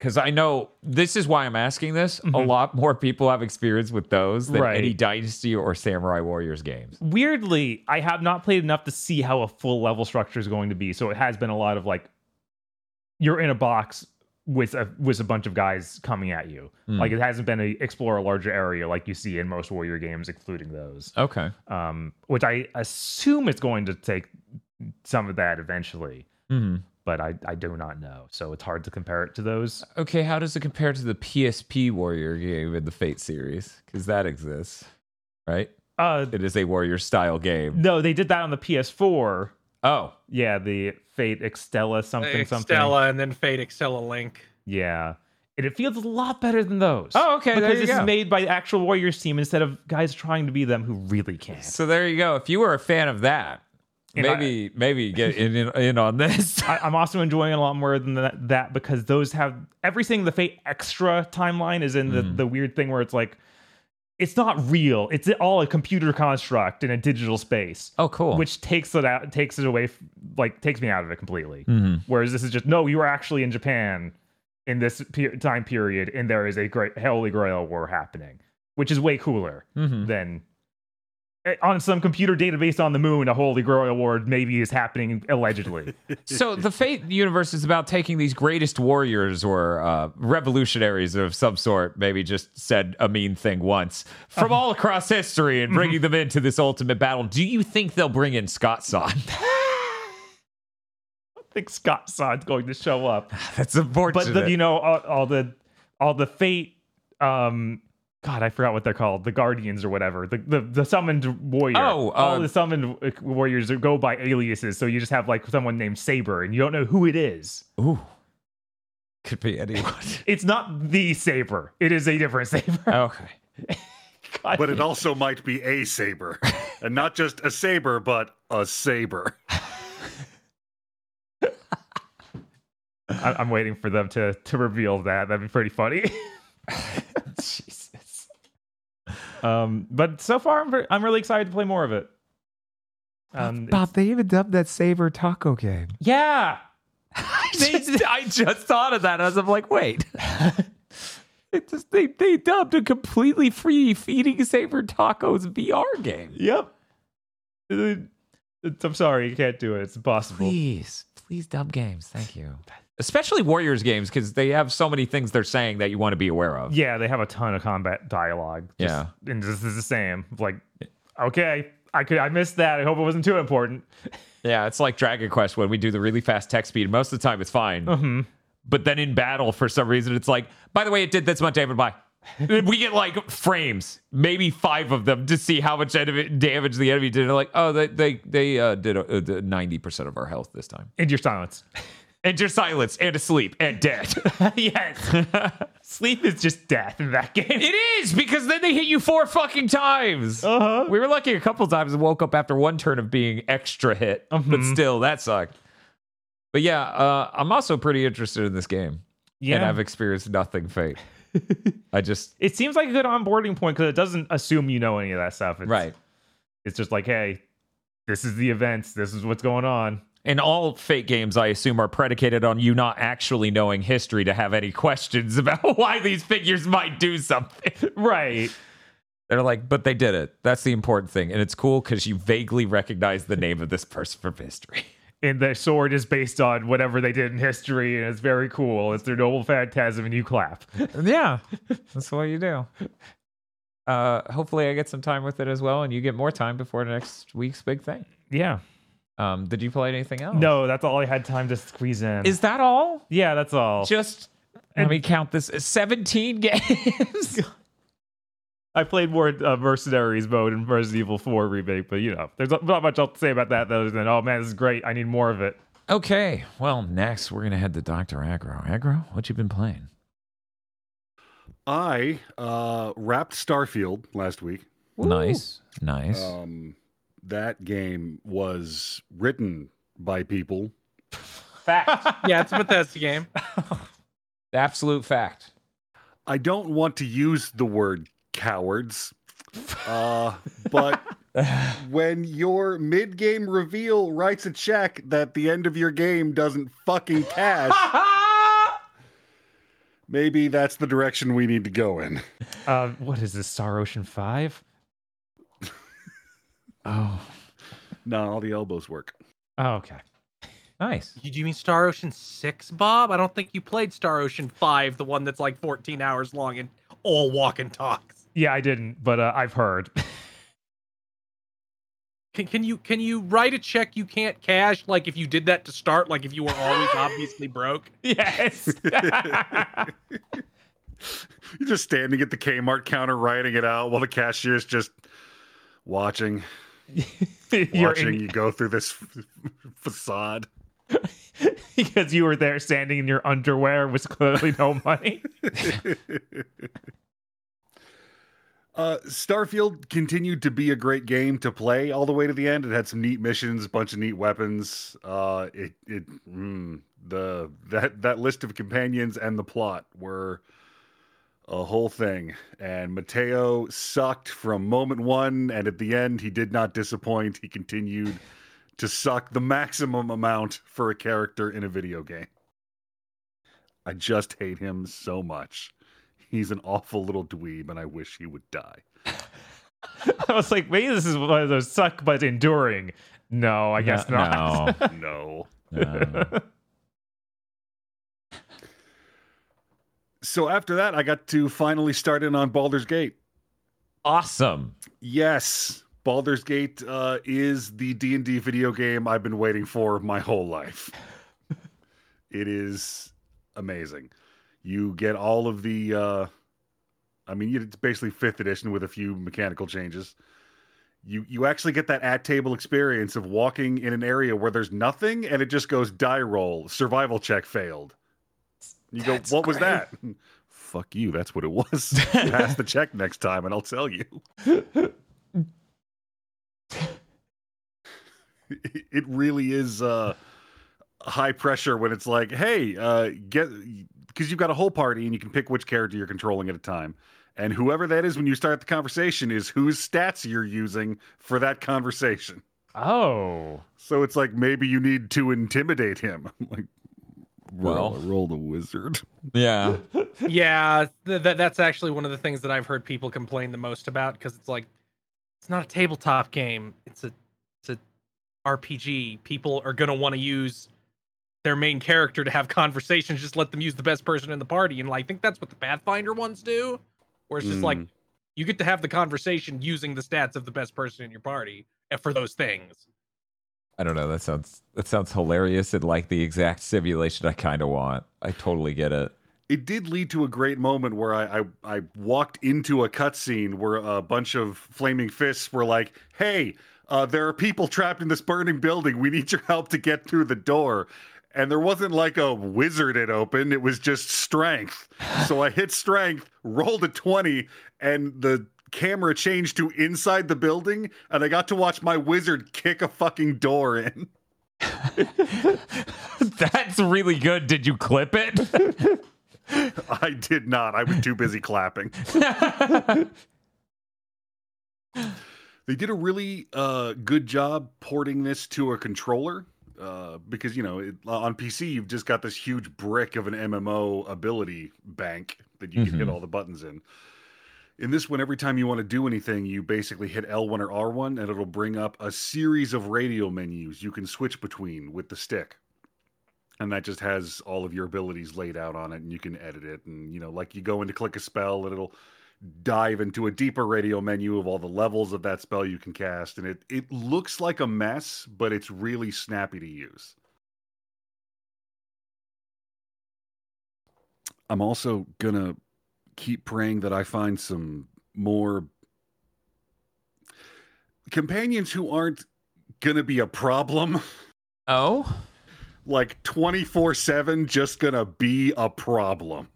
Speaker 1: Cuz I know this is why I'm asking this. A
Speaker 2: Mhm.
Speaker 1: lot more people have experience with those than
Speaker 2: Right.
Speaker 1: any Dynasty or Samurai Warriors games.
Speaker 2: weirdly, I have not played enough to see how a full level structure is going to be. So it has been a lot of like you're in a box with a with a bunch of guys coming at you.
Speaker 1: Hmm.
Speaker 2: Like it hasn't been a explore a larger area like you see in most warrior games, including those.
Speaker 1: Okay.
Speaker 2: Um, which I assume it's going to take some of that eventually,
Speaker 1: Mhm.
Speaker 2: But I, I do not know. So it's hard to compare it to those.
Speaker 1: Okay, how does it compare to the PSP Warrior game in the Fate series? Cuz that exists, right?
Speaker 2: Uh,
Speaker 1: It is a warrior style game.
Speaker 2: no, they did that on the PS4.
Speaker 1: Oh,
Speaker 2: Yeah, the Fate Extella something something.
Speaker 3: Stella and then Fate Extella Link.
Speaker 2: Yeah. And it feels a lot better than those.
Speaker 1: Oh, okay,
Speaker 2: Because
Speaker 1: you
Speaker 2: this
Speaker 1: go.
Speaker 2: is made by the actual Warriors team instead of guys trying to be them who really can't.
Speaker 1: So there you go. If you were a fan of that,
Speaker 2: And I-
Speaker 1: maybe maybe get in, in, in on this. *laughs*
Speaker 2: I, I'm also enjoying it a lot more than that, that because those have everything. The Fate Extra timeline is in the,
Speaker 1: Mhm.
Speaker 2: the weird thing where it's like, it's not real. It's all a computer construct in a digital space,
Speaker 1: oh, cool.
Speaker 2: which takes it out, takes it away, like takes me out of it completely.
Speaker 1: Mhm.
Speaker 2: Whereas this is just no, you are actually in Japan in this pe- time period, and there is a great Holy Grail war happening, which is way cooler
Speaker 1: Mhm.
Speaker 2: than on some computer database on the moon. A Holy Grail award maybe is happening allegedly. *laughs*
Speaker 1: So the Fate universe is about taking these greatest warriors or uh, revolutionaries of some sort, maybe just said a mean thing once from all across history and bringing them into this ultimate battle. Do you think they'll bring in Scott Son? *laughs*
Speaker 2: I think Scott Sod's going to show up. *sighs*
Speaker 1: That's unfortunate.
Speaker 2: but the, you know all, all the all the fate um god i forgot what they're called the guardians or whatever the the, the summoned warrior
Speaker 1: Oh,
Speaker 2: all
Speaker 1: uh,
Speaker 2: the summoned uh, warriors go by aliases so you just have like someone named saber and you don't know who it is
Speaker 1: Ooh, could be anyone. *laughs*
Speaker 2: it's not the saber it is a different saber *laughs*
Speaker 1: okay.
Speaker 2: God,
Speaker 4: But it also might be a saber. *laughs* and not just a saber, but a saber.
Speaker 2: I, i'm waiting for them to to reveal that that'd be pretty funny
Speaker 1: Jesus.
Speaker 2: Um but so far i'm, I'm really excited to play more of it um it's-
Speaker 1: they even dubbed that Saber Taco game.
Speaker 2: yeah *laughs*
Speaker 1: I just, I just thought of that as I'm like, wait. *laughs* It just, they, they dubbed a completely free feeding Saber Tacos VR game.
Speaker 2: Yep. Uh, it's- I'm sorry, you can't do it. It's impossible.
Speaker 1: Please, please dub games. Thank you. Especially Warriors games because they have so many things they're saying that you want to be aware of.
Speaker 2: Yeah, they have a ton of combat dialogue. Just-
Speaker 1: Yeah.
Speaker 2: and this is the same. Like, okay, I could I missed that. I hope it wasn't too important.
Speaker 1: Yeah, it's like Dragon Quest when we do the really fast text speed. Most of the time it's fine.
Speaker 2: hmm
Speaker 1: But then in battle, for some reason, it's like, by the way, it did this much damage. Bye. we get like frames, maybe five of them, to see how much enemy, damage the enemy did. And like, oh, they they they uh, did ninety percent of our health this time.
Speaker 2: And your silence.
Speaker 1: And just silence and asleep and dead. *laughs*
Speaker 2: yes. *laughs* Sleep is just death in that game.
Speaker 1: it is because then they hit you four fucking times.
Speaker 2: Uh-huh.
Speaker 1: We were lucky a couple times and woke up after one turn of being extra hit, but
Speaker 2: Mhm.
Speaker 1: still, that sucked. But yeah, uh, I'm also pretty interested in this game,
Speaker 2: Yeah, and
Speaker 1: I've experienced nothing fate. *laughs* I just
Speaker 2: It seems like a good onboarding point because it doesn't assume you know any of that stuff. It's,
Speaker 1: right.
Speaker 2: It's just like, hey, this is the events. This is what's going on.
Speaker 1: And all fate games, I assume, are predicated on you not actually knowing history to have any questions *laughs* about why these figures might do something.
Speaker 2: Right.
Speaker 1: They're like, but they did it. That's the important thing. And it's cool because you vaguely recognize the name of this person from history. *laughs*
Speaker 2: and the sword is based on whatever they did in history, and it's very cool. It's their noble phantasm, and you clap. *laughs*
Speaker 1: yeah, that's what you do. Uh, hopefully, I get some time with it as well, and you get more time before next week's big thing.
Speaker 2: Yeah.
Speaker 1: Um, did you play anything else?
Speaker 2: No, that's all I had time to squeeze in.
Speaker 1: Is that all?
Speaker 2: yeah, that's all.
Speaker 1: Just let me count this: seventeen *laughs* games.
Speaker 2: I played more uh, Mercenaries mode in Resident Evil 4 remake, but you know, there's not not much else to say about that other than, oh man, this is great. I need more of it.
Speaker 1: okay, well, next we're gonna head to Doctor Agro. Agro, what you been playing?
Speaker 4: I uh, wrapped Starfield last week.
Speaker 1: Nice, nice.
Speaker 4: Um, that game was written by people.
Speaker 1: fact,
Speaker 3: Yeah, it's a Bethesda game. *laughs*
Speaker 1: absolute fact.
Speaker 4: I don't want to use the word cowards, uh, but *laughs* when your mid-game reveal writes a check that the end of your game doesn't fucking cash, *laughs* maybe that's the direction we need to go in.
Speaker 2: Uh, what is this, Star Ocean 5?
Speaker 1: Oh,
Speaker 4: No, all the elbows work.
Speaker 2: Oh, okay.
Speaker 1: nice.
Speaker 3: You- Do you mean Star Ocean 6, Bob? I don't think you played Star Ocean 5, the one that's like 14 hours long and all walk and talks.
Speaker 2: Yeah, I didn't, but uh, I've heard. *laughs*
Speaker 3: Can, can you can you write a check you can't cash like if you did that to start like if you were always obviously broke? *laughs*
Speaker 2: yes. *laughs*
Speaker 4: You're just standing at the Kmart counter writing it out while the cashier's just watching,
Speaker 2: You're *laughs*
Speaker 4: watching
Speaker 2: in,
Speaker 4: you go through this f- *laughs* facade. *laughs*
Speaker 2: because you were there standing in your underwear with clearly no money.
Speaker 4: Uh, Starfield continued to be a great game to play all the way to the end. It had some neat missions, a bunch of neat weapons. Uh, it it mm, the that that list of companions and the plot were a whole thing. And Mateo sucked from moment one, and at the end, he did not disappoint. He continued to suck the maximum amount for a character in a video game. I just hate him so much. He's an awful little dweeb, and I wish he would die. *laughs*
Speaker 2: I was like, maybe this is one of those suck but enduring. No, I guess
Speaker 1: No,
Speaker 2: not.
Speaker 4: No. *laughs*
Speaker 1: no.
Speaker 4: So after that, I got to finally start in on Baldur's Gate.
Speaker 1: awesome.
Speaker 4: Yes, Baldur's Gate uh, is the D and D video game I've been waiting for my whole life. *laughs* it is amazing. You get all of the. Uh, I mean, it's basically fifth edition with a few mechanical changes. You you actually get that at table experience of walking in an area where there's nothing and it just goes die roll survival check failed. You
Speaker 1: That's
Speaker 4: go, what was that? *laughs* Fuck you. That's what it was. *laughs* Pass the check next time, and I'll tell you. *laughs* it really is uh high pressure when it's like hey uh get because you've got a whole party and you can pick which character you're controlling at a time and whoever that is when you start the conversation is whose stats you're using for that conversation
Speaker 2: oh.
Speaker 4: so it's like maybe you need to intimidate him like
Speaker 1: Well.
Speaker 4: roll, roll the wizard *laughs*
Speaker 1: Yeah.
Speaker 3: yeah, th- that that's actually one of the things that I've heard people complain the most about because it's like it's not a tabletop game. It's a it's a RPG. People are gonna want to use their main character to have *laughs* conversations. Just let them use the best person in the party, and like, I think that's what the Pathfinder ones do, where it's just like
Speaker 4: Mm.
Speaker 3: you get to have the conversation using the stats of the best person in your party uh, for those things.
Speaker 1: I don't know. That sounds that sounds hilarious and like the exact simulation I kind of want. I totally get it.
Speaker 4: it did lead to a great moment where I, I I walked into a cutscene where a bunch of flaming fists were like, "Hey, uh, there are people trapped in this burning building. We need your help to get through the door." And there wasn't like a wizard it opened; it was just strength. So I hit strength, rolled a twenty, and the camera changed to inside the building, and I got to watch my wizard kick a fucking door in. *laughs*
Speaker 1: That's really good. Did you clip it?
Speaker 4: I did not. I was too busy clapping. *laughs* they did a really uh, good job porting this to a controller uh, because you know it, on PC you've just got this huge brick of an MMO ability bank that you can hit
Speaker 1: Mhm.
Speaker 4: all the buttons in. In this one, every time you want to do anything, you basically hit L1 or R1, and it'll bring up a series of radio menus you can switch between with the stick. And that just has all of your abilities laid out on it, and you can edit it. And you know, like you go in to click a spell, and it'll dive into a deeper radio menu of all the levels of that spell you can cast. And it it looks like a mess, but it's really snappy to use. I'm also gonna keep praying that I find some more companions who aren't gonna be a problem.
Speaker 1: oh,
Speaker 4: Like 24 7, just gonna be a problem.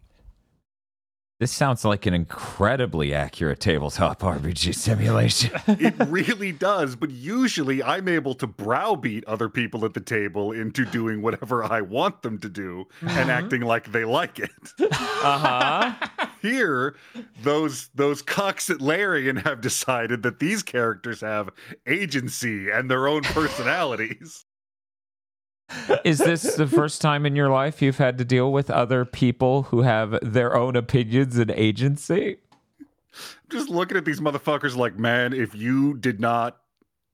Speaker 1: this sounds like an incredibly accurate tabletop *laughs* RPG simulation. *laughs*
Speaker 4: It really does, but usually I'm able to browbeat other people at the table into doing whatever I want them to do and acting like they like it. *laughs*
Speaker 1: uh huh.
Speaker 4: Here, those those cucks at Larian have decided that these characters have agency and their own personalities. *laughs*
Speaker 1: Is this the first time in your life you've had to deal with other people who have their own opinions and agency?
Speaker 4: Just looking at these motherfuckers like, man, if you did not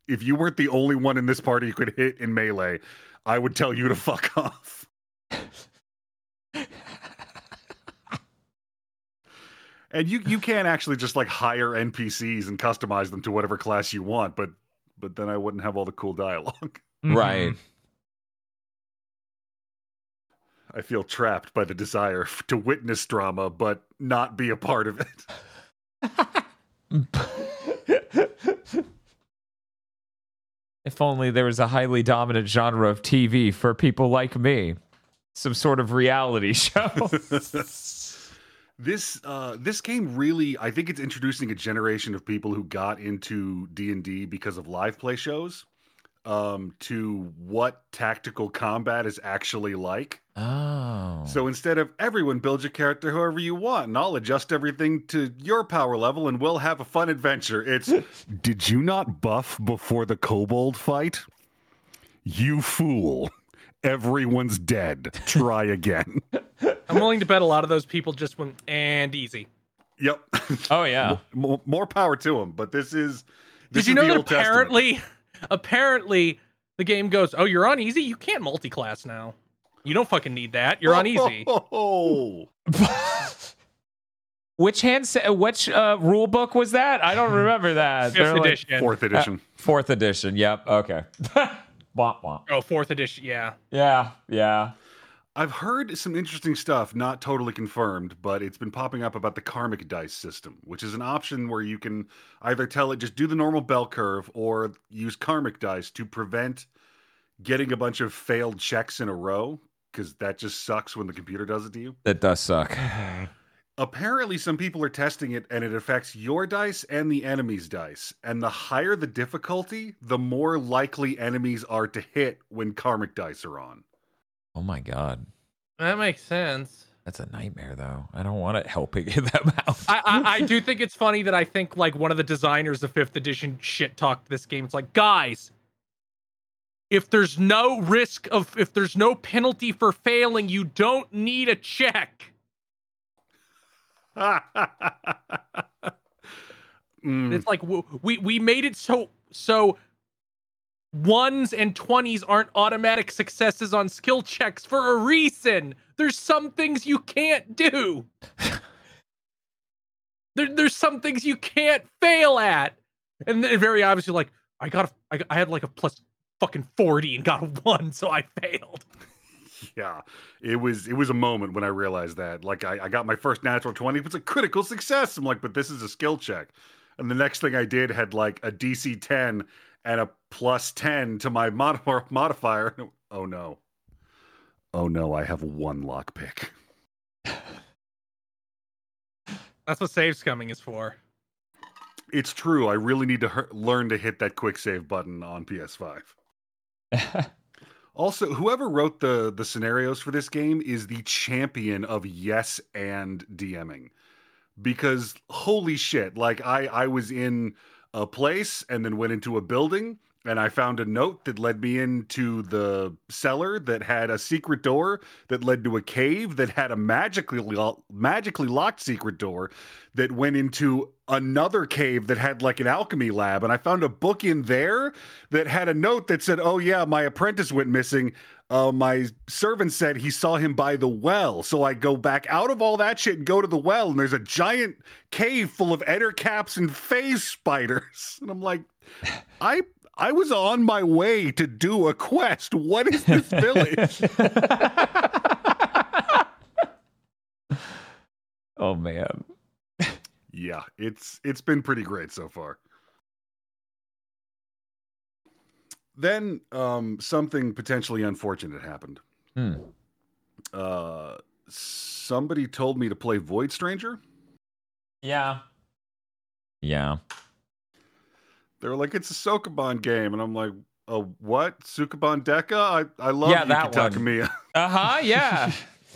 Speaker 4: if you weren't the only one in this party who could hit in melee, I would tell you to fuck off. *laughs* and you you can actually just like hire NPCs and customize them to whatever class you want, but but then I wouldn't have all the cool dialogue. Mm-hmm.
Speaker 1: Right.
Speaker 4: I feel trapped by the desire to witness drama but not be a part of it. *laughs*
Speaker 1: If only there was a highly dominant genre of TV for people like me. Some sort of reality *laughs* show. *laughs*
Speaker 4: This uh, this game really, I think it's introducing a generation of people who got into D and D because of live play shows, um, to what tactical combat is actually like.
Speaker 1: Oh.
Speaker 4: So instead of everyone build your character however you want, and I'll adjust everything to your power level, and we'll have a fun adventure. It's *laughs* did you not buff before the kobold fight? You fool! Everyone's dead. Try again.
Speaker 3: I'm willing to bet a lot of those people just went and easy.
Speaker 4: yep.
Speaker 1: oh yeah.
Speaker 4: more, more power to them. But this is. This
Speaker 3: Did you
Speaker 4: is
Speaker 3: know
Speaker 4: the
Speaker 3: that
Speaker 4: Old Testament.
Speaker 3: apparently, *laughs* apparently, the game goes, "Oh, you're on easy. You can't multi-class now. You don't fucking need that. You're on easy."
Speaker 4: Oh, *laughs* *laughs*
Speaker 1: Which hand? sa- Which uh, rule book was that? I don't remember that.
Speaker 3: Fifth
Speaker 1: They're like-
Speaker 4: fourth edition.
Speaker 1: fourth edition. Yep. Okay. Womp womp.
Speaker 3: Oh, fourth edition. Yeah.
Speaker 1: Yeah. Yeah.
Speaker 4: I've heard some interesting stuff, not totally confirmed, but it's been popping up about the karmic dice system, which is an option where you can either tell it just do the normal bell curve or use karmic dice to prevent getting a bunch of failed checks in a row because that just sucks when the computer does it to you.
Speaker 1: That does suck. *laughs*
Speaker 4: Apparently, some people are testing it and it affects your dice and the enemy's dice. And the higher the difficulty, the more likely enemies are to hit when karmic dice are on.
Speaker 1: Oh my god.
Speaker 3: That makes sense.
Speaker 1: That's a nightmare though. I don't want it helping them out.
Speaker 3: I, I, I do think it's funny that I think like one of the designers of fifth edition shit talked this game. It's like, guys, if there's no risk of if there's no penalty for failing, you don't need a check.
Speaker 4: Mm,
Speaker 3: It's like we we made it so so ones and twenties aren't automatic successes on skill checks for a reason. There's some things you can't do. *laughs* there, there's some things you can't fail at, and very obviously, like I got a, I, I had like a plus fucking forty and got a one, so I failed. *laughs*
Speaker 4: yeah, it was it was a moment when I realized that. Like I, I got my first natural 20, it's a critical success. I'm like, but this is a skill check. And the next thing I did had like a DC 10 and a plus 10 to my *laughs* mod- modifier. Oh no. Oh no, I have one lockpick. *laughs*
Speaker 3: That's what save scumming is for.
Speaker 4: It's true. I really need to her- learn to hit that quick save button on PS5. Also, whoever wrote the the scenarios for this game is the champion of yes and DMing. Because holy shit, like I I was in a place and then went into a building and I found a note that led me into the cellar that had a secret door that led to a cave that had a magically lo- magically locked secret door that went into another cave that had like an alchemy lab and I found a book in there that had a note that said, "Oh yeah, my apprentice went missing. Uh, my servant said he saw him by the well." So I go back out of all that shit and go to the well, and there's a giant cave full of ettercaps and phase spiders, *laughs* and I'm like, *sighs* I. I was on my way to do a quest. What is this *laughs* village? *laughs*
Speaker 1: oh man.
Speaker 4: yeah, it's it's been pretty great so far. Then um, something potentially unfortunate happened.
Speaker 1: Hmm.
Speaker 4: Uh, somebody told me to play Void Stranger.
Speaker 1: Yeah. Yeah.
Speaker 4: They were like, "It's a Sokoban game," and I'm like, "A what? Sukeban Deka? I I love
Speaker 1: Yeah,
Speaker 4: Yuki
Speaker 1: that one. Uh-huh. Yeah.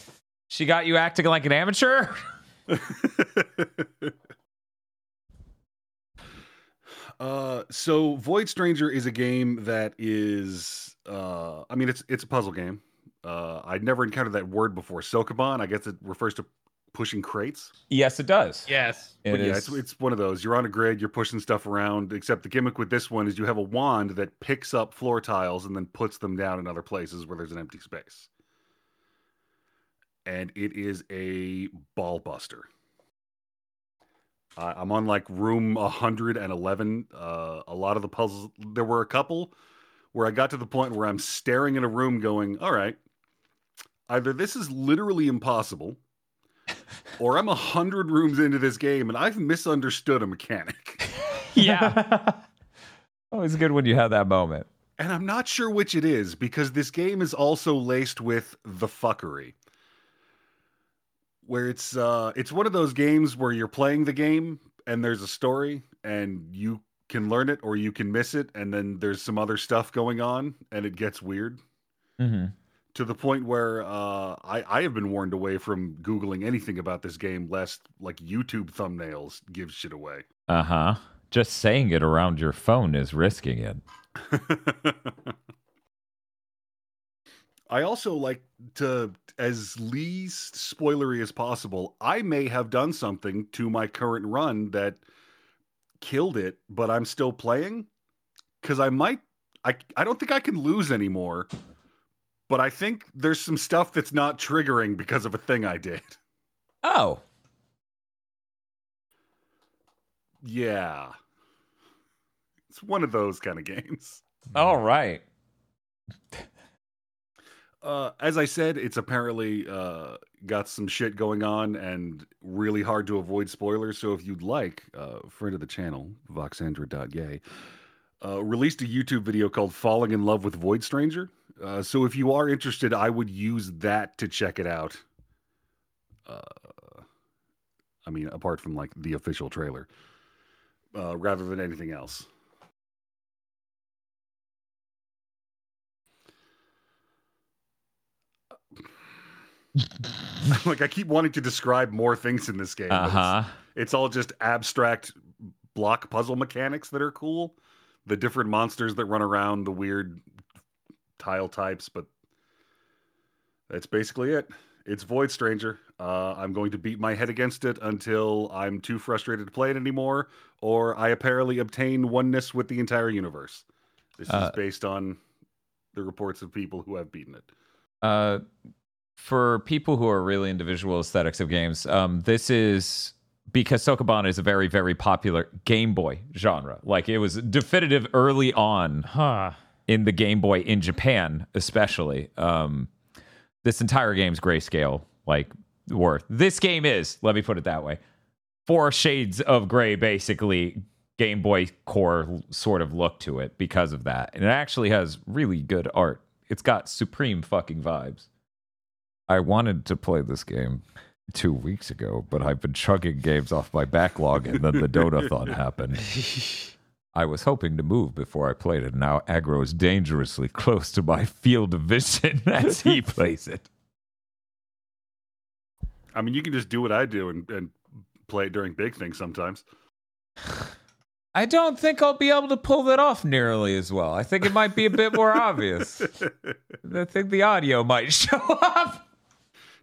Speaker 1: *laughs* she got you acting like an amateur? *laughs*
Speaker 4: uh, so Void Stranger is a game that is, uh, I mean, it's it's a puzzle game. Uh, I'd never encountered that word before. Sokoban, I guess it refers to pushing crates.
Speaker 1: Yes, it does.
Speaker 3: Yes.
Speaker 1: It
Speaker 4: But yeah, it's, it's one of those. You're on a grid, you're pushing stuff around, except the gimmick with this one is you have a wand that picks up floor tiles and then puts them down in other places where there's an empty space. And it is a ball buster. Uh, I'm on like room 111. Uh, a lot of the puzzles, there were a couple where I got to the point where I'm staring in a room going, all right, either this is literally impossible or I'm a hundred rooms into this game and I've misunderstood a mechanic. *laughs*
Speaker 1: yeah. *laughs* Always good when you have that moment.
Speaker 4: And I'm not sure which it is because this game is also laced with the fuckery. where it's uh it's one of those games where you're playing the game and there's a story and you can learn it or you can miss it and then there's some other stuff going on and it gets weird
Speaker 1: Mm-hmm.
Speaker 4: To the point where uh I I have been warned away from googling anything about this game lest like YouTube thumbnails give shit away.
Speaker 1: Uh huh. Just saying it around your phone is risking it. *laughs*
Speaker 4: I also like to, as least spoilery as possible. I may have done something to my current run that killed it, but I'm still playing because I might. I I don't think I can lose anymore, but I think there's some stuff that's not triggering because of a thing I did.
Speaker 1: Oh.
Speaker 4: Yeah, it's one of those kind of games. *laughs*
Speaker 1: All right.
Speaker 4: Uh, as I said, it's apparently uh, got some shit going on and really hard to avoid spoilers. So if you'd like, uh, friend of the channel, voxandra.gay, uh, released a YouTube video called Falling in Love with Void Stranger. Uh, so if you are interested, I would use that to check it out. Uh, I mean, apart from like the official trailer, uh, rather than anything else. *laughs* like I keep wanting to describe more things in this game. but
Speaker 1: Uh
Speaker 4: it's- It's, all just abstract block puzzle mechanics that are cool. The different monsters that run around, the weird tile types, but that's basically it. It's Void Stranger. Uh, I'm going to beat my head against it until I'm too frustrated to play it anymore, or I apparently obtain oneness with the entire universe. This
Speaker 1: Uh,
Speaker 4: is based on the reports of people who have beaten it.
Speaker 1: Uh, for people who are really into visual aesthetics of games, um, this is because Sokoban is a very, very popular Game Boy genre. Like it was definitive early on
Speaker 2: Huh.
Speaker 1: In the Game Boy in Japan, especially. Um, this entire game's grayscale, like worth. This game is, let me put it that way, four shades of gray, basically Game Boy core sort of look to it because of that. And it actually has really good art. It's got supreme fucking vibes. I wanted to play this game two weeks ago, but I've been chugging games off my backlog, and then the Donathon happened. *laughs* I was hoping to move before I played it. Now aggro is dangerously *laughs* close to my field of vision *laughs* as he *laughs* plays it.
Speaker 4: I mean, you can just do what I do and, and play it during big things sometimes. *sighs*
Speaker 1: I don't think I'll be able to pull that off nearly as well. I think it might be a bit more obvious. I think the audio might show up.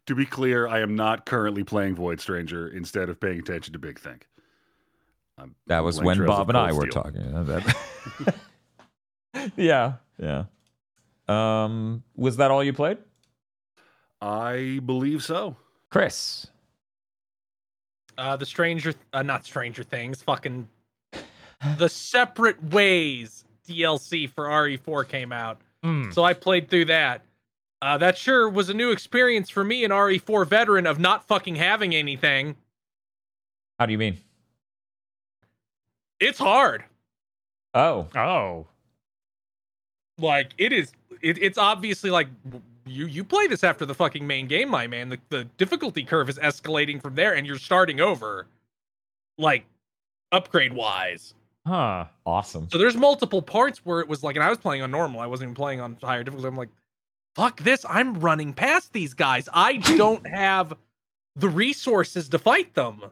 Speaker 4: To be clear, I am not currently playing Void Stranger instead of paying attention to Big Think. I'm
Speaker 1: That was when Bob and I were
Speaker 4: Steel.
Speaker 1: talking. That- *laughs* yeah, yeah. Um, was that all you played,
Speaker 4: I believe so.
Speaker 1: Chris?
Speaker 3: Uh, the Stranger, uh, not Stranger Things, fucking the Separate Ways DLC for RE4 came out.
Speaker 2: Mm.
Speaker 3: So I played through that. Uh, that sure was a new experience for me, an RE4 veteran, of not fucking having anything.
Speaker 1: How do you mean?
Speaker 3: It's hard.
Speaker 1: Oh,
Speaker 2: Oh.
Speaker 3: Like it is. It, it's obviously like you you play this after the fucking main game, my man. The the difficulty curve is escalating from there, and you're starting over, like upgrade wise.
Speaker 2: Huh.
Speaker 1: awesome.
Speaker 3: So there's multiple parts where it was like, and I was playing on normal. I wasn't even playing on higher difficulty. I'm like, fuck this. I'm running past these guys. I don't *laughs* have the resources to fight them.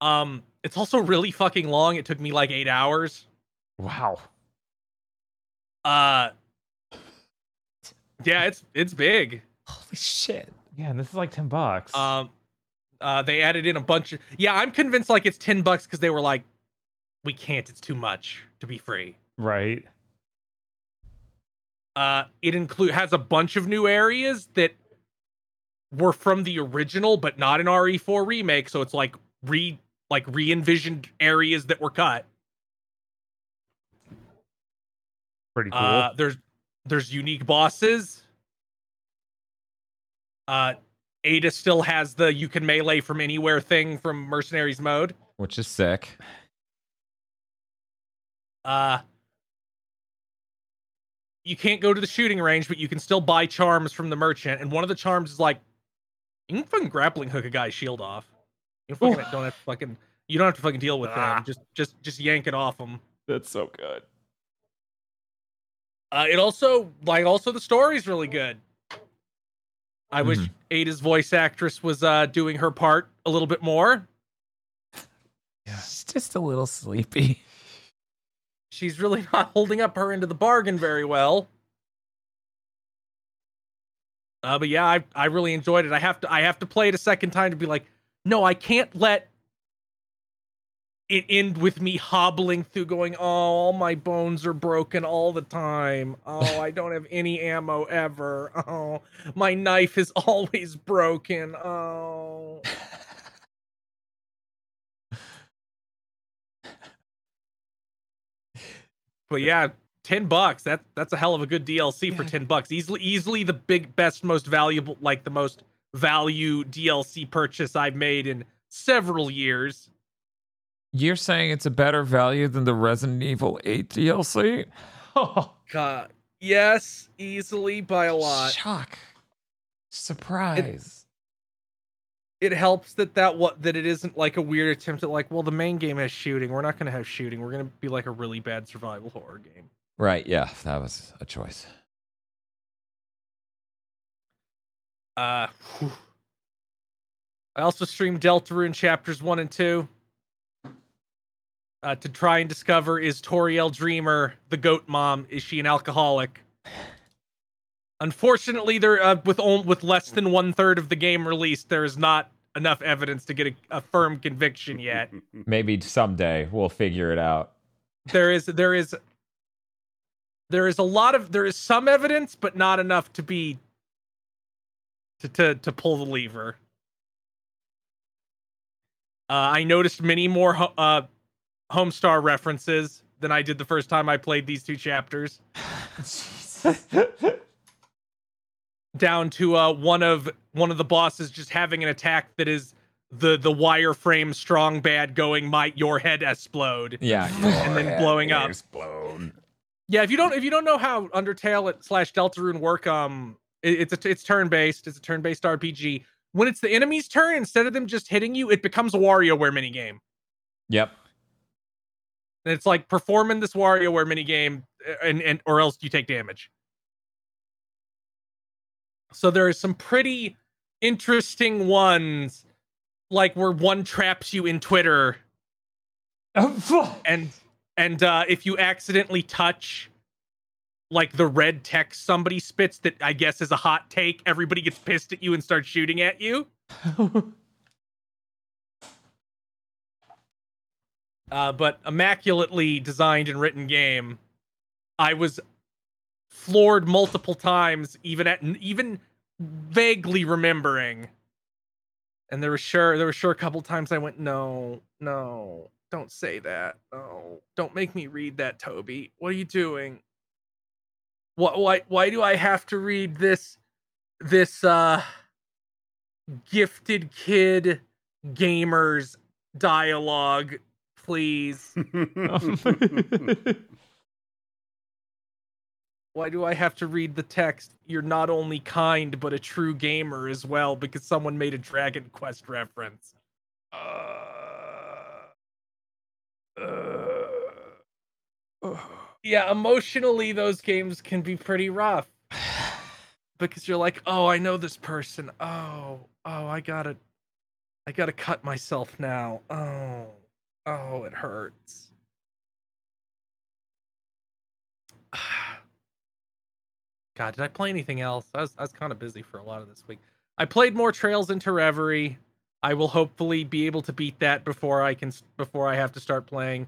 Speaker 3: Um, it's also really fucking long. It took me like eight hours.
Speaker 2: Wow.
Speaker 3: Uh, yeah, it's it's big.
Speaker 1: Holy shit.
Speaker 2: Yeah, and this is like 10 bucks.
Speaker 3: Um, uh, they added in a bunch of. Yeah, I'm convinced like it's ten bucks because they were like, we can't. It's too much to be free.
Speaker 2: right.
Speaker 3: Uh, it include has a bunch of new areas that were from the original, but not an RE4 remake. So it's like re like re envisioned areas that were cut.
Speaker 2: Pretty cool.
Speaker 3: Uh, there's there's unique bosses. Uh, Ada still has the you can melee from anywhere thing from Mercenaries mode.
Speaker 1: Which is sick.
Speaker 3: Uh, you can't go to the shooting range, but you can still buy charms from the merchant. And one of the charms is like You can fucking grappling hook a guy's shield off. You don't *laughs* fucking, don't have to fucking. You don't have to fucking deal with
Speaker 4: Ah.
Speaker 3: them. Just just just yank it off them.
Speaker 2: That's so good.
Speaker 3: Uh, it also like also the story's really good. I wish
Speaker 1: Mhm.
Speaker 3: Ada's voice actress was uh doing her part a little bit more.
Speaker 1: She's just a little sleepy. *laughs*
Speaker 3: She's really not holding up her end of the bargain very well. Uh, but yeah, I I really enjoyed it. I have to I have to play it a second time to be like, no, I can't let it end with me hobbling through, going, oh, all my bones are broken all the time. Oh, I don't have any ammo ever. Oh, my knife is *laughs* always broken. Oh. But yeah, ten bucks. That that's a hell of a good DLC for
Speaker 1: Yeah.
Speaker 3: ten bucks. Easily, easily the big, best, most valuable, like the most value DLC purchase I've made in several years.
Speaker 1: You're saying it's a better value than the Resident Evil 8 DLC?
Speaker 2: Oh,
Speaker 3: God, yes, easily by a lot.
Speaker 1: Shock. Surprise.
Speaker 3: It helps that that what that it isn't like a weird attempt at like, well, the main game has shooting. We're not going to have shooting. We're going to be like a really bad survival horror game.
Speaker 1: right, yeah, that was a choice.
Speaker 3: Uh, whew. I also streamed Deltarune chapters one and two. Uh, to try and discover is Toriel Dreemurr the goat mom? Is she an alcoholic? *sighs* Unfortunately, there uh, with on, with less than one third of the game released, there is not enough evidence to get a, a firm conviction yet. *laughs*
Speaker 1: Maybe someday we'll figure it out.
Speaker 3: there is there is there is a lot of there is some evidence, but not enough to be to to, to pull the lever. Uh, I noticed many more ho- uh, Homestar references than I did the first time I played these two chapters. *sighs* *laughs* Down to uh, one of one of the bosses just having an attack that is the the wireframe strong bad going might your head explode.
Speaker 1: Yeah. *laughs*
Speaker 3: And then blowing up.
Speaker 1: Blown.
Speaker 3: Yeah, if you don't if you don't know how Undertale slash Deltarune work, um, it, it's a it's turn based. It's a turn based RPG. When it's the enemy's turn, instead of them just hitting you, it becomes a WarioWare minigame.
Speaker 1: Yep.
Speaker 3: And it's like performing this WarioWare minigame, uh, and and or else you take damage. So there are some pretty interesting ones, like where one traps you in Twitter *laughs* and and uh if you accidentally touch like the red text somebody spits that I guess is a hot take, everybody gets pissed at you and starts shooting at you. *laughs* Uh, but immaculately designed and written game. I was floored multiple times, even at even vaguely remembering. And there was sure there were sure a couple times I went, no, no, don't say that. No, don't make me read that, Toby. What are you doing? What why why do I have to read this this uh gifted kid gamers dialogue, please? *laughs* Why do I have to read the text? You're not only kind, but a true gamer as well, because someone made a Dragon Quest reference. Uh, uh, uh. Yeah, emotionally, those games can be pretty rough. *sighs* Because you're like, oh, I know this person. Oh, oh, I gotta, I gotta cut myself now. Oh, oh, it hurts. *sighs* God, did I play anything else? I was, I was kind of busy for a lot of this week. I played more Trails into Reverie. I will hopefully be able to beat that before I can before I have to start playing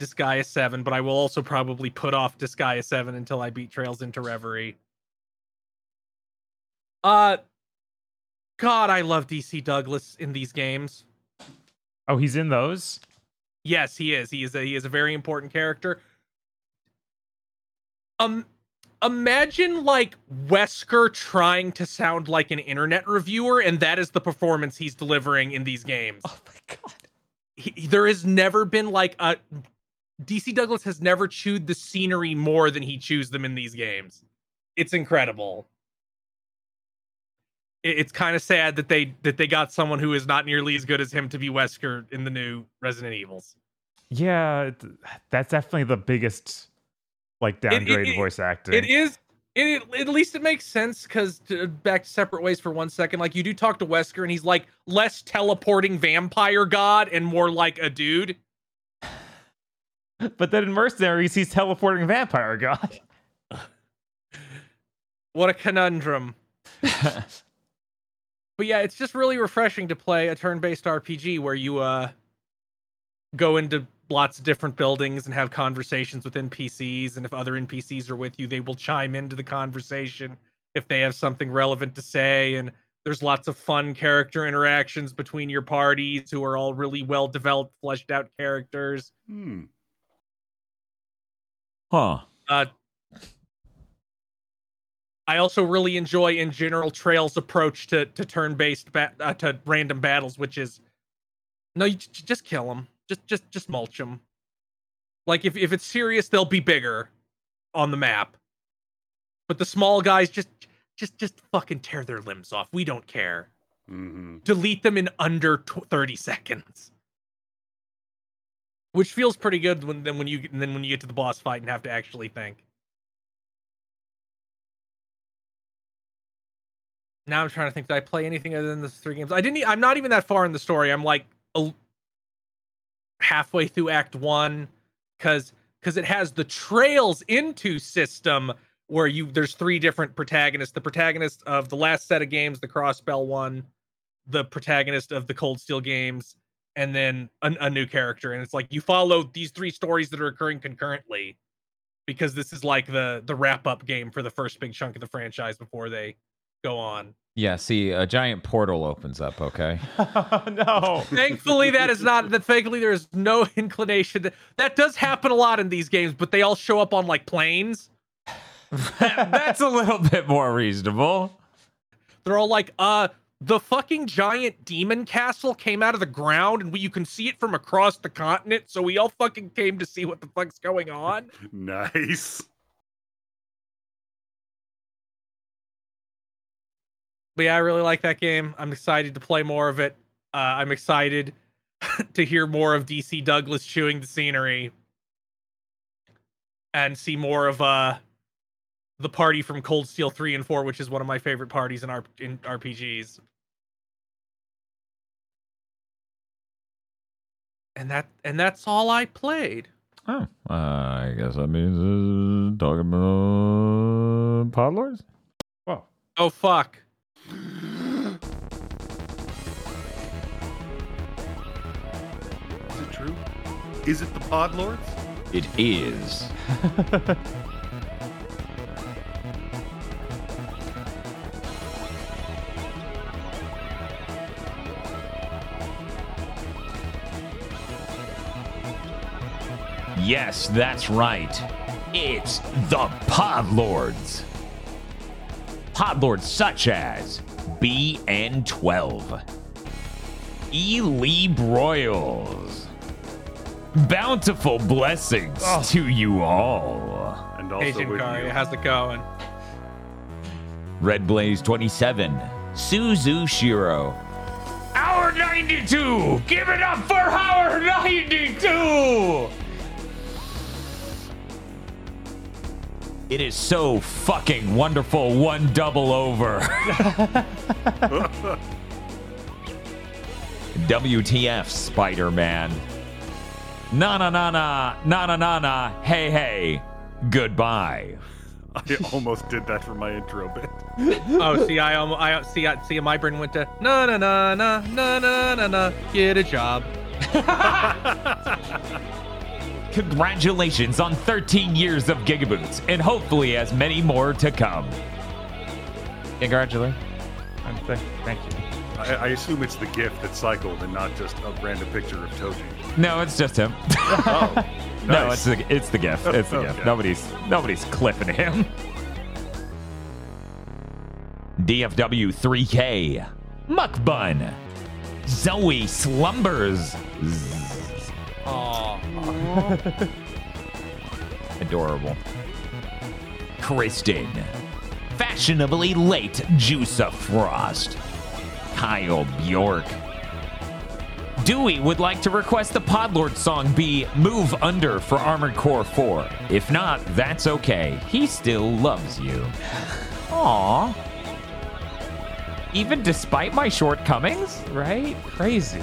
Speaker 3: Disgaea 7, but I will also probably put off Disgaea 7 until I beat Trails into Reverie. Uh God, I love DC Douglas in these games.
Speaker 2: oh, he's in those.
Speaker 3: Yes, he is. He is a he is a very important character. Um imagine like Wesker trying to sound like an internet reviewer and that is the performance he's delivering in these games.
Speaker 1: Oh my god.
Speaker 3: He, there has never been like a DC Douglas has never chewed the scenery more than he chews them in these games. It's incredible. it's kind of sad that they that they got someone who is not nearly as good as him to be Wesker in the new Resident Evils.
Speaker 2: Yeah, that's definitely the biggest like
Speaker 3: it-
Speaker 2: downgrade
Speaker 3: it-
Speaker 2: voice acting.
Speaker 3: It is. It, it- at least it makes sense because back separate ways for one second. Like you do talk to Wesker, and he's like less teleporting vampire god and more like a dude.
Speaker 2: But then in Mercenaries, he's teleporting vampire god. *laughs*
Speaker 3: What a conundrum. *laughs* But yeah, it's just really refreshing to play a turn-based RPG where you uh go into lots of different buildings and have conversations with NPCs and if other NPCs are with you, they will chime into the conversation if they have something relevant to say and there's lots of fun character interactions between your parties who are all really well developed, fleshed out characters.
Speaker 4: Hmm.
Speaker 1: Huh.
Speaker 3: Uh, I also really enjoy, in general, Trail's approach to to turn-based ba- uh, to random battles, which is no, you j- just kill them, just just just mulch them. Like if if it's serious, they'll be bigger on the map, but the small guys just just just fucking tear their limbs off. We don't care.
Speaker 4: hmm
Speaker 3: Delete them in under tw- thirty seconds. Which feels pretty good when then when you then when you get to the boss fight and have to actually think. Now I'm trying to think. Did I play anything other than the three games? I didn't. I'm not even that far in the story. I'm like a, halfway through Act One, because because it has the trails into system where you there's three different protagonists. The protagonist of the last set of games, the Crossbell one, the protagonist of the Cold Steel games, and then a, a new character. And it's like you follow these three stories that are occurring concurrently, because this is like the the wrap up game for the first big chunk of the franchise before they go on.
Speaker 1: Yeah, see, a giant portal opens up, okay? *laughs*
Speaker 2: no.
Speaker 3: Thankfully, that is not that. Thankfully, there is no *laughs* inclination that that does happen a lot in these games, but they all show up on like planes. *laughs*
Speaker 1: That's a little bit more reasonable.
Speaker 3: They're all like, uh, the fucking giant demon castle came out of the ground, and we, you can see it from across the continent. So we all fucking came to see what the fuck's going on. *laughs*
Speaker 4: Nice.
Speaker 3: But yeah, I really like that game. I'm excited to play more of it. Uh, I'm excited *laughs* to hear more of DC Douglas chewing the scenery and see more of uh the party from Cold Steel 3 and 4, which is one of my favorite parties in R- in RPGs. And that and that's all I played.
Speaker 1: Oh, uh, I guess that means uh, talking about Podlords?
Speaker 2: Whoa.
Speaker 3: Oh fuck.
Speaker 4: Is it true? Is it the Pod Lords?
Speaker 1: It is. *laughs* Yes, that's right. It's the Podlords. Podlords such as BN12, E. Lee Broyles, Bountiful blessings oh. to you all.
Speaker 4: And also
Speaker 3: Hey
Speaker 4: with
Speaker 3: Jinkari,
Speaker 4: you.
Speaker 3: how's it going?
Speaker 1: Red Blaze 27, Suzu Shiro. Hour 92! Give it up for Hour 92! It is so fucking wonderful, one double over. WTF, Spider Man. Na na na na, na na na na, hey hey, goodbye.
Speaker 4: I almost did that for my intro bit.
Speaker 3: Oh, see, I almost, I see, I see, my brain went to na na na na na na na na. Get a job.
Speaker 1: Congratulations on 13 years of Gigaboots, and hopefully as many more to come. Congratulations.
Speaker 2: I'm th- Thank you.
Speaker 4: I, I assume it's the gift that cycled and not just a random picture of Toji.
Speaker 1: No, it's just him. *laughs*
Speaker 4: Oh,
Speaker 1: No, it's the it's the gift. It's the gift. Nobody's nobody's clipping him. DFW 3K, Muckbun, Zoe Slumbers, Zzz,
Speaker 3: Oh,
Speaker 1: adorable. Kristen, fashionably late Juice Frost. Kyle Bjork. Dewey would like to request the Podlord song be Move Under for Armored Core 4. If not, that's okay. He still loves you. Aww. Even despite my shortcomings?
Speaker 2: Right? Crazy.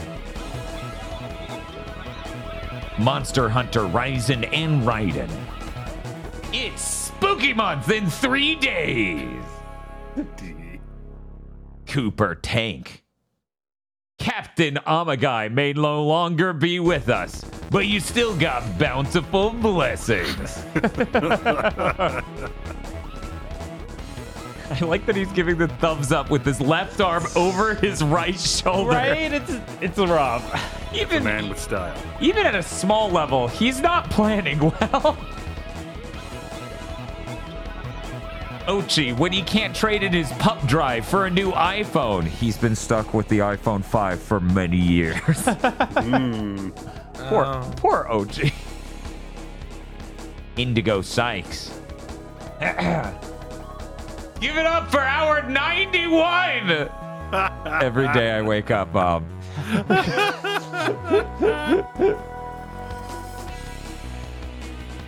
Speaker 1: Monster Hunter Ryzen and Raiden. It's spooky month in three days. *laughs* Cooper Tank. Captain Amagai may no longer be with us, but you still got bountiful blessings. *laughs* I like that he's giving the thumbs up with his left arm over his right shoulder.
Speaker 2: Right? It's it's rough.
Speaker 1: Even
Speaker 4: Man with style.
Speaker 1: even at a small level, he's not planning well. *laughs* Ochi, when he can't trade in his pup drive for a new iPhone, he's been stuck with the iPhone 5 for many years. *laughs* Hmm. Poor,
Speaker 3: Oh.
Speaker 1: poor Ochi. Indigo Sykes. *clears throat* Give it up for hour 91! *laughs* Every day I wake up, Bob.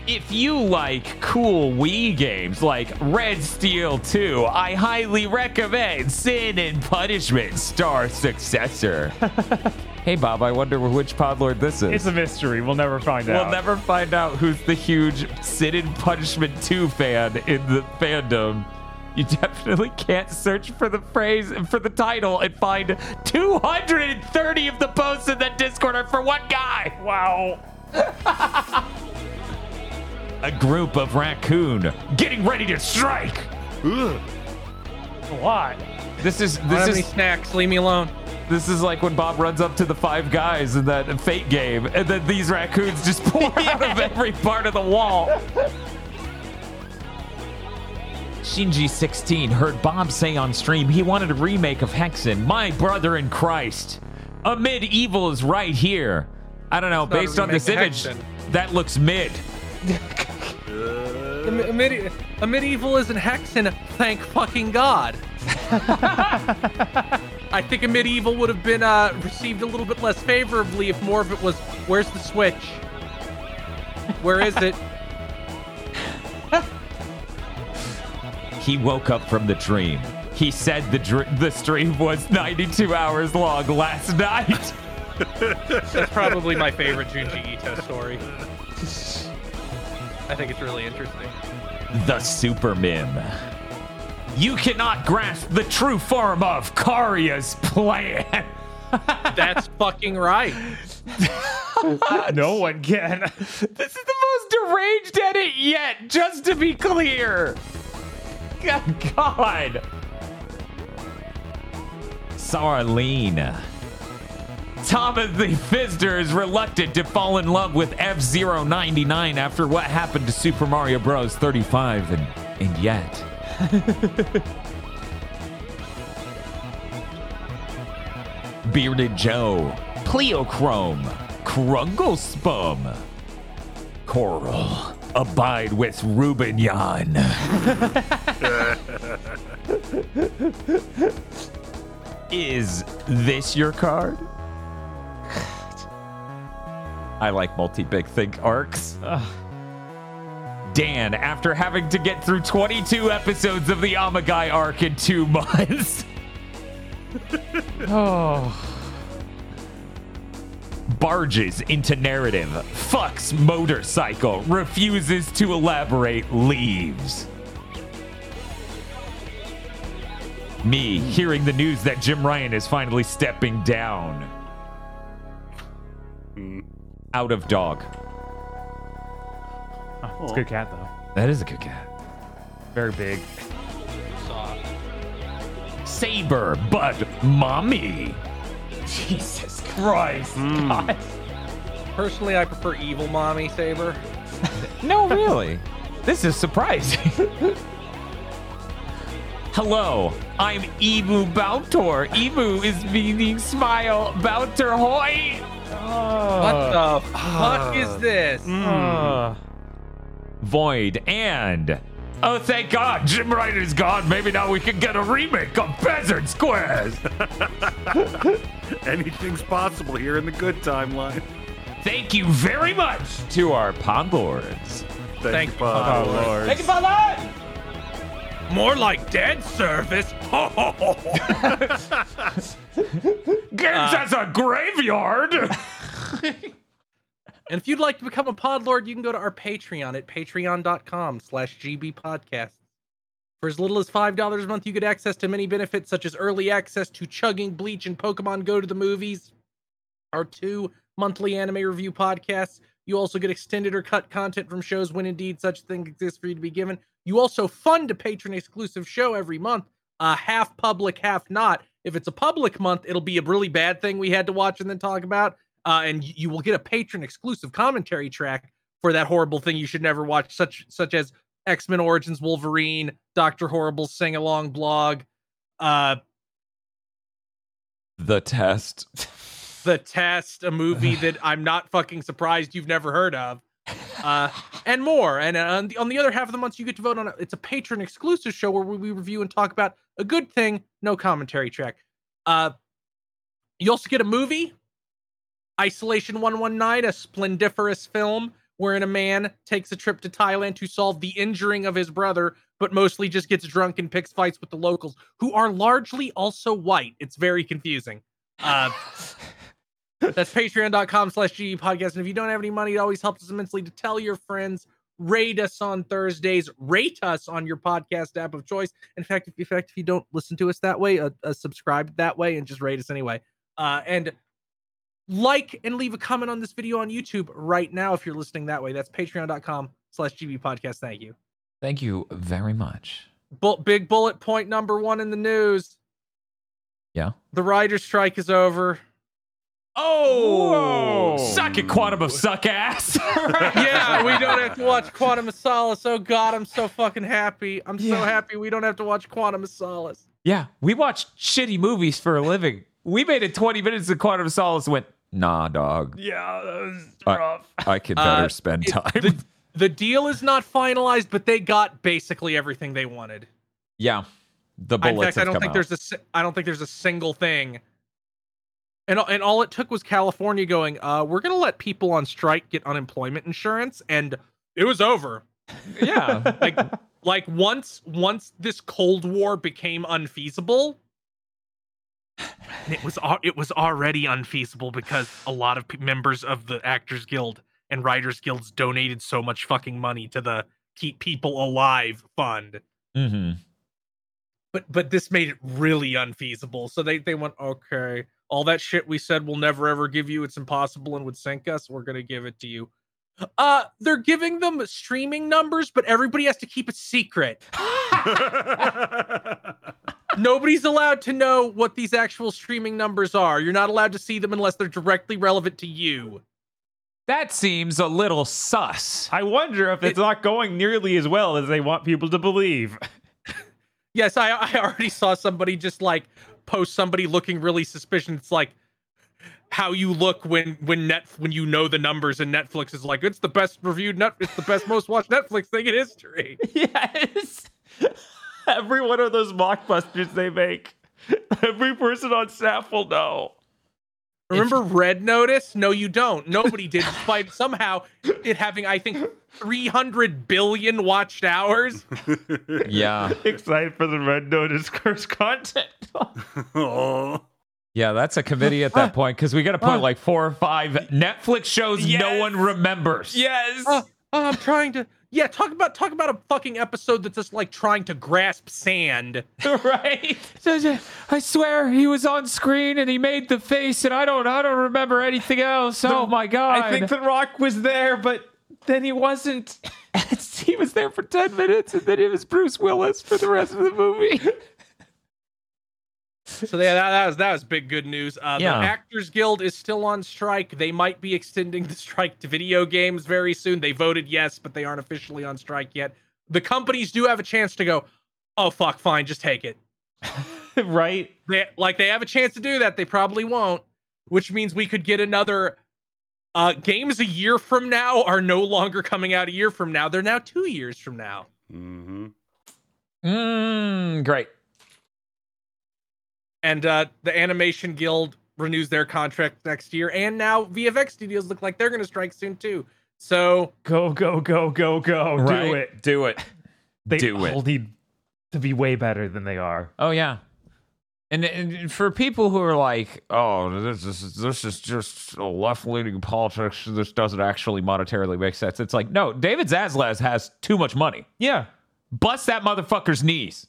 Speaker 1: If you like cool Wii games like Red Steel 2, I highly recommend Sin and Punishment Star Successor. *laughs* hey Bob, I wonder which Podlord this is.
Speaker 2: It's a mystery. We'll never find out.
Speaker 1: We'll never find out who's the huge Sin and Punishment 2 fan in the fandom. You definitely can't search for the phrase for the title and find 230 of the posts in that Discord are for one guy.
Speaker 2: Wow. *laughs*
Speaker 1: A group of raccoon getting ready to strike.
Speaker 2: Why?
Speaker 1: This is
Speaker 3: I don't
Speaker 1: this
Speaker 3: any
Speaker 1: is
Speaker 3: snacks. Leave me alone.
Speaker 1: this is like when Bob runs up to the five guys in that fate game, and then these raccoons just pour *laughs* out of every part of the wall. Shinji 16 heard Bob say on stream he wanted a remake of Hexen, My Brother in Christ. A MediEvil is right here. I don't know,
Speaker 3: a
Speaker 1: based on this image,
Speaker 3: Hexen.
Speaker 1: that looks mid.
Speaker 3: A, medi- a MediEvil isn't hexen. Thank fucking God. *laughs* I think a MediEvil would have been uh, received a little bit less favorably if more of it was, "Where's the switch? Where is it?" *laughs*
Speaker 1: He woke up from the dream. He said the dr- the stream was 92 hours long last night. *laughs*
Speaker 3: That's probably my favorite Junji Ito story. I think it's really interesting.
Speaker 1: the Super Mim. You cannot grasp the true form of Karya's plan. *laughs*
Speaker 3: That's fucking right. *laughs*
Speaker 2: No one can.
Speaker 1: This is the most deranged edit yet, just to be clear. God. Sarlene. Timothy Fister is reluctant to fall in love with F 99 after what happened to Super Mario Bros. 35, and, and yet. *laughs* Bearded Joe, Pleochrome, Krunglespum, Coral, abide with Ruben Yan. Is this your card? *sighs* I like multi big think arcs. Dan, after having to get through 22 episodes of the Amagai arc in two months. *laughs*
Speaker 2: Oh.
Speaker 1: Barges into narrative, fucks motorcycle, refuses to elaborate, leaves. Me hearing the news that Jim Ryan is finally stepping down. Out of dog.
Speaker 2: Oh, it's a good cat though.
Speaker 1: That is a good cat.
Speaker 2: Very big.
Speaker 1: Saber, but mommy. Jesus Christ. God.
Speaker 3: Personally, I prefer evil mommy saber. *laughs*
Speaker 1: No, really. this is surprising. *laughs* Hello, I'm Emu Bautor. Emu is meaning smile. Bautor hoy.
Speaker 3: What the fuck is this?
Speaker 2: Uh,
Speaker 1: Void and Oh, thank God, Jim Ryan's gone. Maybe now we can get a remake of Buzzard Squares. *laughs*
Speaker 4: Anything's possible here in the good timeline.
Speaker 1: Thank you very much to our Pod Lords.
Speaker 4: Thank,
Speaker 3: Thank
Speaker 4: you,
Speaker 3: you,
Speaker 4: Pod
Speaker 2: Oh,
Speaker 4: Lord.
Speaker 2: Lord.
Speaker 1: Thank you, Pod Lords.
Speaker 3: More like dead service. *laughs* *laughs*
Speaker 1: Games as a graveyard.
Speaker 3: And if you'd like to become a pod lord, you can go to our Patreon at patreon.com slash GB podcast. For as little as $5 a month, you get access to many benefits such as early access to Chugging, Bleach, and Pokemon Go to the Movies, our two monthly anime review podcasts. You also get extended or cut content from shows when indeed such a thing exists for you to be given. You also fund a patron exclusive show every month, uh, half public, half not. If it's a public month, it'll be a really bad thing we had to watch and then talk about uh, and you will get a patron exclusive commentary track for that horrible thing you should never watch, such such as X Men Origins Wolverine, Doctor Horrible sing along blog, uh,
Speaker 1: the test. *laughs*
Speaker 3: The Test, a movie that I'm not fucking surprised you've never heard of, uh, and more. And uh, on the, on the other half of the month, you get to vote on it. It's a patron exclusive show where we review and talk about a good thing, no commentary track. Uh, you also get a movie, Isolation 119, a splendiferous film wherein a man takes a trip to Thailand to solve the injuring of his brother, but mostly just gets drunk and picks fights with the locals, who are largely also white. It's very confusing. Uh, *laughs* that's patreon.com slash GB podcast. And if you don't have any money, it always helps us immensely to tell your friends, rate us on Thursdays, rate us on your podcast app of choice. In fact, if, in fact, if you don't listen to us that way, uh, uh, subscribe that way and just rate us anyway. Uh, and like and leave a comment on this video on YouTube right now if you're listening that way. That's patreon.com slash GB podcast. Thank you.
Speaker 1: Thank you very much.
Speaker 3: Bu- big bullet point number one in the news.
Speaker 1: Yeah.
Speaker 3: The writer's strike is over.
Speaker 1: Oh,
Speaker 2: Whoa.
Speaker 1: suck it, Quantum of Suck Ass. *laughs*
Speaker 3: yeah, we don't have to watch *laughs* Quantum of Solace. Oh God, I'm so fucking happy. I'm so happy we don't have to watch Quantum of Solace.
Speaker 1: Yeah, we watch shitty movies for a living. We made it 20 minutes of Quantum of Solace and went, nah, dog.
Speaker 2: Yeah, that was rough.
Speaker 1: I could better
Speaker 3: Uh,
Speaker 1: spend
Speaker 3: it-
Speaker 1: time.
Speaker 3: The, the deal is not finalized, but they got basically everything they wanted.
Speaker 1: yeah, the
Speaker 3: In
Speaker 1: bullets
Speaker 3: fact, I
Speaker 1: have
Speaker 3: don't
Speaker 1: come
Speaker 3: think
Speaker 1: out.
Speaker 3: there's a si- I don't think there's a single thing. And and all it took was California going, uh, we're gonna let people on strike get unemployment insurance, and it was over.
Speaker 1: yeah, *laughs*
Speaker 3: Like like once once this Cold War became unfeasible, and it was it was already unfeasible because a lot of p- members of the Actors Guild and Writers Guilds donated so much fucking money to the Keep People Alive fund.
Speaker 1: hmm
Speaker 3: But but this made it really unfeasible. So they they went okay, all that shit we said we'll never ever give you, it's impossible and would sink us. We're gonna give it to you. Uh, they're giving them streaming numbers, but everybody has to keep it secret. *laughs* *laughs* *laughs* Nobody's allowed to know what these actual streaming numbers are. You're not allowed to see them unless they're directly relevant to you.
Speaker 1: That seems a little sus.
Speaker 2: I wonder if it's
Speaker 3: It-
Speaker 2: not going nearly as well as they want people to believe. *laughs*
Speaker 3: Yes, I, I already saw somebody just like post somebody looking really suspicious. It's like how you look when when net when you know the numbers and Netflix is like it's the best reviewed net it's the best most watched Netflix thing in history. *laughs*
Speaker 2: yes. Every one of those mockbusters they make, *laughs* every person on staff will know.
Speaker 3: Remember Red Notice? No, you don't. Nobody did, despite somehow it having I think 300 billion watched hours. *laughs*
Speaker 1: Yeah, *laughs*
Speaker 2: Excited for the Red Notice curse content.
Speaker 4: oh.
Speaker 1: yeah, that's a committee at that point because we got to put
Speaker 2: Uh.
Speaker 1: like four or five Netflix shows no one remembers.
Speaker 2: yes.
Speaker 3: Oh, oh, I'm trying to yeah talk about talk about a fucking episode that's just like trying to grasp sand. *laughs*
Speaker 2: right.
Speaker 1: I swear he was on screen and he made the face, and I don't, I don't remember anything else. oh my god!
Speaker 2: I think The Rock was there, but then he wasn't. *laughs*
Speaker 1: he was there for ten minutes, and then it was Bruce Willis for the rest of the movie. *laughs*
Speaker 3: So yeah, that, that was that was big good news. Uh,
Speaker 1: Yeah.
Speaker 3: The Actors Guild is still on strike. They might be extending the strike to video games very soon. They voted yes, but they aren't officially on strike yet. The companies do have a chance to go. Oh fuck, fine, just take it. *laughs*
Speaker 2: right.
Speaker 3: They like they have a chance to do that. They probably won't, which means we could get another. Uh, games a year from now are no longer coming out a year from now. They're now two years from now.
Speaker 4: Mm-hmm.
Speaker 1: Mm, great.
Speaker 3: And uh, the Animation Guild renews their contract next year, and now VFX studios look like they're going to strike soon too. So
Speaker 2: Go, go, go, go, go. Do it.
Speaker 1: Do it.
Speaker 2: They
Speaker 1: Do it.
Speaker 2: all need to be way better than they are.
Speaker 1: Oh yeah. And, and for people who are like, oh, this is this is just left leaning politics. This doesn't actually monetarily make sense. It's like, no, David Zaslav has too much money.
Speaker 2: Yeah.
Speaker 1: Bust that motherfucker's knees.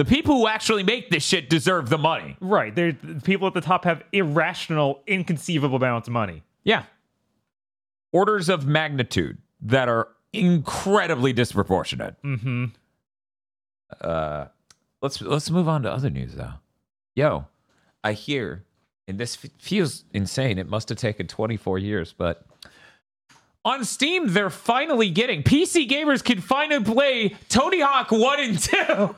Speaker 1: The people who actually make this shit deserve the money.
Speaker 2: Right. There people at the top have irrational, inconceivable amounts of money.
Speaker 1: Yeah. Orders of magnitude that are incredibly disproportionate.
Speaker 2: Mm-hmm.
Speaker 1: Uh, let's let's move on to other news though. Yo, I hear, and this f- feels insane. It must have taken 24 years, but on Steam they're finally getting PC gamers can finally play Tony Hawk One and Two.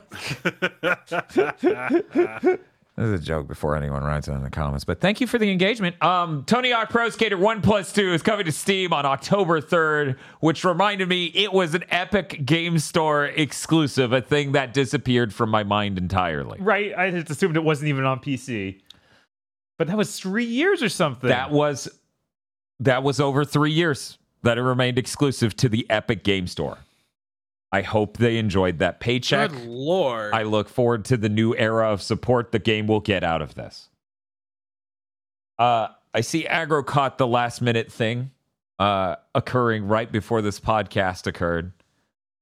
Speaker 1: *laughs* This is a joke before anyone writes it in the comments, but thank you for the engagement. Um, Tony Hawk Pro Skater 1 Plus 2 is coming to Steam on October 3rd, which reminded me it was an Epic Game Store exclusive, a thing that disappeared from my mind entirely.
Speaker 2: Right. I just assumed it wasn't even on PC. But that was three years or something.
Speaker 1: That was that was over 3 years that it remained exclusive to the Epic Game Store. I hope they enjoyed that paycheck.
Speaker 3: good lord,
Speaker 1: I look forward to the new era of support the game will get out of this. Uh, I see Agro caught the last minute thing uh, occurring right before this podcast occurred.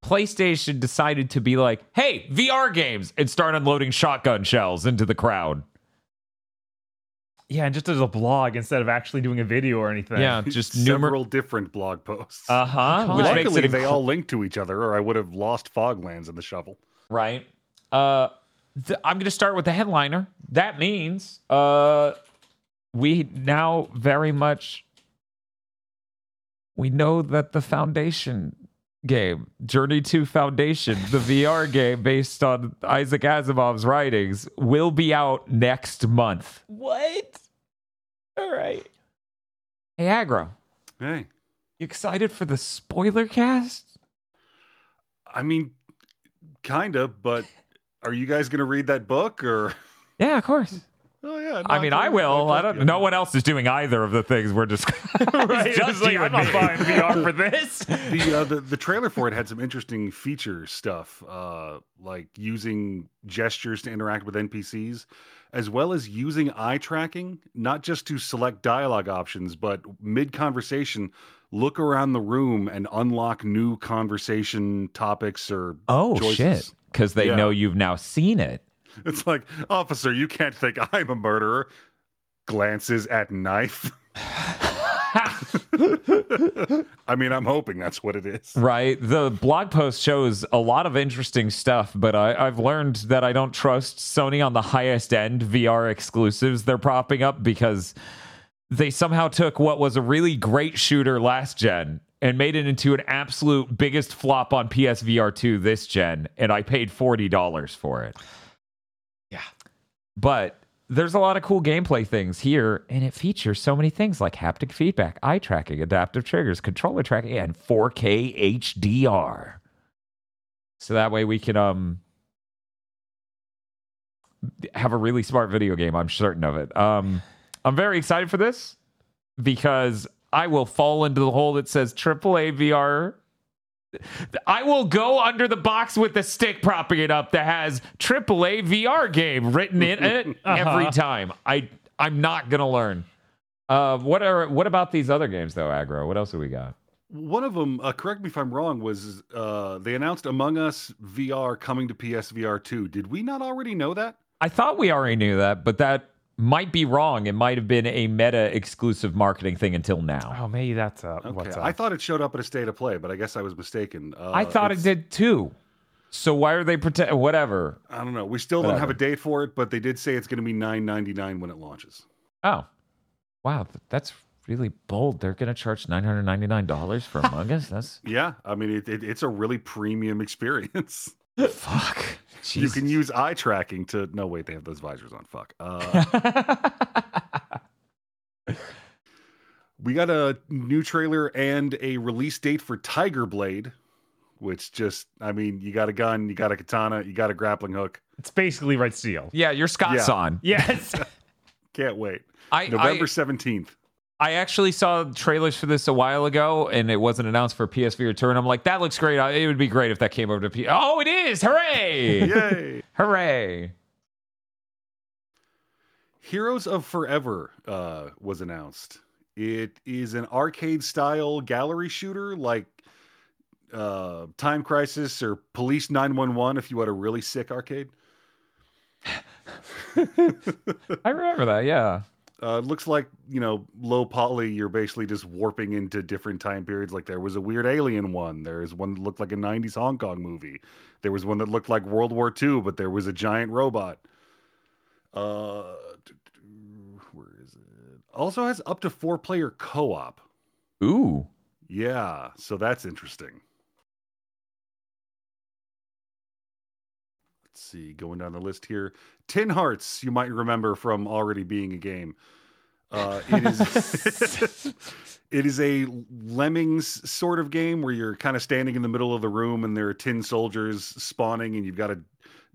Speaker 1: PlayStation decided to be like, hey, VR games, and start unloading shotgun shells into the crowd.
Speaker 2: Yeah, and just as a blog instead of actually doing a video or anything.
Speaker 1: Yeah, *laughs* just numerous.
Speaker 4: Several different blog posts.
Speaker 1: Uh huh. Which makes
Speaker 4: Luckily,
Speaker 1: it
Speaker 4: they all link to each other, or I would have lost Foglands in the shovel.
Speaker 1: right? Uh, th- I'm going to start with the headliner. That means uh, we now very much we know that the Foundation game, Journey to Foundation, the VR game based on Isaac Asimov's writings, will be out next month. What? All right. Hey, Agro,
Speaker 4: Hey,
Speaker 1: you excited for the spoiler cast?
Speaker 4: I mean, kind of, but are you guys going to read that book or?
Speaker 1: Yeah, of course.
Speaker 4: Oh yeah.
Speaker 1: I mean, I will. I don't. No one else is doing either of the things we're just. *laughs*
Speaker 2: right.
Speaker 1: It's
Speaker 2: It's
Speaker 1: just
Speaker 2: like, I'm not buying VR for *laughs* this.
Speaker 4: the, uh, the the trailer for it had some interesting feature stuff, uh, like using gestures to interact with NPCs, as well as using eye tracking, not just to select dialogue options, but mid conversation, look around the room and unlock new conversation topics or
Speaker 1: Oh
Speaker 4: choices.
Speaker 1: shit! Because they
Speaker 4: Yeah.
Speaker 1: know you've now seen it. *laughs*
Speaker 4: It's like, officer, you can't think I'm a murderer. Glances at knife. *laughs* I mean, I'm hoping that's what it is.
Speaker 1: Right. The blog post shows a lot of interesting stuff, but I, I've learned that I don't trust Sony on the highest end VR exclusives they're propping up because they somehow took what was a really great shooter last gen and made it into an absolute biggest flop on PSVR 2 this gen, and I paid $40 for it. But there's a lot of cool gameplay things here, and it features so many things like haptic feedback, eye tracking, adaptive triggers, controller tracking, and 4K HDR. So that way we can um have a really smart video game. I'm certain of it. Um, I'm very excited for this because I will fall into the hole that says AAA VR. I will go under the box with the stick propping it up that has AAA VR game written in it *laughs* every
Speaker 2: Uh-huh.
Speaker 1: time. I I'm not gonna learn. Uh, what are what about these other games though, Agro? What else do we got?
Speaker 4: One of them, uh, correct me if I'm wrong, was uh, they announced Among Us VR coming to PSVR 2. Did we not already know that?
Speaker 1: I thought we already knew that, but that might be wrong. It might have been a meta exclusive marketing thing until now.
Speaker 2: Oh, maybe that's uh,
Speaker 4: Okay,
Speaker 2: what's up.
Speaker 4: I thought it showed up at a state of play, but I guess I was mistaken. Uh,
Speaker 1: I thought it did too. So why are they pretend? Whatever.
Speaker 4: I don't know. We still don't have a date for it, but they did say it's going to be 9.99 when it launches.
Speaker 1: Oh, wow, that's really bold. They're gonna charge nine hundred ninety nine dollars for Among Us. That's *laughs*
Speaker 4: Yeah, I mean it, it, it's a really premium experience.
Speaker 1: Fuck.
Speaker 4: You can use eye tracking to. No, wait, they have those visors on. Fuck. Uh, *laughs* we got a new trailer and a release date for Tiger Blade, which just, I mean, you got a gun, you got a katana, you got a grappling hook.
Speaker 2: It's basically Red Steel.
Speaker 1: Yeah, your Scott's
Speaker 4: Yeah.
Speaker 1: on.
Speaker 2: Yes. *laughs*
Speaker 4: Can't wait.
Speaker 1: I,
Speaker 4: November
Speaker 1: I
Speaker 4: 17th.
Speaker 1: I actually saw trailers for this a while ago, and it wasn't announced for PSVR 2. And I'm like, that looks great. It would be great if that came over to P. Oh, it is! Hooray! *laughs*
Speaker 4: Yay.
Speaker 1: Hooray!
Speaker 4: Heroes of Forever uh, was announced. It is an arcade style gallery shooter like uh, Time Crisis or Police 911 if you had a really sick arcade. *laughs*
Speaker 1: I remember that. Yeah.
Speaker 4: Uh, it looks like, you know, low poly, you're basically just warping into different time periods. Like there was a weird alien one. There's one that looked like a 90s Hong Kong movie. There was one that looked like World War II, but there was a giant robot. Uh, where is it? Also has up to four player co op.
Speaker 1: Ooh.
Speaker 4: Yeah, so that's interesting. Let's see, going down the list here. Tin Hearts, you might remember from already being a game. Uh, it is *laughs* it is a lemmings sort of game where you're kind of standing in the middle of the room and there are tin soldiers spawning and you've got to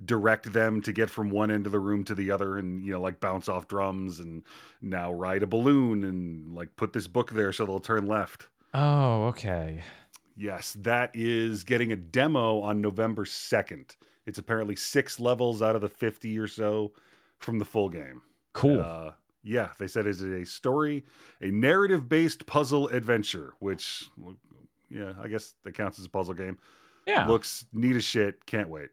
Speaker 4: direct them to get from one end of the room to the other and you know like bounce off drums and now ride a balloon and like put this book there so they'll turn left.
Speaker 2: oh, okay.
Speaker 4: Yes, that is getting a demo on November 2nd. It's apparently six levels out of the 50 or so from the full game.
Speaker 1: Cool.
Speaker 4: Uh, yeah, they said it's a story, a narrative based puzzle adventure, which, yeah, I guess that counts as a puzzle game.
Speaker 1: yeah.
Speaker 4: Looks neat as shit. Can't wait.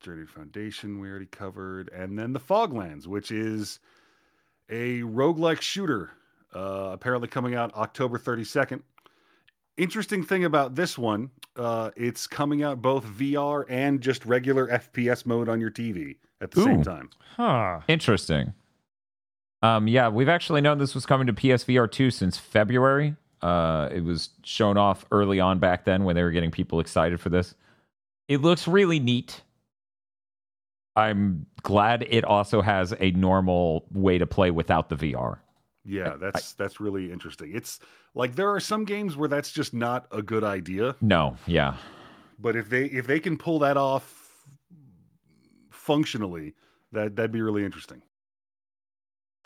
Speaker 4: Journey Foundation, we already covered. And then the Foglands, which is a roguelike shooter, uh, apparently coming out October 32nd. Interesting thing about this one, uh, it's coming out both VR and just regular FPS mode on your TV at the same time.
Speaker 2: Huh.
Speaker 1: Interesting. Um, yeah, we've actually known this was coming to PSVR 2 since February. Uh, it was shown off early on back then when they were getting people excited for this. It looks really neat. I'm glad it also has a normal way to play without the VR.
Speaker 4: Yeah, that's that's really interesting. It's like there are some games where that's just not a good idea.
Speaker 1: No, yeah.
Speaker 4: but if they if they can pull that off functionally that that'd be really interesting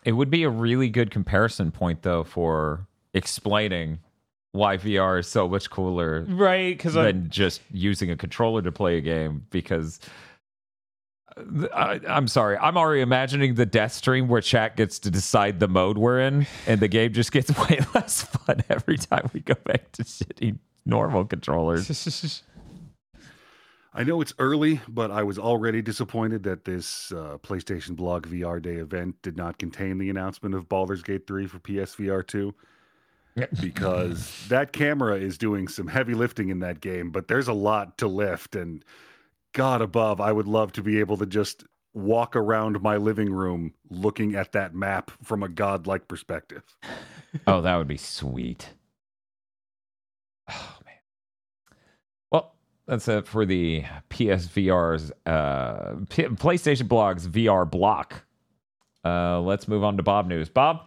Speaker 1: It would be a really good comparison point, though, for explaining why VR is so much cooler
Speaker 2: Right, because
Speaker 1: than just using a controller to play a game because I, I'm sorry, I'm already imagining the death stream where chat gets to decide the mode we're in, and the game just gets *laughs* way less fun every time we go back to shitty normal controllers. *laughs*
Speaker 4: i know it's early but i was already disappointed that this uh, playstation blog vr day event did not contain the announcement of Baldur's Gate 3 for psvr 2 because that camera is doing some heavy lifting in that game but there's a lot to lift and god above i would love to be able to just walk around my living room looking at that map from a godlike perspective *laughs*
Speaker 1: oh, that would be sweet. Oh man. Well, that's it for the PSVR's uh, P- PlayStation Blog's VR block. Uh, let's move on to Bob news. Bob,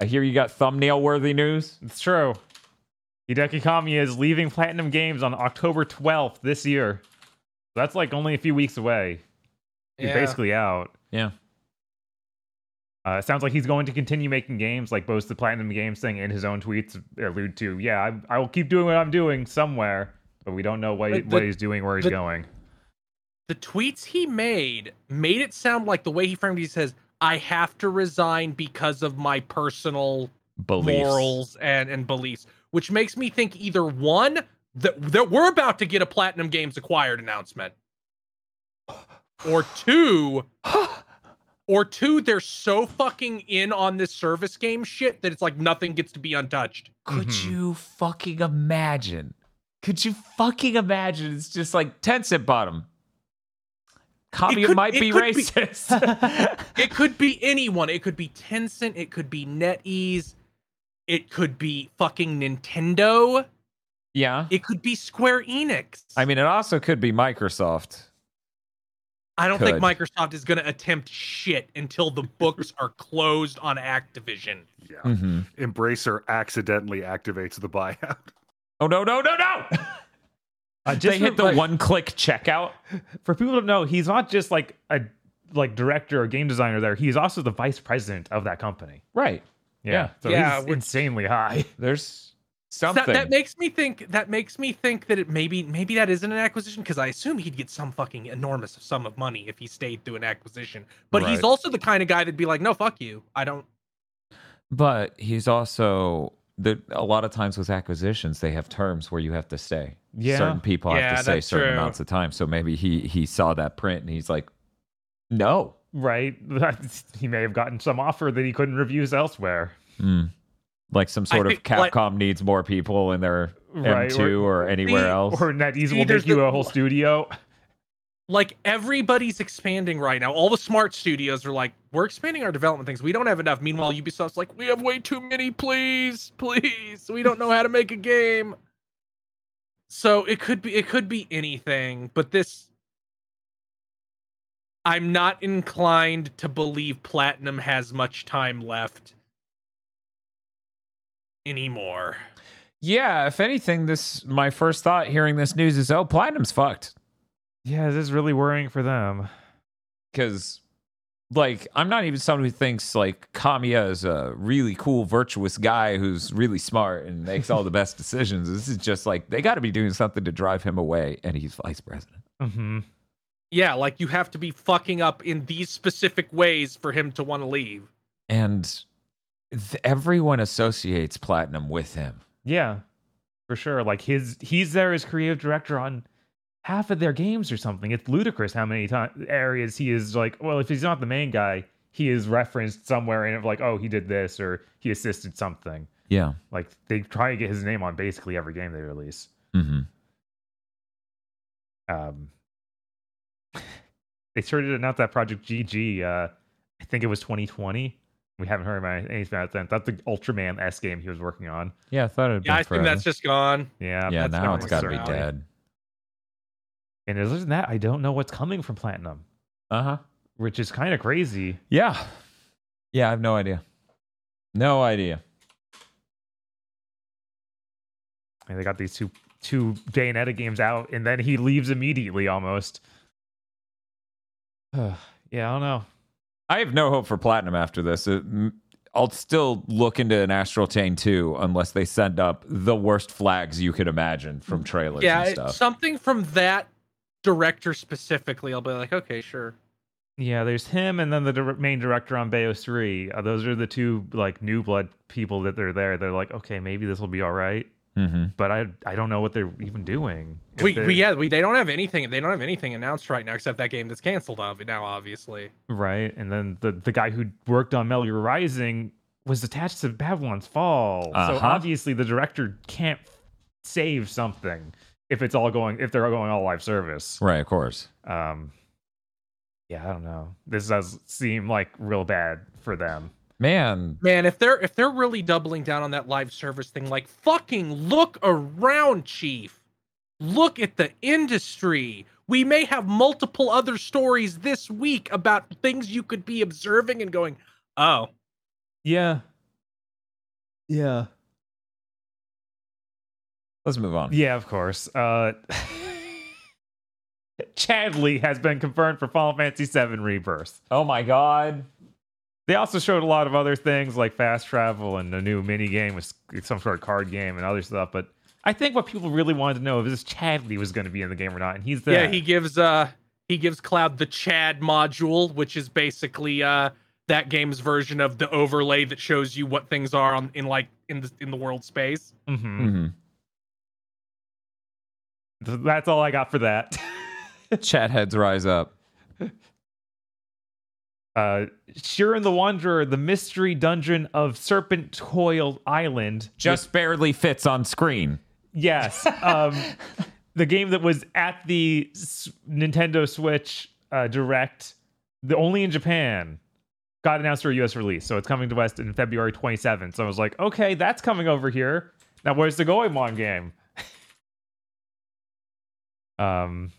Speaker 1: I hear you got thumbnail worthy news.
Speaker 2: it's true. Hideki Kamiya is leaving Platinum Games on October 12th this year. That's like only a few weeks away. He's
Speaker 3: Yeah.
Speaker 2: basically out.
Speaker 1: Yeah.
Speaker 2: Uh, it sounds like he's going to continue making games, like both the Platinum Games thing and his own tweets allude to. Yeah, I, I will keep doing what I'm doing somewhere, but we don't know what,
Speaker 3: But
Speaker 2: what he's doing, where he's
Speaker 3: the-
Speaker 2: going.
Speaker 3: the tweets he made made it sound like the way he framed it, he says, I have to resign because of my personal
Speaker 1: Beliefs.
Speaker 3: morals and, and beliefs, which makes me think either one, that, that we're about to get a Platinum Games acquired announcement, or two, or two, they're so fucking in on this service game shit that it's like nothing gets to be untouched.
Speaker 1: Could
Speaker 2: Mhm.
Speaker 1: you fucking imagine? Could you fucking imagine? It's just like Tencent bottom. Kamiya
Speaker 3: could-
Speaker 1: might be
Speaker 3: could be-
Speaker 1: racist. *laughs*
Speaker 3: It could be anyone. It could be Tencent. It could be NetEase. It could be fucking Nintendo.
Speaker 1: Yeah.
Speaker 3: It could be Square Enix.
Speaker 1: I mean, it also could be Microsoft.
Speaker 3: I don't think Microsoft is going to attempt shit until the books are closed on Activision.
Speaker 4: Yeah.
Speaker 1: hmm
Speaker 4: Embracer accidentally activates the buyout.
Speaker 1: Oh no no no no!
Speaker 2: Uh,
Speaker 1: they
Speaker 2: just
Speaker 1: hit
Speaker 2: for,
Speaker 1: the
Speaker 2: like-
Speaker 1: one-click checkout.
Speaker 2: For people to know, he's not just like a like director or game designer there. He's also the vice president of that company.
Speaker 1: Right. Yeah.
Speaker 2: So
Speaker 3: Yeah,
Speaker 2: he's insanely high.
Speaker 1: There's
Speaker 3: So
Speaker 1: something.
Speaker 3: That, that makes me think. That makes me think that it maybe maybe that isn't an acquisition because I assume he'd get some fucking enormous sum of money if he stayed through an acquisition. But he's also the kind of guy that'd be like, no, fuck you. I don't.
Speaker 1: but he's also the a lot of times with acquisitions they have terms where you have to stay.
Speaker 2: Yeah.
Speaker 1: Certain people have to stay certain
Speaker 3: true.
Speaker 1: amounts of time. So maybe he he saw that print and he's like, no.
Speaker 2: Right. *laughs* he may have gotten some offer that he couldn't refuse elsewhere.
Speaker 1: Mm. Like some
Speaker 3: I
Speaker 1: sort of
Speaker 3: think, like-
Speaker 1: Capcom needs more people in their
Speaker 2: Right,
Speaker 1: M2 or, anywhere
Speaker 3: See,
Speaker 1: else.
Speaker 2: Or NetEase
Speaker 3: See,
Speaker 2: will make you
Speaker 3: the-
Speaker 2: a whole studio.
Speaker 3: Like everybody's expanding right now. All the smart studios are like, we're expanding our development things. We don't have enough. Meanwhile, Ubisoft's like, we have way too many. Please, please. We don't know how to make a game. So it could be it could be anything, but this I'm not inclined to believe Platinum has much time left anymore.
Speaker 1: yeah, if anything, this my first thought hearing this news is, oh, Platinum's fucked.
Speaker 2: Yeah, this is really worrying for them.
Speaker 1: because like i'm not even someone who thinks like kamiya is a really cool virtuous guy who's really smart and makes all the best *laughs* decisions this is just like they got to be doing something to drive him away and he's vice president
Speaker 2: Mm-hmm.
Speaker 3: Yeah, like you have to be fucking up in these specific ways for him to want to leave.
Speaker 1: and th- everyone associates platinum with him
Speaker 2: Yeah, for sure. Like his, he's there as creative director on half of their games or something. It's ludicrous how many time, areas he is like. Well, if he's not the main guy, he is referenced somewhere in it, like, oh, he did this or he assisted something.
Speaker 1: yeah
Speaker 2: Like they try to get his name on basically every game they release.
Speaker 1: mm-hmm.
Speaker 2: Um, *laughs* they started announce that Project GG. Uh, I think it was 2020. We haven't heard about anything about that. That's the Ultraman S game he was working on.
Speaker 1: yeah i thought it'd be.
Speaker 3: Yeah, I
Speaker 1: been
Speaker 3: think that's just gone.
Speaker 2: Yeah,
Speaker 1: yeah
Speaker 2: that's
Speaker 1: now it's got to be dead
Speaker 2: And other than that, I don't know what's coming from Platinum,
Speaker 1: uh-huh
Speaker 2: which is kind of crazy.
Speaker 1: yeah yeah i have no idea no idea
Speaker 2: And they got these two two Bayonetta games out, and then he leaves immediately almost. *sighs* yeah, I don't know.
Speaker 1: I have no hope for platinum after this. It, m- I'll still look into an Astral Chain 2 unless they send up the worst flags you could imagine from trailers
Speaker 3: Yeah,
Speaker 1: and stuff.
Speaker 3: something from that director specifically. I'll be like, okay, sure.
Speaker 2: Yeah, there's him, and then the dir- main director on Bayo Three. Uh, those are the two like new blood people that they're there. They're like, okay, maybe this will be all right,
Speaker 1: hmm
Speaker 2: but I I don't know what they're even doing.
Speaker 3: We,
Speaker 2: they're-
Speaker 3: we yeah, we they don't have anything. They don't have anything announced right now except that game that's canceled now, obviously.
Speaker 2: right, and then the the guy who worked on Metal Gear Rising was attached to Babylon's Fall, so
Speaker 1: Uh-huh.
Speaker 2: obviously the director can't save something if it's all going if they're all going all live service.
Speaker 1: Right, of course.
Speaker 2: Um, yeah, I don't know. This does seem like real bad for them.
Speaker 1: Man,
Speaker 3: Man, if they're if they're really doubling down on that live service thing, like fucking look around, Chief. Look at the industry. We may have multiple other stories this week about things you could be observing and going, oh,
Speaker 2: Yeah. Yeah.
Speaker 1: let's move on.
Speaker 2: Yeah, of course. Uh *laughs* Chadley has been confirmed for Final Fantasy VII Rebirth.
Speaker 1: Oh my god.
Speaker 2: They also showed a lot of other things like fast travel and a new mini game with some sort of card game and other stuff. But I think what people really wanted to know is if Chadley was going to be in the game or not, and he's there.
Speaker 3: yeah, he gives uh he gives Cloud the Chad module, which is basically uh that game's version of the overlay that shows you what things are on in like in the in the world space.
Speaker 2: hmm
Speaker 1: hmm
Speaker 2: That's all I got for that. *laughs*
Speaker 1: Chat heads rise up.
Speaker 2: Uh Shiren the Wanderer, the mystery dungeon of Serpentcoil Island.
Speaker 1: Just barely fits on screen.
Speaker 2: Yes. Um, the game that was at the S- Nintendo Switch uh, Direct, the only in Japan, got announced for a US release. So it's coming to West in February 27th. So I was like, okay, that's coming over here. Now, where's the Goemon game? *laughs* um,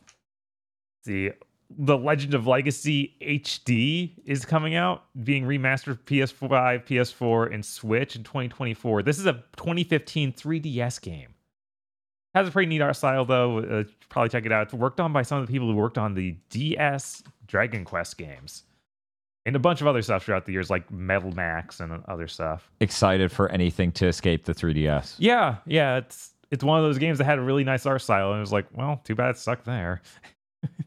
Speaker 2: see, The Legend of Legacy HD is coming out, being remastered for PS5, PS4, and Switch in 2024. This is a 2015 3DS game. Has a pretty neat art style, though. Uh, probably check it out. It's worked on by some of the people who worked on the DS Dragon Quest games and a bunch of other stuff throughout the years, like Metal Max and other stuff.
Speaker 1: Excited for anything to escape the 3DS.
Speaker 2: Yeah, yeah, it's it's one of those games that had a really nice art style, and it was like, well, too bad it sucked there. *laughs*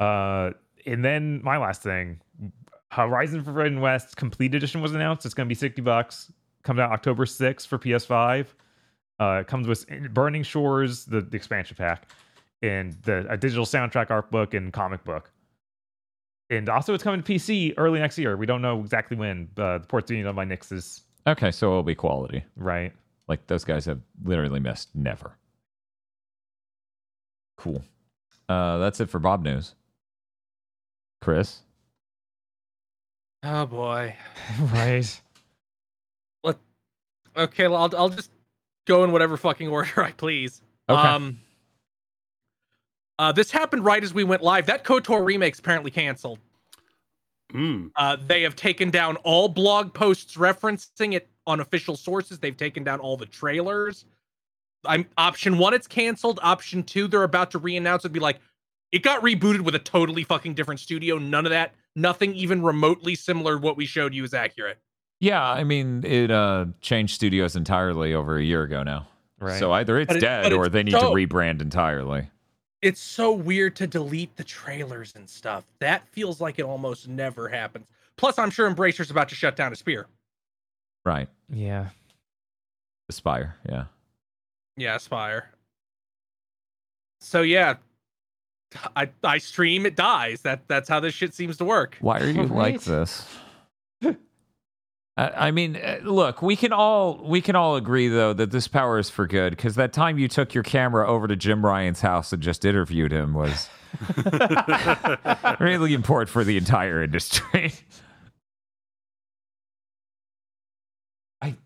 Speaker 2: uh, and then my last thing, Horizon Forbidden West Complete Edition was announced. It's going to be sixty bucks. Comes out October 6th for PS5. Uh, it comes with Burning Shores, the, the expansion pack, and the a digital soundtrack art book and comic book. And also, it's coming to PC early next year. We don't know exactly when. Uh, the port's being done by Nixxes,
Speaker 1: Okay, so it'll be quality.
Speaker 2: right?
Speaker 1: Like those guys have literally missed never. Cool. Uh, that's it for Bob News. Chris?
Speaker 3: Oh boy. *laughs* *laughs*
Speaker 2: right.
Speaker 3: Okay, well, I'll I'll just go in whatever fucking order I please.
Speaker 1: Okay.
Speaker 3: Um. Uh, this happened right as we went live. That KOTOR remake's apparently canceled.
Speaker 4: Mm.
Speaker 3: Uh, they have taken down all blog posts referencing it on official sources. They've taken down all the trailers. I'm option one, it's canceled. Option two, they're about to re-announce it. Be like, it got rebooted with a totally fucking different studio. None of that. Nothing even remotely similar to what we showed you is accurate.
Speaker 1: Yeah, I mean, it uh, changed studios entirely over a year ago now.
Speaker 2: Right.
Speaker 1: So either it's
Speaker 3: But it-
Speaker 1: dead
Speaker 3: but
Speaker 1: or
Speaker 3: it's
Speaker 1: they need
Speaker 3: so-
Speaker 1: to rebrand entirely.
Speaker 3: It's so weird to delete the trailers and stuff. That feels like it almost never happens. Plus, I'm sure Embracer's about to shut down Aspyr.
Speaker 1: Right.
Speaker 2: yeah.
Speaker 1: Aspyr. Yeah.
Speaker 3: Yeah, Spire. So yeah, I I stream, it dies. That that's how this shit seems to work.
Speaker 1: Why are you *laughs* like this? I I mean, uh, look, we can all we can all agree though that this power is for good because that time you took your camera over to Jim Ryan's house and just interviewed him was *laughs* really important for the entire industry. *laughs* I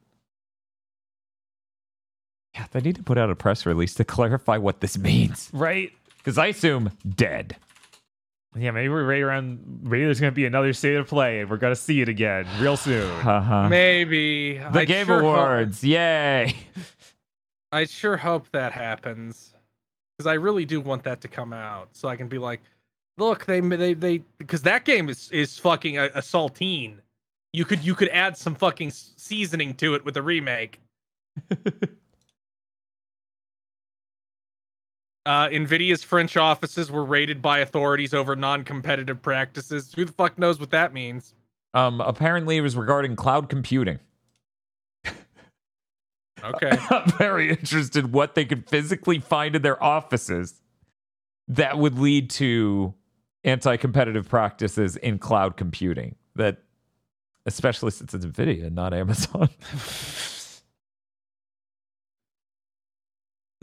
Speaker 1: yeah, they need to put out a press release to clarify what this means
Speaker 2: Right.
Speaker 1: Because I assume dead.
Speaker 2: Yeah, maybe we're right around. Maybe there's going to be another state of play, and we're going to see it again real soon.
Speaker 1: Uh-huh.
Speaker 3: Maybe
Speaker 1: The
Speaker 3: I
Speaker 1: Game
Speaker 3: sure hope-
Speaker 1: Awards, yay!
Speaker 3: I sure hope that happens because I really do want that to come out so I can be like, look, they they they because that game is is fucking a, a saltine. You could you could add some fucking seasoning to it with a remake. *laughs* Uh, Nvidia's French offices were raided by authorities over non-competitive practices. Who the fuck knows what that means?
Speaker 1: Um, apparently, it was regarding cloud computing.
Speaker 3: Okay. *laughs*
Speaker 1: I'm very interested what they could physically find in their offices that would lead to anti-competitive practices in cloud computing. That, especially since it's Nvidia, not Amazon. *laughs*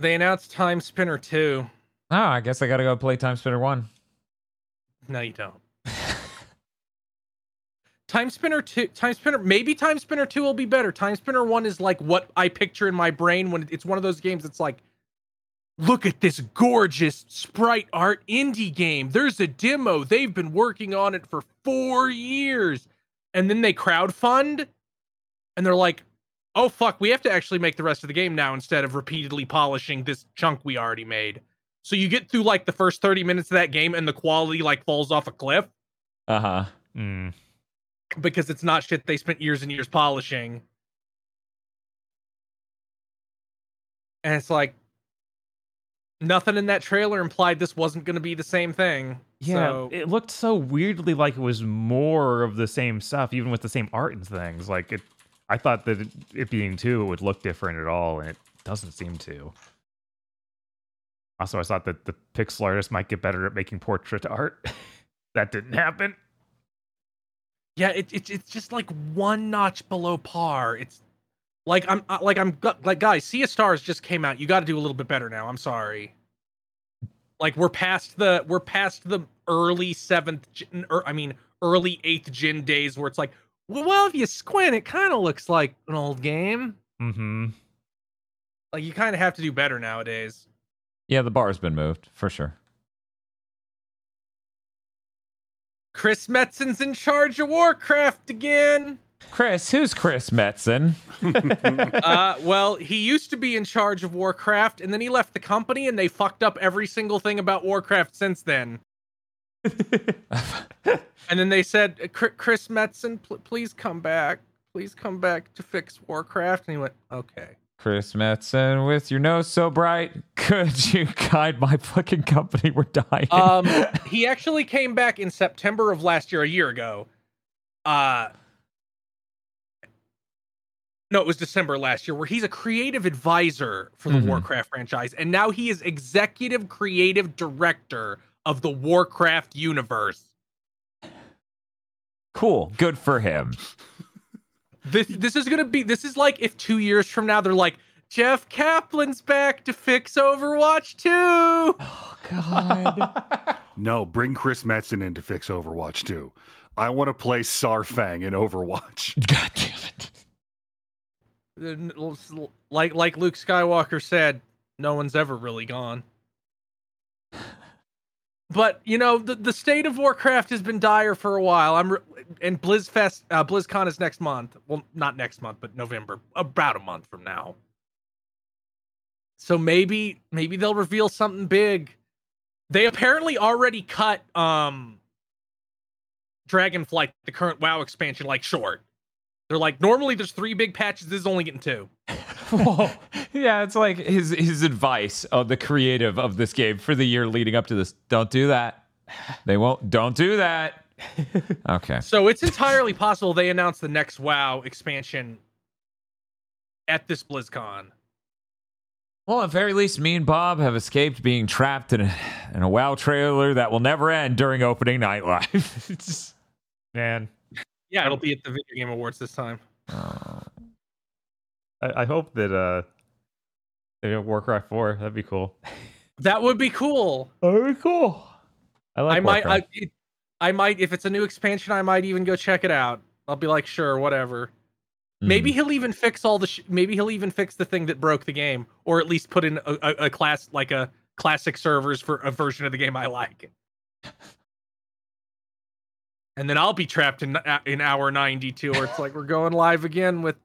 Speaker 3: they announced Timespinner 2.
Speaker 1: oh, I guess I got to go play Timespinner One.
Speaker 3: No, you don't. *laughs* Timespinner 2, Timespinner, maybe Timespinner 2 will be better. Timespinner 1 is like what I picture in my brain when it's one of those games that's like, look at this gorgeous sprite art indie game. There's a demo. They've been working on it for four years. And then they crowdfund and they're like, oh, fuck, we have to actually make the rest of the game now instead of repeatedly polishing this chunk we already made. So you get through like the first 30 minutes of that game and the quality like falls off a cliff
Speaker 1: Uh huh.
Speaker 2: Mm.
Speaker 3: because it's not shit they spent years and years polishing. And it's like nothing in that trailer implied this wasn't going to be the same thing.
Speaker 2: Yeah,
Speaker 3: So,
Speaker 2: it looked so weirdly like it was more of the same stuff, even with the same art and things. Like it, I thought that it, being two, it would look different at all, and it doesn't seem to. Also, I thought that the pixel artist might get better at making portrait art. *laughs* that didn't happen.
Speaker 3: yeah, it, it, it's just like one notch below par. It's like I'm like I'm like guys, Sea of Stars just came out. You got to do a little bit better now. I'm sorry. Like we're past the we're past the early seventh, or er, I mean early eighth gen days where it's like, well, if you squint, it kind of looks like an old game.
Speaker 2: Mm-hmm.
Speaker 3: Like you kind of have to do better nowadays.
Speaker 1: Yeah, the bar's been moved for sure.
Speaker 3: Chris Metzen's in charge of Warcraft again.
Speaker 1: Chris, who's Chris Metzen? *laughs*
Speaker 3: uh, well, he used to be in charge of Warcraft, and then he left the company, and they fucked up every single thing about Warcraft since then and then they said, "Chris Metzen, pl- please come back. Please come back to fix Warcraft." And he went, "Okay."
Speaker 1: Chris Metzen, with your nose so bright, could you guide my fucking company? We're dying.
Speaker 3: Um, he actually came back in September of last year, a year ago. Uh, no, it was December last year, where he's a creative advisor for the
Speaker 1: Mhm.
Speaker 3: Warcraft franchise, and now he is executive creative director of the Warcraft universe.
Speaker 1: cool. Good for him.
Speaker 3: This this is gonna be this is like if two years from now they're like Jeff Kaplan's back to fix Overwatch 2.
Speaker 1: Oh, God. *laughs*
Speaker 4: No, bring Chris Metzen in to fix Overwatch 2. I want to play Saurfang in Overwatch. *laughs*
Speaker 1: God damn it.
Speaker 3: Like like Luke Skywalker said, no one's ever really gone. But you know the, the state of Warcraft has been dire for a while. I'm re- and BlizzFest uh, BlizzCon is next month. Well, not next month, but November, about a month from now. So maybe maybe they'll reveal something big. They apparently already cut um Dragonflight, the current WoW expansion, like short. They're like normally there's three big patches. This is only getting two. *laughs*
Speaker 1: Whoa. Yeah, it's like his his advice of the creative of this game for the year leading up to this. Don't do that. They won't. Don't do that. *laughs* Okay.
Speaker 3: So it's entirely possible they announce the next WoW expansion at this BlizzCon.
Speaker 1: Well, at very least, me and Bob have escaped being trapped in a, in a WoW trailer that will never end during opening night live. *laughs*
Speaker 2: Man,
Speaker 3: Yeah, it'll be at the Video Game Awards this time.
Speaker 1: uh,
Speaker 2: I, I hope that uh, they do Warcraft 4. That'd be cool. *laughs*
Speaker 3: That would be cool.
Speaker 2: That'd be cool. I like
Speaker 3: I might, I,
Speaker 2: Warcraft.
Speaker 3: it, I might, if it's a new expansion, I might even go check it out. I'll be like, sure, whatever. Maybe he'll even fix all the. Sh- maybe he'll even fix the thing that broke the game, or at least put in a, a, a class like a classic servers for a version of the game I like. *laughs* And then I'll be trapped in uh, in hour ninety two, where it's like we're going live again with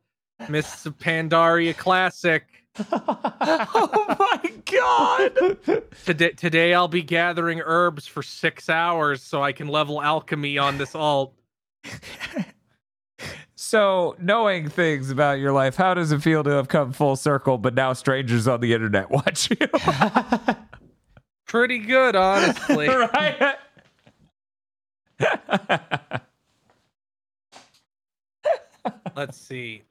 Speaker 3: Mists of Pandaria Classic. *laughs*
Speaker 1: oh my god!
Speaker 3: Today, today I'll be gathering herbs for six hours so I can level alchemy on this alt.
Speaker 1: So, knowing things about your life, how does it feel to have come full circle, but now strangers on the internet watch you? *laughs*
Speaker 3: Pretty good, honestly. *laughs*
Speaker 1: right? *laughs*
Speaker 3: Let's see.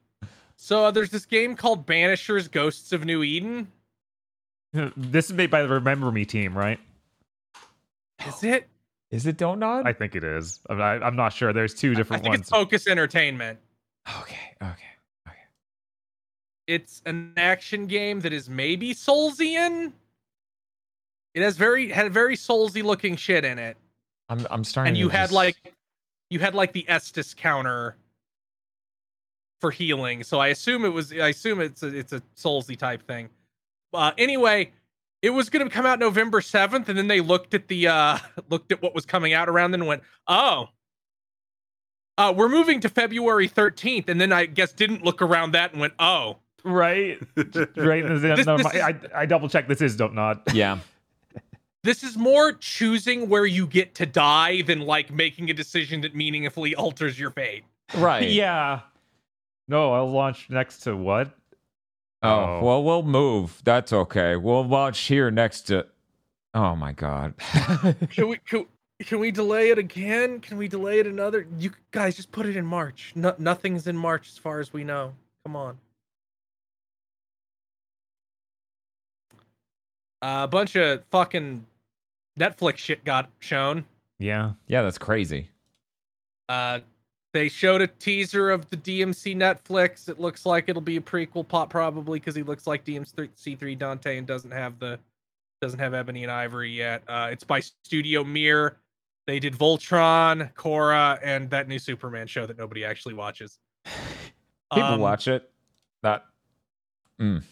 Speaker 3: So uh, there's this game called Banishers: Ghosts of New Eden. *laughs*
Speaker 2: this is made by the Remember Me team, right?
Speaker 3: Is it?
Speaker 1: Is it Don't Nod?
Speaker 2: I think it is. I'm not, I'm not sure. There's two different
Speaker 3: I
Speaker 2: different
Speaker 3: think
Speaker 2: ones.
Speaker 3: it's Focus Entertainment. Okay.
Speaker 1: Okay, okay.
Speaker 3: It's an action game that is maybe Soulsian. It has very had very Soulsy looking shit in it,
Speaker 1: I'm I'm starting.
Speaker 3: and
Speaker 1: to
Speaker 3: you had
Speaker 1: just-
Speaker 3: like, you had like the Estus counter for healing. So I assume it was. I assume it's a, it's a Soulsy type thing. Uh, anyway, it was going to come out November seventh, and then they looked at the uh *laughs* looked at what was coming out around then and went, oh. Uh, we're moving to February 13th, and then I guess didn't look around that and went, oh,
Speaker 2: right? *laughs* right. This,
Speaker 3: This-
Speaker 2: no,
Speaker 3: this
Speaker 2: my- I, I double checked. This is Don't Nod.
Speaker 1: yeah. *laughs*
Speaker 3: this is more choosing where you get to die than like making a decision that meaningfully alters your fate.
Speaker 1: Right. *laughs*
Speaker 2: yeah. No, I'll launch next to what?
Speaker 1: Oh,
Speaker 2: Oh.
Speaker 1: well, we'll move. That's okay. We'll launch here next to. Oh my god. *laughs*
Speaker 3: Can we can, can we delay it again? Can we delay it another? You guys just put it in March. No, nothing's in March as far as we know. Come on. Uh, a bunch of fucking Netflix shit got shown.
Speaker 2: Yeah.
Speaker 1: yeah, that's crazy.
Speaker 3: Uh, they showed a teaser of the DMC Netflix. It looks like it'll be a prequel, pop probably because he looks like DMC3 Dante and doesn't have the doesn't have Ebony and Ivory yet. Uh, it's by Studio Mir. They did Voltron, Korra, and that new Superman show that nobody actually watches. *sighs*
Speaker 1: People
Speaker 3: Um,
Speaker 1: watch it. That. Mm.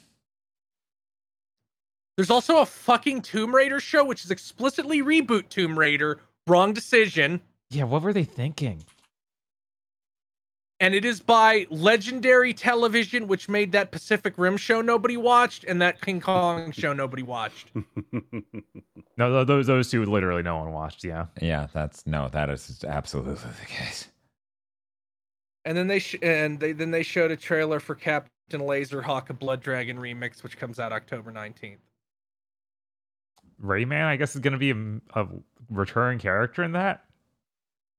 Speaker 3: There's also a fucking Tomb Raider show, which is explicitly reboot Tomb Raider. Wrong decision.
Speaker 2: Yeah, what were they thinking?
Speaker 3: and it is by Legendary Television, which made that Pacific Rim show nobody watched and that King Kong show nobody watched. *laughs*
Speaker 2: No, those those two literally no one watched. Yeah.
Speaker 1: Yeah, that's no, that is absolutely the case.
Speaker 3: And then they sh- and they then they showed a trailer for Captain Laserhawk, a Blood Dragon remix, which comes out October nineteenth.
Speaker 2: Rayman, I guess, is going to be a, a recurring character in that.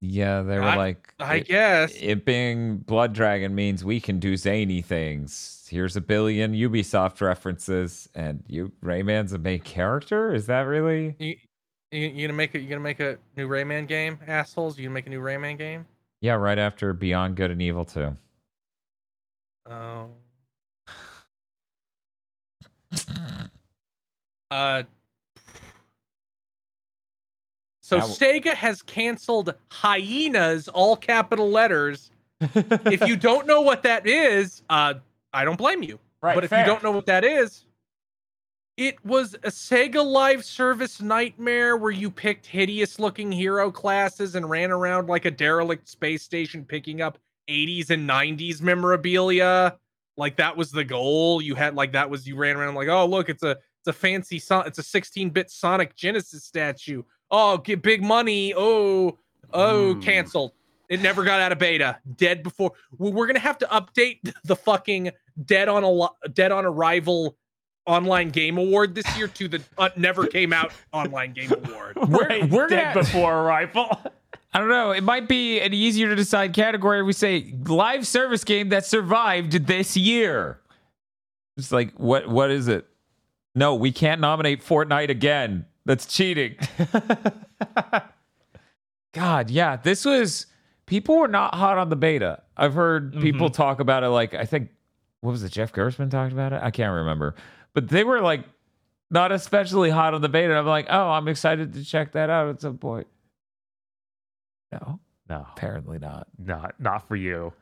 Speaker 1: Yeah, they were
Speaker 3: I-
Speaker 1: like,
Speaker 3: I
Speaker 1: it,
Speaker 3: guess.
Speaker 1: it being Blood Dragon means we can do zany things. Here's a billion Ubisoft references, and you Rayman's a main character. Is that really?
Speaker 3: You, you, you gonna make it? You gonna make a new Rayman game, assholes? You gonna make a new Rayman game?
Speaker 1: Yeah, right after Beyond Good and Evil 2.
Speaker 3: Oh. *sighs* Uh. So
Speaker 1: w-
Speaker 3: Sega has canceled hyenas, all capital letters. *laughs* if you don't know what that is, uh, I don't blame you.
Speaker 1: Right,
Speaker 3: but if
Speaker 1: fair.
Speaker 3: you don't know what that is, it was a Sega live service nightmare where you picked hideous looking hero classes and ran around like a derelict space station picking up 80s and 90s memorabilia. Like that was the goal. You had like that was you ran around like, oh look, it's a it's a fancy son it's a 16-bit Sonic Genesis statue. Oh, get big money. Oh, oh,
Speaker 4: Hmm.
Speaker 3: canceled. It never got out of beta. Dead before. Well, we're gonna have to update *laughs* the fucking dead on a lo- dead on arrival online game award this year to the uh, never came out online game award. *laughs*
Speaker 1: We're-
Speaker 2: Right,
Speaker 1: we're
Speaker 2: dead
Speaker 1: gonna-
Speaker 2: before arrival. *laughs*
Speaker 1: I don't know. It might be an easier to decide category. We say live service game that survived this year. It's like what? What is it? No, we can't nominate Fortnite again. That's cheating. *laughs* God, yeah, this was. People were not hot on the beta. I've heard people mm-hmm. talk about it. Like I think, what was it? Jeff Gerstmann talked about it. I can't remember, but they were like not especially hot on the beta. I'm like, oh, I'm excited to check that out at some point. No,
Speaker 2: no,
Speaker 1: apparently not.
Speaker 2: not not for you.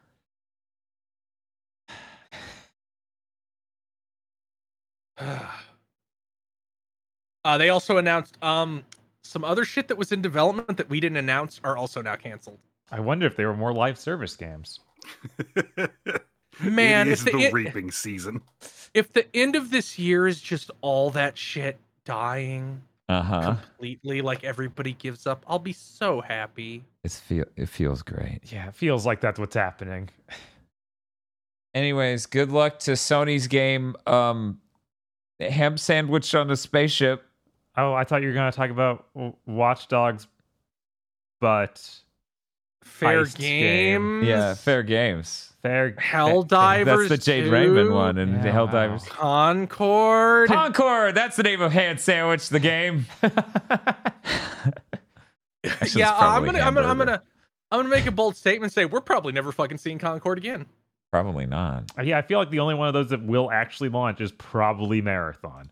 Speaker 2: *sighs* *sighs* *sighs*
Speaker 3: Uh, they also announced um some other shit that was in development that we didn't announce are also now canceled.
Speaker 2: I wonder if they were more live service games. *laughs*
Speaker 3: Man,
Speaker 4: it
Speaker 3: if
Speaker 4: is
Speaker 3: the,
Speaker 4: the
Speaker 3: it-
Speaker 4: reaping season.
Speaker 3: if the end of this year is just all that shit dying
Speaker 1: Uh huh.
Speaker 3: completely, like everybody gives up, I'll be so happy.
Speaker 1: It's feel it feels great.
Speaker 2: Yeah, it feels like that's what's happening. *sighs*
Speaker 1: Anyways, good luck to Sony's game. Um, ham sandwich on a spaceship.
Speaker 2: Oh, I thought you were going to talk about Watchdogs, but
Speaker 3: Fair
Speaker 2: Heist
Speaker 3: game.
Speaker 2: game.
Speaker 1: Yeah, fair games.
Speaker 2: fair. *laughs*
Speaker 3: Helldivers.
Speaker 1: That's the Jade
Speaker 3: 2,
Speaker 1: Raymond one, and the
Speaker 2: Yeah,
Speaker 1: Helldivers.
Speaker 3: Concord.
Speaker 1: Concord. That's the name of hand sandwich. The game. *laughs*
Speaker 3: Yeah,
Speaker 1: it's
Speaker 3: I'm gonna, I'm gonna, I'm gonna, I'm gonna make a bold statement. Say we're probably never fucking seeing Concord again.
Speaker 1: Probably not.
Speaker 2: Yeah, I feel like the only one of those that will actually launch is probably Marathon.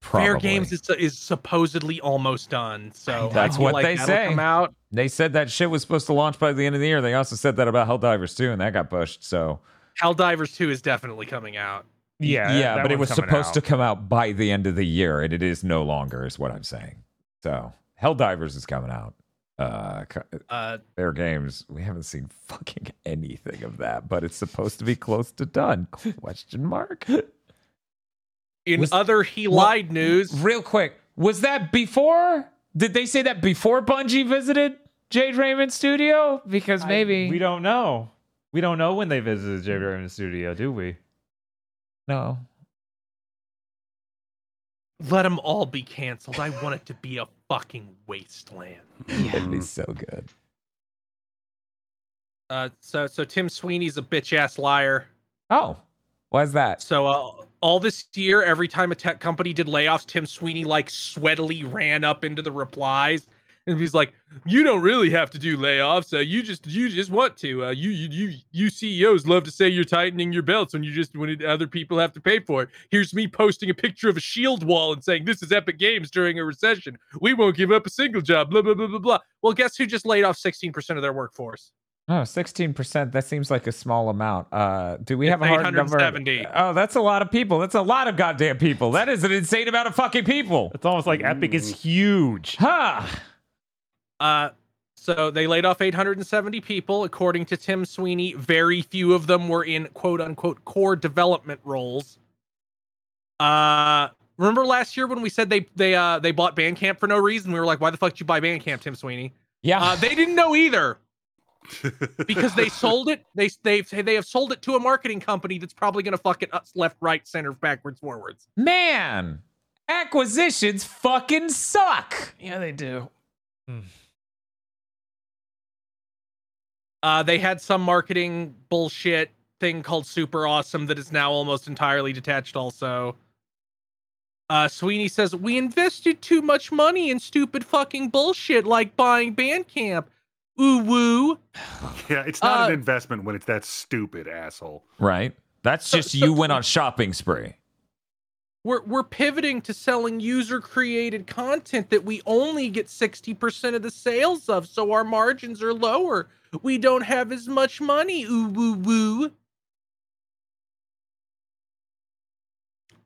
Speaker 1: Probably.
Speaker 3: Fair Games is, is supposedly almost done, so
Speaker 1: That's what
Speaker 3: like
Speaker 1: they say.
Speaker 3: Come out.
Speaker 1: They said that shit was supposed to launch by the end of the year. They also said that about Helldivers 2, and that got pushed. So
Speaker 3: Helldivers 2 is definitely coming out.
Speaker 2: Yeah,
Speaker 1: yeah,
Speaker 2: that
Speaker 1: but it was supposed
Speaker 2: out.
Speaker 1: to come out by the end of the year, and it is no longer, is what I'm saying. So Helldivers is coming out. Uh,
Speaker 3: Uh,
Speaker 1: Fair Games, we haven't seen fucking anything of that, but it's supposed to be close to done. Question mark. *laughs*
Speaker 3: in
Speaker 1: Was-
Speaker 3: other he
Speaker 1: Well,
Speaker 3: lied news,
Speaker 1: Real quick, was that before? Did they say that before Bungie visited Jade Raymond Studio? Because maybe
Speaker 2: we don't know. We don't know when they visited J. Raymond Studio, do we?
Speaker 1: no.
Speaker 3: let them all be canceled. I want it to be a fucking wasteland. *laughs*
Speaker 1: It'd be so good.
Speaker 3: Uh, so so Tim Sweeney's a bitch ass liar.
Speaker 1: Oh, why's that?
Speaker 3: So uh, all this year, every time a tech company did layoffs, Tim Sweeney like sweatily ran up into the replies, and he's like, "You don't really have to do layoffs. Uh, you just you just want to. Uh, you you you you CEOs love to say you're tightening your belts when you just when it, other people have to pay for it. Here's me posting a picture of a shield wall and saying this is Epic Games during a recession. We won't give up a single job. Blah blah blah blah blah. Well, guess who just laid off 16% of their workforce?
Speaker 1: Oh, 16%. That seems like a small amount. Uh, do we
Speaker 3: It's
Speaker 1: have a hard number? Oh, that's a lot of people. That's a lot of goddamn people. That is an insane amount of fucking people.
Speaker 2: It's almost like Epic is huge.
Speaker 1: Huh.
Speaker 3: Uh, So they laid off 870 people, according to Tim Sweeney. Very few of them were in quote unquote core development roles. Uh, remember last year when we said they they uh they bought Bandcamp for no reason? We were like, why the fuck did you buy Bandcamp, Tim Sweeney?
Speaker 1: Yeah.
Speaker 3: Uh, they didn't know either because they sold it. They they they have sold it to a marketing company that's probably going to fuck it up left, right, center, backwards, forwards.
Speaker 1: Man, acquisitions fucking suck.
Speaker 2: Yeah, they do.
Speaker 3: Uh, they had some marketing bullshit thing called Super Awesome that is now almost entirely detached. Also, uh, Sweeney says we invested too much money in stupid fucking bullshit like buying Bandcamp. Ooh woo.
Speaker 4: yeah, it's not
Speaker 3: Uh,
Speaker 4: an investment when it's that stupid asshole.
Speaker 1: Right? That's
Speaker 3: So-
Speaker 1: just
Speaker 3: so-
Speaker 1: you went on shopping spree.
Speaker 3: We're we're pivoting to selling user created content that we only get 60% of the sales of, so our margins are lower. We don't have as much money. Ooh woo woo.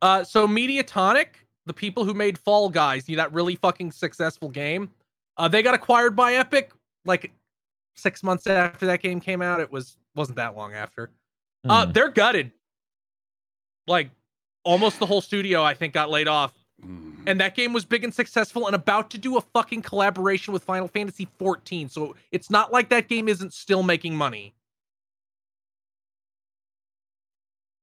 Speaker 3: Uh so Mediatonic, the people who made Fall Guys, you know, that really fucking successful game, uh they got acquired by Epic like 6 months after that game came out. It was wasn't that long after. Uh
Speaker 1: Hmm.
Speaker 3: they're gutted. Like almost the whole studio I think got laid off.
Speaker 4: Mm.
Speaker 3: And that game was big and successful and about to do a fucking collaboration with Final Fantasy 14. So it's not like that game isn't still making money.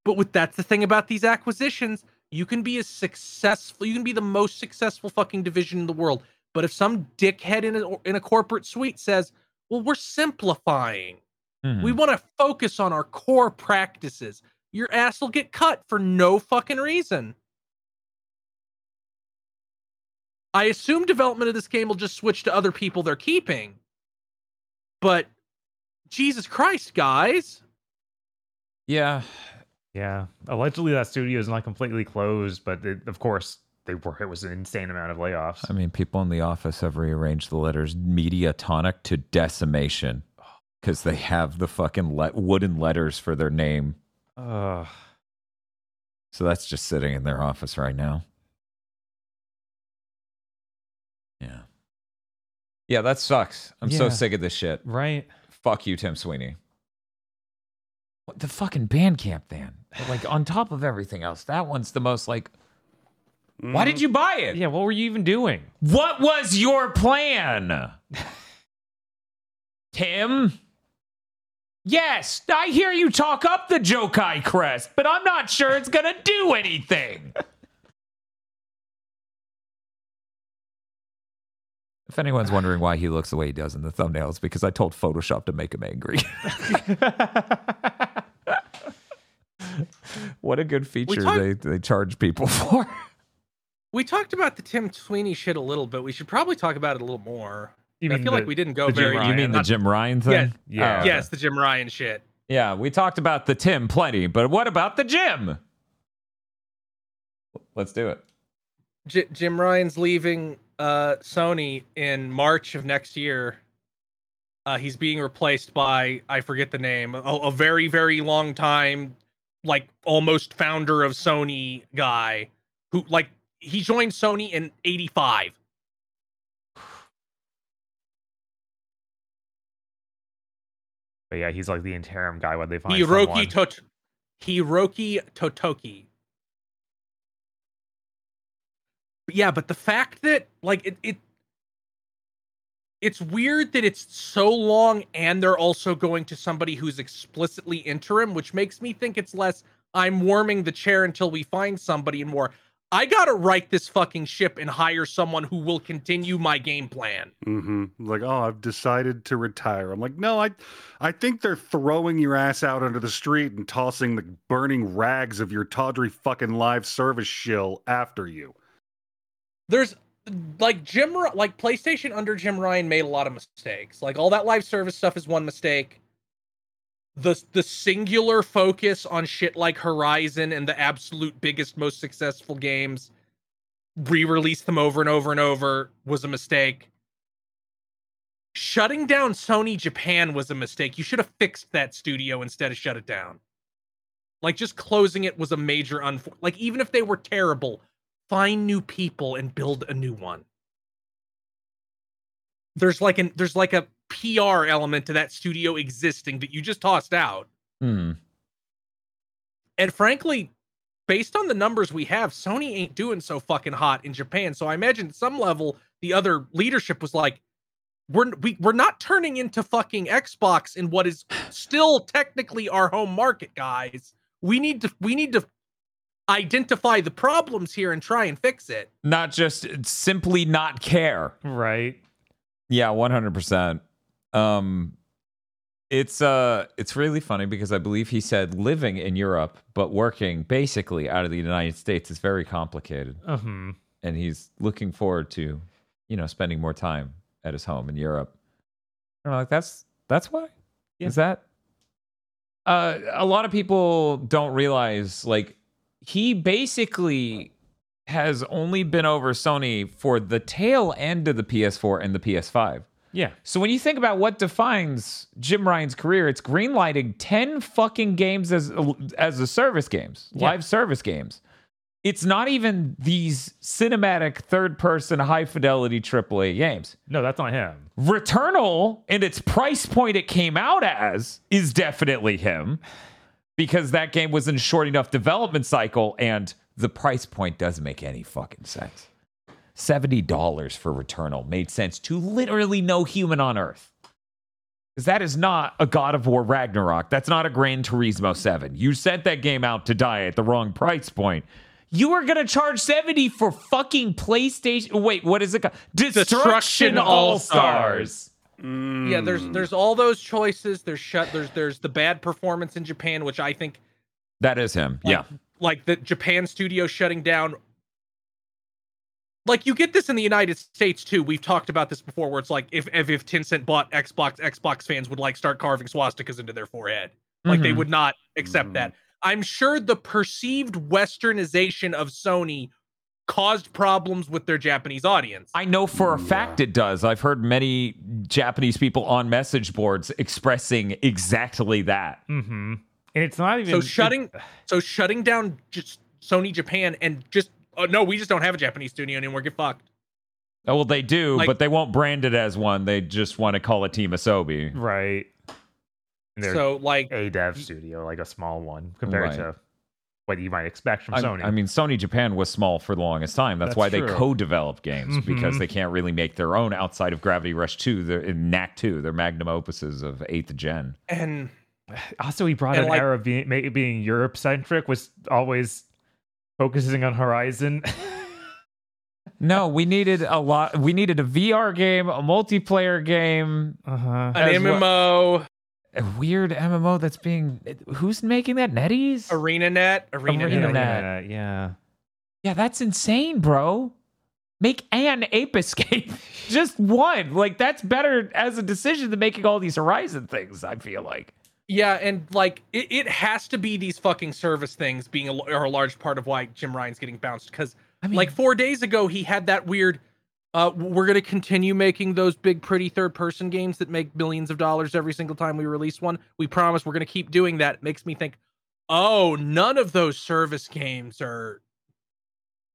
Speaker 3: But with that's the thing about these acquisitions, you can be as successful, you can be the most successful fucking division in the world. But if some dickhead in a in a corporate suite says, "Well, we're simplifying.
Speaker 1: Hmm.
Speaker 3: We want to focus on our core practices." Your ass will get cut for no fucking reason. I assume development of this game will just switch to other people they're keeping. But Jesus Christ, guys.
Speaker 1: yeah. *sighs*
Speaker 2: Yeah, allegedly that studio is not completely closed, but it, of course they were. It was an insane amount of layoffs.
Speaker 1: I mean, people in the office have rearranged the letters mediatonic to decimation because they have the fucking le- wooden letters for their name.
Speaker 2: Ugh.
Speaker 1: So that's just sitting in their office right now. Yeah. Yeah, that sucks. I'm so sick of this shit.
Speaker 2: right?
Speaker 1: Fuck you, Tim Sweeney. What the fucking Bandcamp then? Like on top of everything else, that one's the most like. Why did mm. you buy it?
Speaker 2: Yeah, what were you even doing?
Speaker 1: What was your plan? *laughs* Tim? Yes, I hear you talk up the Jokai crest, but I'm not sure it's gonna do anything. *laughs* If anyone's wondering why he looks the way he does in the thumbnails, because I told Photoshop to make him angry. *laughs* what a good feature
Speaker 3: talked-
Speaker 1: they, they charge people for.
Speaker 3: We talked about the Tim Sweeney shit a little bit. We should probably talk about it a little more.
Speaker 2: You
Speaker 3: I feel
Speaker 2: the-
Speaker 3: like we didn't go
Speaker 2: the Jim
Speaker 3: very.
Speaker 2: Ryan?
Speaker 1: You mean the Jim Ryan thing?
Speaker 2: Yeah.
Speaker 1: Oh,
Speaker 3: Yes, the Jim Ryan shit.
Speaker 1: Yeah, we talked about the Tim plenty, but what about the Jim? Let's do it.
Speaker 3: J- Jim Ryan's leaving uh, Sony in March of next year. Uh, he's being replaced by I forget the name, a, a very very long time, like almost founder of Sony guy who like he joined Sony in '85.
Speaker 2: But yeah, he's like the interim guy when they find
Speaker 3: Hiroki
Speaker 2: someone.
Speaker 3: Tot- Hiroki Totoki. Yeah, but the fact that like it, it it's weird that it's so long and they're also going to somebody who's explicitly interim, which makes me think it's less I'm warming the chair until we find somebody and more. I gotta right this fucking ship and hire someone who will continue my game plan.
Speaker 4: hmm Like, oh, I've decided to retire. I'm like, no, I, I think they're throwing your ass out onto the street and tossing the burning rags of your tawdry fucking live service shill after you.
Speaker 3: there's like Jim like PlayStation under Jim Ryan made a lot of mistakes. Like all that live service stuff is one mistake. The the singular focus on shit like Horizon and the absolute biggest most successful games re-release them over and over and over was a mistake. Shutting down Sony Japan was a mistake. You should have fixed that studio instead of shut it down. Like just closing it was a major unfor- like even if they were terrible, find new people and build a new one. There's like an there's like a PR element to that studio existing that you just tossed out.
Speaker 1: Hmm.
Speaker 3: And frankly, based on the numbers we have, Sony ain't doing so fucking hot in Japan. So I imagine at some level the other leadership was like, we're we, we're not turning into fucking Xbox in what is still technically our home market, guys. We need to we need to identify the problems here and try and fix it.
Speaker 1: Not just simply not care.
Speaker 2: Right.
Speaker 1: Yeah, one hundred percent. Um, it's uh, it's really funny because I believe he said living in Europe but working basically out of the United States is very complicated,
Speaker 2: Uh-huh.
Speaker 1: and he's looking forward to, you know, spending more time at his home in Europe. And I'm like, that's that's why.
Speaker 2: Yeah.
Speaker 1: Is that? Uh, a lot of people don't realize like he basically has only been over Sony for the tail end of the PS4 and the PS5.
Speaker 2: Yeah.
Speaker 1: So when you think about what defines Jim Ryan's career, it's greenlighting 10 fucking games as as a service games,
Speaker 2: Yeah.
Speaker 1: live service games. It's not even these cinematic third person high fidelity AAA games.
Speaker 2: No, that's not him.
Speaker 1: Returnal and its price point it came out as is definitely him because that game was in a short enough development cycle and the price point doesn't make any fucking sense. $70 for Returnal made sense to literally no human on earth. Because that is not a God of War Ragnarok. That's not a Gran Turismo 7. You sent that game out to die at the wrong price point. You are going to charge 70 for fucking PlayStation. Wait, what is it called? Destruction,
Speaker 3: Destruction
Speaker 1: All
Speaker 3: All-Stars.
Speaker 1: Stars. Mm.
Speaker 3: Yeah, there's there's all those choices. There's shut there's there's the bad performance in Japan, which I think
Speaker 1: That is him. Yeah.
Speaker 3: like the Japan studio shutting down. Like you get this in the United States too. We've talked about this before, where it's like if if, if Tencent bought Xbox, Xbox fans would like start carving swastikas into their forehead. Like they
Speaker 1: Mhm.
Speaker 3: would not accept
Speaker 4: Mhm.
Speaker 3: that. I'm sure the perceived westernization of Sony caused problems with their Japanese audience.
Speaker 1: I know for a fact it does. I've heard many Japanese people on message boards expressing exactly that.
Speaker 2: Mm-hmm. And it's not even
Speaker 3: so shutting so shutting down just Sony Japan and just oh no, we just don't have a Japanese studio anymore. Get fucked.
Speaker 1: Oh, well, they do,
Speaker 3: Like-
Speaker 1: but they won't brand it as one. They just want to call it Team Asobi.
Speaker 2: right. And
Speaker 3: So like
Speaker 2: a dev studio, like a small one compared
Speaker 1: Right.
Speaker 2: to what you might expect from
Speaker 1: I,
Speaker 2: Sony.
Speaker 1: I mean, Sony Japan was small for the longest time. That's,
Speaker 2: That's
Speaker 1: why they co-develop games because
Speaker 2: Mhm.
Speaker 1: they can't really make their own outside of Gravity Rush 2, their in Knack 2, their magnum opuses of eighth gen.
Speaker 3: and *sighs*
Speaker 2: also he brought an
Speaker 3: like-
Speaker 2: era of being, being Europe centric, was always focusing on Horizon. *laughs*
Speaker 1: No, we needed a lot. We needed a VR game, a multiplayer game,
Speaker 2: uh-huh.
Speaker 3: an
Speaker 1: As well-
Speaker 3: MMO,
Speaker 1: a weird MMO that's being. Who's making that? NetEase?
Speaker 3: ArenaNet, ArenaNet.
Speaker 1: Arena-
Speaker 2: Yeah, yeah.
Speaker 1: Yeah, that's insane, bro. Make an Ape Escape. *laughs* Just one. Like, that's better as a decision than making all these Horizon things, I feel like.
Speaker 3: Yeah, and like it, it has to be these fucking service things being a, are a large part of why Jim Ryan's getting bounced. Because
Speaker 1: I mean,
Speaker 3: like four days ago, he had that weird. Uh, we're gonna continue making those big, pretty third-person games that make millions of dollars every single time we release one. We promise we're gonna keep doing that. It makes me think, oh, none of those service games are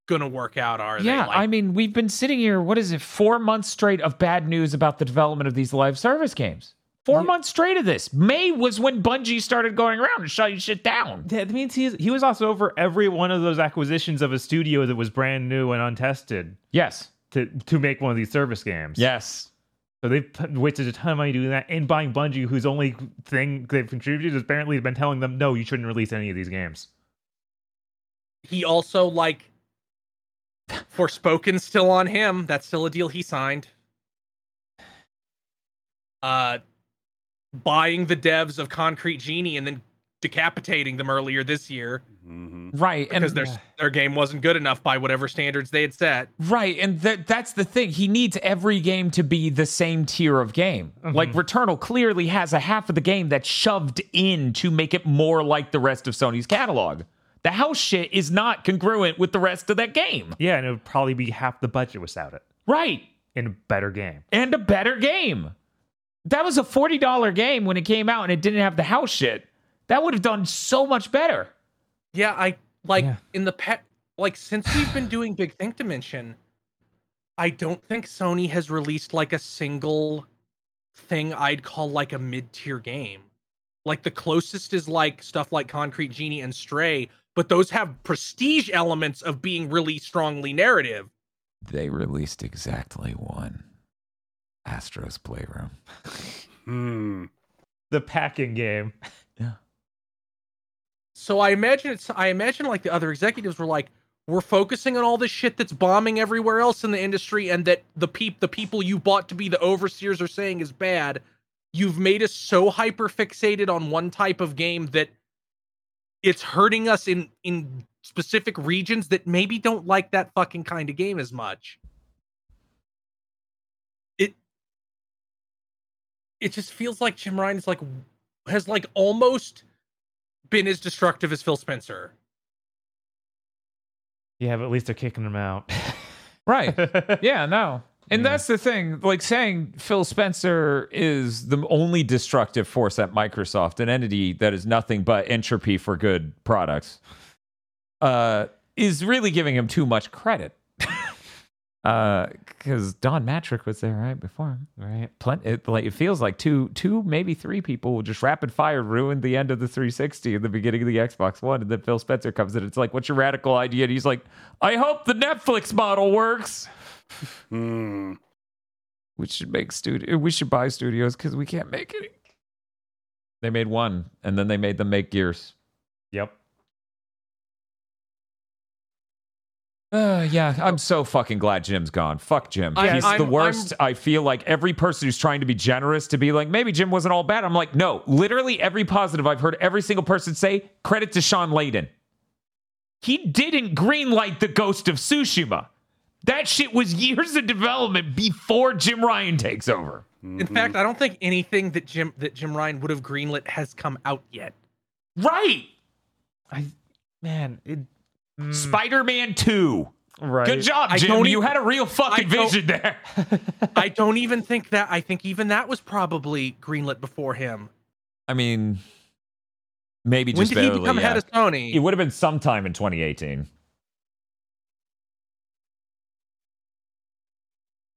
Speaker 3: gonna work out, are
Speaker 1: yeah,
Speaker 3: they? Like,
Speaker 1: I mean, we've been sitting here, what is it, four months straight of bad news about the development of these live service games. Four
Speaker 2: Yeah.
Speaker 1: months straight of this. May was when Bungie started going around and shutting shit down.
Speaker 2: That means he's, he was also over every one of those acquisitions of a studio that was brand new and untested
Speaker 1: Yes.
Speaker 2: to to make one of these service games.
Speaker 1: Yes.
Speaker 2: So they've p- wasted a ton of money doing that and buying Bungie, whose only thing they've contributed is apparently been telling them, no, you shouldn't release any of these games.
Speaker 3: he also like Forspoken still on him. That's still a deal he signed. Uh buying the devs of Concrete Genie and then decapitating them earlier this year
Speaker 4: Mhm.
Speaker 1: Right. And
Speaker 3: because their *sighs* their game wasn't good enough by whatever standards they had set.
Speaker 1: Right, and that that's the thing. He needs every game to be the same tier of game. Like Returnal clearly has a half of the game that's shoved in to make it more like the rest of Sony's catalog. The house shit is not congruent with the rest of that game.
Speaker 2: Yeah, and it would probably be half the budget without it
Speaker 1: Right.
Speaker 2: in a better game.
Speaker 1: And a better game. That was a $40 game when it came out and it didn't have the house shit. That would have done so much better.
Speaker 3: Yeah, I like
Speaker 2: Yeah.
Speaker 3: in the pet like since we've been doing Big Think Dimension, I don't think Sony has released like a single thing I'd call like a mid-tier game. Like the closest is like stuff like Concrete Genie and Stray, but those have prestige elements of being really strongly narrative.
Speaker 1: They released exactly one Astro's Playroom.
Speaker 4: Hmm.
Speaker 2: The packing game.
Speaker 1: Yeah.
Speaker 3: So I imagine it's I imagine like the other executives were like, we're focusing on all this shit that's bombing everywhere else in the industry, and that the peop the people you bought to be the overseers are saying is bad. You've made us so hyper fixated on one type of game that it's hurting us in in specific regions that maybe don't like that fucking kind of game as much. It just feels like Jim Ryan is like has like almost been as destructive as Phil Spencer.
Speaker 2: Yeah, but at least they're kicking him out. *laughs*
Speaker 1: Right. yeah, no. And
Speaker 2: Yeah.
Speaker 1: that's the thing. Like saying Phil Spencer is the only destructive force at Microsoft, an entity that is nothing but entropy for good products, uh, is really giving him too much credit. *laughs* Because Don Mattrick was there right before him.
Speaker 2: right.
Speaker 1: Plenty, it, like, it feels like two, two, maybe three people just rapid fire ruined the end of the 360 and the beginning of the Xbox One, and then Phil Spencer comes in. It's like, "What's your radical idea?" And he's like, "I hope the Netflix model works."
Speaker 4: Hmm.
Speaker 1: we should make studio we should buy studios because we can't make any they made one and then they made them make gears
Speaker 2: Yep.
Speaker 1: Uh, yeah i'm so fucking glad jim's gone. Fuck jim.
Speaker 3: I-
Speaker 1: he's
Speaker 3: I'm-
Speaker 1: the worst. I feel like every person who's trying to be generous to be like maybe jim wasn't all bad. I'm like no literally every positive i've heard every single person say credit to shawn layden. He didn't greenlight the ghost of tsushima. That shit was years of development before jim ryan takes over.
Speaker 3: In fact, I don't think anything that Jim that Jim Ryan would have greenlit has come out yet.
Speaker 1: right.
Speaker 2: I man, it mm,
Speaker 1: Spider-Man 2.
Speaker 2: right.
Speaker 1: Good job,
Speaker 3: I
Speaker 1: Jim.
Speaker 3: don't
Speaker 1: You had a real fucking vision there. *laughs*
Speaker 3: I don't even think that. I think even that was probably greenlit before him.
Speaker 1: I mean, maybe
Speaker 3: when
Speaker 1: just
Speaker 3: did he become
Speaker 1: yeah.
Speaker 3: head of Sony?
Speaker 1: It would have been sometime in 2018.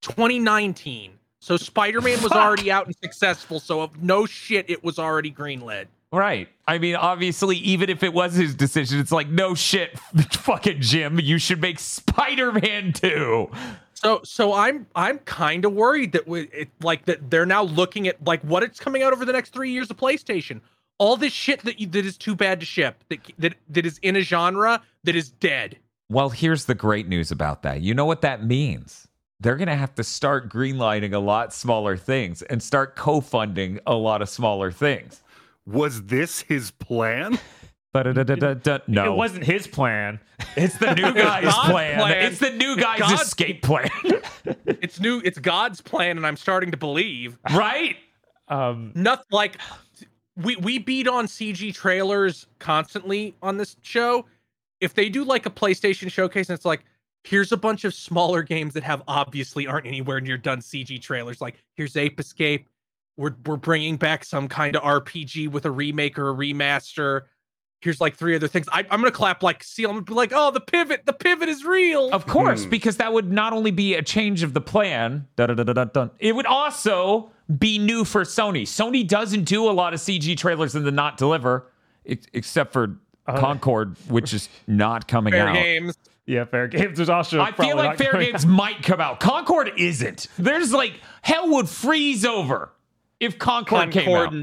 Speaker 3: 2019. So Spider-Man was already out and successful. So of no shit, it was already greenlit.
Speaker 1: Right. I mean, obviously, even if it was his decision, it's like, no shit, *laughs* fucking Jim, you should make Spider-Man 2.
Speaker 3: So so I'm I'm kind of worried that we, it like that they're now looking at like what it's coming out over the next three years of PlayStation. All this shit that you, that is too bad to ship that that that is in a genre that is dead.
Speaker 1: Well, here's the great news about that. You know what that means? They're going to have to start greenlighting a lot smaller things and start co-funding a lot of smaller things.
Speaker 4: Was this his plan?
Speaker 1: Ba-da-da-da-da-da. *laughs* No,
Speaker 2: It wasn't his plan.
Speaker 1: It's the new *laughs* guy's plan.
Speaker 3: plan.
Speaker 1: It's the new guy's
Speaker 3: God's-
Speaker 1: escape plan. *laughs*
Speaker 3: It's new. It's God's plan, and I'm starting to believe.
Speaker 1: right?
Speaker 2: Um,
Speaker 3: Nothing like we we beat on CG trailers constantly on this show. If they do like a PlayStation showcase and it's like, here's a bunch of smaller games that have obviously aren't anywhere near done CG trailers. Like here's Ape Escape. We're we're bringing back some kind of RPG with a remake or a remaster. Here's like three other things. I, I'm gonna clap like seal. I'm gonna be like, oh, the pivot, the pivot is real.
Speaker 1: Of course,
Speaker 4: Hmm.
Speaker 1: because that would not only be a change of the plan, it would also be new for Sony. Sony doesn't do a lot of CG trailers and then not deliver, except for Concord, which is not coming
Speaker 3: Fair
Speaker 1: out.
Speaker 3: games.
Speaker 2: yeah, fair games. There's also.
Speaker 1: I feel like Fair
Speaker 2: going
Speaker 1: Games might come out. Concord isn't. There's like hell would freeze over if Concord, came out.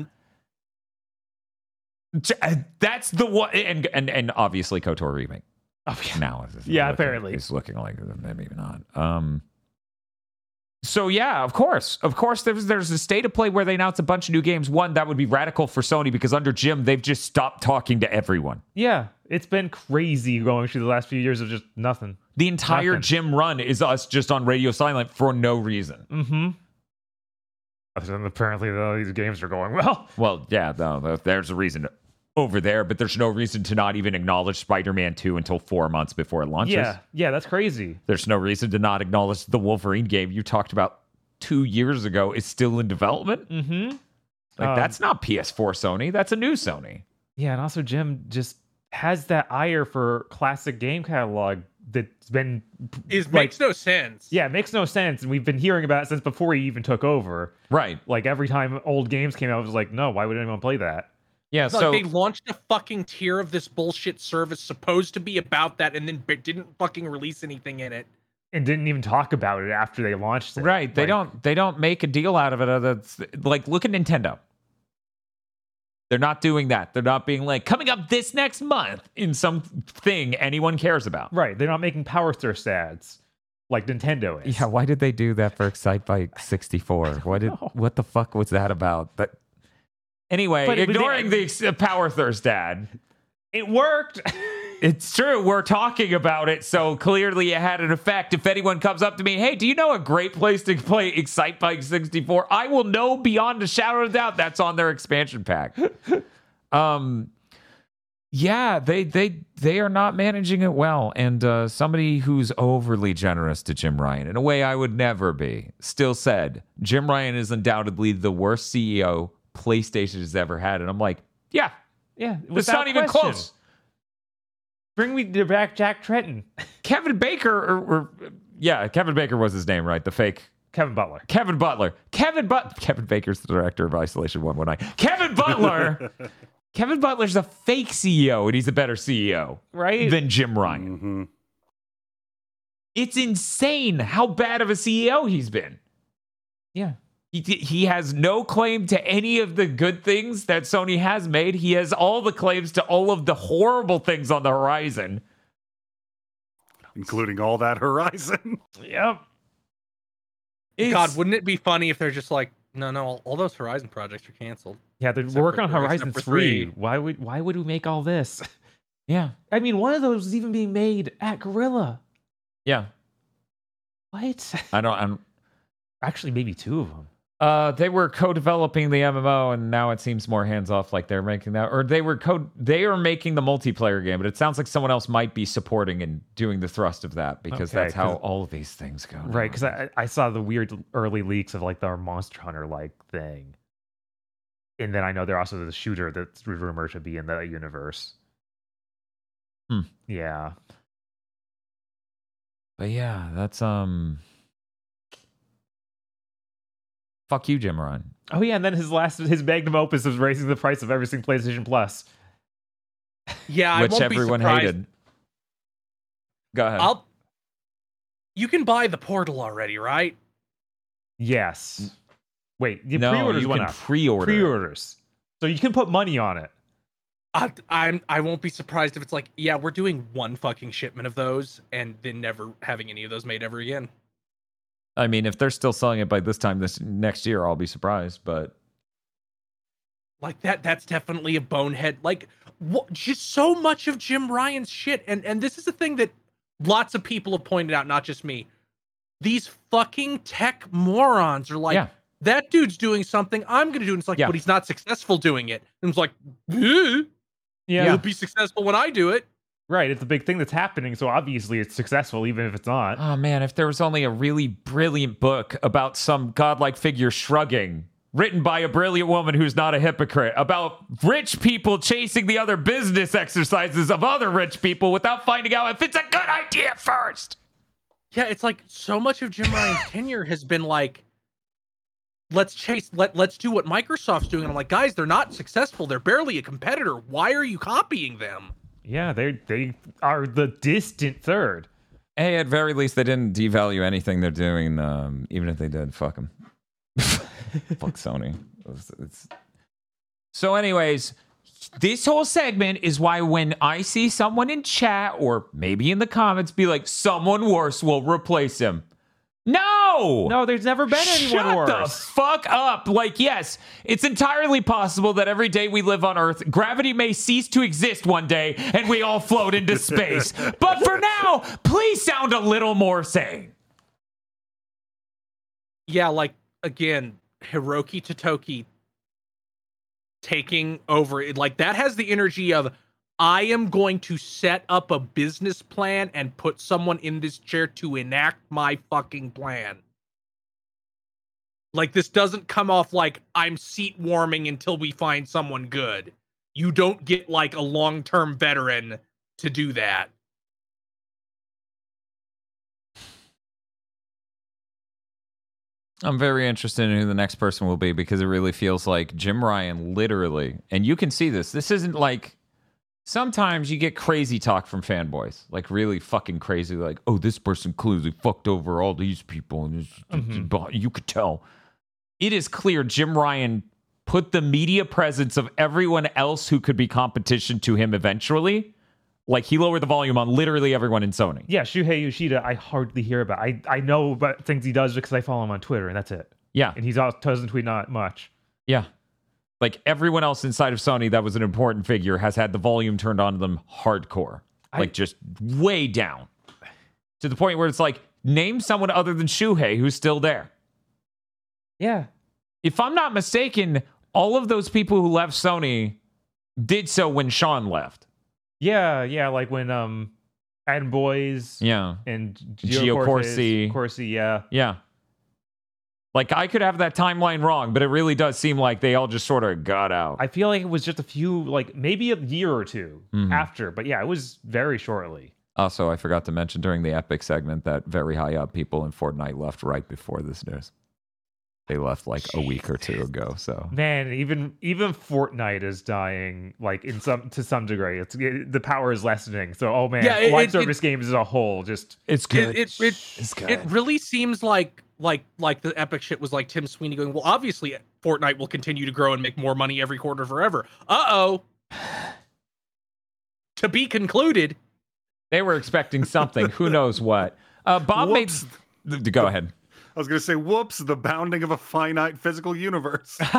Speaker 1: Uh, That's the one, and and and obviously Kotor remake.
Speaker 2: Oh, yeah.
Speaker 1: now
Speaker 2: Yeah,
Speaker 1: looking-
Speaker 2: apparently.
Speaker 1: it's looking like maybe not um so yeah of course of course there's there's a state of play where they announce a bunch of new games one that would be radical for sony because under jim they've just stopped talking to everyone
Speaker 2: Yeah, it's been crazy going through the last few years of just nothing.
Speaker 1: the entire
Speaker 2: Nothing.
Speaker 1: jim run is us just on radio silent for no reason
Speaker 2: Mm-hmm. And apparently, though, these games are going well. *laughs*
Speaker 1: well yeah no, there's a reason over there but there's no reason to not even acknowledge spider-man 2 until four months before it launches
Speaker 2: Yeah, yeah, that's crazy.
Speaker 1: There's no reason to not acknowledge the Wolverine game you talked about two years ago is still in development.
Speaker 2: Mm-hmm.
Speaker 1: Like
Speaker 2: Um,
Speaker 1: that's not PS4 Sony. That's a new Sony.
Speaker 2: Yeah, and also Jim just has that ire for classic game catalog that's been
Speaker 3: Is
Speaker 2: like,
Speaker 3: makes no sense.
Speaker 2: yeah, it makes no sense, and we've been hearing about it since before he even took over.
Speaker 1: Right.
Speaker 2: Like every time old games came out, it was like, no, why would anyone play that?
Speaker 1: Yeah.
Speaker 3: It's
Speaker 1: So
Speaker 3: like they launched a fucking tier of this bullshit service supposed to be about that, and then didn't fucking release anything in it.
Speaker 2: And didn't even talk about it after they launched it.
Speaker 1: right, they
Speaker 2: Like,
Speaker 1: don't they don't make a deal out of it. Other like look at Nintendo. They're not doing that. They're not being like coming up this next month in some thing anyone cares about.
Speaker 2: Right, they're not making Power Thirst ads like Nintendo is.
Speaker 1: Yeah, why did they do that for Excitebike 64? *laughs* What did
Speaker 2: know.
Speaker 1: what the fuck was that about? But anyway,
Speaker 2: But
Speaker 1: ignoring the ex- power thirst ad,
Speaker 2: it worked. *laughs*
Speaker 1: it's true. We're talking about it, so clearly it had an effect. If anyone comes up to me, hey, do you know a great place to play Excitebike 64? I will know beyond a shadow of a doubt that's on their expansion pack. *laughs* um, yeah, they they they are not managing it well, and uh, somebody who's overly generous to Jim Ryan in a way I would never be. Still said, Jim Ryan is undoubtedly the worst CEO PlayStation has ever had, and I'm like, yeah,
Speaker 2: yeah,
Speaker 1: it's not even
Speaker 2: question.
Speaker 1: close.
Speaker 2: Bring me back Jack Tretton,
Speaker 1: Kevin Baker, or, or yeah, Kevin Baker was his name, right? The fake
Speaker 2: Kevin Butler.
Speaker 1: Kevin Butler. Kevin But Kevin Baker's the director of Isolation One One Nine. Kevin Butler. *laughs* Kevin Butler's a fake CEO, and he's a better CEO
Speaker 2: Right?
Speaker 1: than Jim Ryan.
Speaker 4: hmm
Speaker 1: It's insane how bad of a CEO he's been.
Speaker 2: yeah.
Speaker 1: He, he has no claim to any of the good things that Sony has made. He has all the claims to all of the horrible things on the horizon.
Speaker 4: Including all that Horizon. *laughs*
Speaker 2: Yep.
Speaker 1: It's-
Speaker 3: God, wouldn't it be funny if they're just like, no, no, all, all those Horizon projects are canceled.
Speaker 2: Yeah, they're
Speaker 3: Except
Speaker 2: working on
Speaker 3: for-
Speaker 2: Horizon 3.
Speaker 3: three.
Speaker 2: Why would why would we make all this? *laughs*
Speaker 1: yeah,
Speaker 2: I mean, one of those is even being made at Guerrilla.
Speaker 1: yeah.
Speaker 2: What?
Speaker 1: I don't. I'm, *laughs*
Speaker 2: Actually, maybe two of them.
Speaker 1: Uh, they were co-developing the MMO, and now it seems more hands-off, like they're making that, or they were co. They are making the multiplayer game, but it sounds like someone else might be supporting and doing the thrust of that because
Speaker 2: Okay,
Speaker 1: that's how all of these things go.
Speaker 2: Right, because. I, I saw the weird early leaks of like our Monster Hunter like thing. And then I know they're also the shooter that's rumored to be in the universe.
Speaker 1: Hmm.
Speaker 2: Yeah.
Speaker 1: But yeah, that's um. Fuck you, Jim Ryan.
Speaker 2: Oh yeah, and then his last his magnum opus was raising the price of everything PlayStation Plus.
Speaker 3: Yeah, I
Speaker 1: which
Speaker 3: won't
Speaker 1: everyone
Speaker 3: surprised.
Speaker 1: hated. Go ahead.
Speaker 3: I'll. You can buy the Portal already, right?
Speaker 2: Yes. Wait, the
Speaker 1: no,
Speaker 2: pre-orders
Speaker 1: you
Speaker 2: went
Speaker 1: can
Speaker 2: up.
Speaker 1: pre-order.
Speaker 2: Pre-orders. So you can put money on it.
Speaker 3: I, I'm. I won't be surprised if it's like, yeah, we're doing one fucking shipment of those, and then never having any of those made ever again.
Speaker 1: I mean, if they're still selling it by this time this next year, I'll be surprised. But
Speaker 3: Like that. That's definitely a bonehead. Like, what? Just so much of Jim Ryan's shit, and and this is the thing that lots of people have pointed out, not just me. These fucking tech morons are like,
Speaker 1: yeah,
Speaker 3: that dude's doing something. I'm gonna do. And it's like,
Speaker 1: Yeah.
Speaker 3: but he's not successful doing it. And it's like,
Speaker 2: Yeah.
Speaker 3: he'll be successful when I do it.
Speaker 2: Right. It's a big thing that's happening, so obviously it's successful, even if it's not.
Speaker 1: Oh man, if there was only a really brilliant book about some godlike figure shrugging, written by a brilliant woman who's not a hypocrite, about rich people chasing the other business exercises of other rich people without finding out if it's a good idea first.
Speaker 3: Yeah, it's like so much of Jim Ryan's *sighs* tenure has been like, let's chase, let let's do what Microsoft's doing. And I'm like, guys, they're not successful. They're barely a competitor. Why are you copying them?
Speaker 2: Yeah, they they are the distant third.
Speaker 1: Hey, at very least, they didn't devalue anything they're doing. Um, even if they did, fuck them. *laughs* fuck Sony. It's- it's- So, anyways, this whole segment is why when I see someone in chat or maybe in the comments be like, someone worse will replace him. No!
Speaker 2: No, there's never been anyone
Speaker 1: Shut the fuck up. Like, yes, it's entirely possible that every day we live on Earth, gravity may cease to exist one day and we all float into *laughs* space. but for now, please sound a little more sane.
Speaker 3: Yeah, like again, Hiroki Totoki taking over. Like that has the energy of I am going to set up a business plan and put someone in this chair to enact my fucking plan. Like this doesn't come off like I'm seat warming until we find someone good. you don't get like a long-term veteran to do that.
Speaker 1: I'm very interested in who the next person will be because it really feels like Jim Ryan literally, and you can see this. This isn't like sometimes you get crazy talk from fanboys, like really fucking crazy, like, oh, this person clearly fucked over all these people. And this,
Speaker 2: Mhm.
Speaker 1: you could tell. It is clear Jim Ryan put the media presence of everyone else who could be competition to him eventually. Like he lowered the volume on literally everyone in Sony.
Speaker 2: Yeah, Shuhei Yoshida, I hardly hear about. I I know about things he does because I follow him on Twitter, and that's it.
Speaker 1: Yeah.
Speaker 2: And he's doesn't tweet not much.
Speaker 1: Yeah. Like everyone else inside of Sony that was an important figure has had the volume turned on to them hardcore.
Speaker 2: I-
Speaker 1: Like just way down. To the point where it's like, name someone other than Shuhei who's still there.
Speaker 2: Yeah.
Speaker 1: If I'm not mistaken, all of those people who left Sony did so when Shawn left.
Speaker 2: Yeah, yeah, like when um Adam Boyes
Speaker 1: Yeah.
Speaker 2: and
Speaker 1: Gio
Speaker 2: Gio
Speaker 1: Corsi.
Speaker 2: Corsi, Corsi, yeah.
Speaker 1: Yeah. Like I could have that timeline wrong, but it really does seem like they all just sort of got out.
Speaker 2: I feel like it was just a few, like maybe a year or 2
Speaker 1: Mhm.
Speaker 2: after, but yeah, it was very shortly.
Speaker 1: Also, I forgot to mention during the Epic segment that very high up people in Fortnite left right before this news. They left like a week or two ago. So
Speaker 2: Man, even even Fortnite is dying, like in some to some degree. It's it, the power is lessening. So, oh man,
Speaker 3: Yeah, it-
Speaker 2: live
Speaker 3: it-
Speaker 2: service games as a whole just
Speaker 1: it's
Speaker 3: It it, it,
Speaker 1: It's good.
Speaker 3: it really seems like like like the epic shit was like Tim Sweeney going, well, obviously Fortnite will continue to grow and make more money every quarter forever. Uh oh. *sighs* to be concluded.
Speaker 1: they were expecting something. Who knows what? Uh, Bob made.
Speaker 4: Whoops.
Speaker 1: th- Go ahead.
Speaker 4: I was going to say, whoops, the bounding of a finite physical universe. *laughs*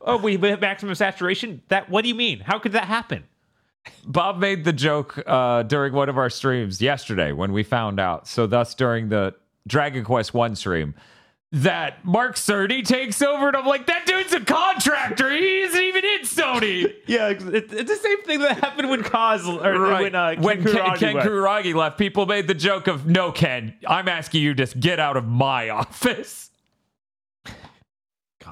Speaker 2: Oh, we hit maximum saturation? That what do you mean? How could that happen?
Speaker 1: Bob made the joke uh, during one of our streams yesterday when we found out. So, thus, during the Dragon Quest One stream, that Mark Cerny takes over, and I'm like, that dude's a contractor. He isn't even in Sony. *laughs*
Speaker 2: Yeah, it's, it's the same thing that happened when Kaz or when uh, Ken
Speaker 1: when Ken,
Speaker 2: Kutaragi
Speaker 1: Ken
Speaker 2: left.
Speaker 1: Kutaragi left, people made the joke of, "No, Ken, I'm asking you to get out of my *laughs* office."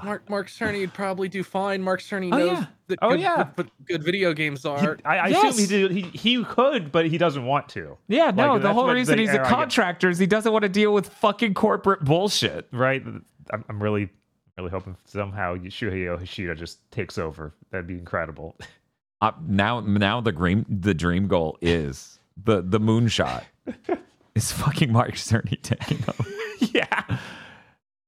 Speaker 3: Mark Mark Cerny would probably do fine. Mark Cerny
Speaker 1: Oh,
Speaker 3: knows
Speaker 1: yeah.
Speaker 3: that
Speaker 2: Oh,
Speaker 3: good,
Speaker 2: yeah.
Speaker 3: what, what good video games are.
Speaker 2: I, I
Speaker 1: Yes.
Speaker 2: assume he, did, he he could, but he doesn't want to.
Speaker 1: Yeah, no. The whole reason
Speaker 2: the
Speaker 1: he's a
Speaker 2: era I get-
Speaker 1: contractor is he doesn't want to deal with fucking corporate bullshit.
Speaker 2: Right? I'm, I'm really really hoping somehow Shuhei Yoshida just takes over. That'd be incredible. *laughs*
Speaker 1: Uh, now, now the dream, the dream goal is the the moonshot *laughs* is fucking Mark Cerny taking over. *laughs*
Speaker 2: yeah.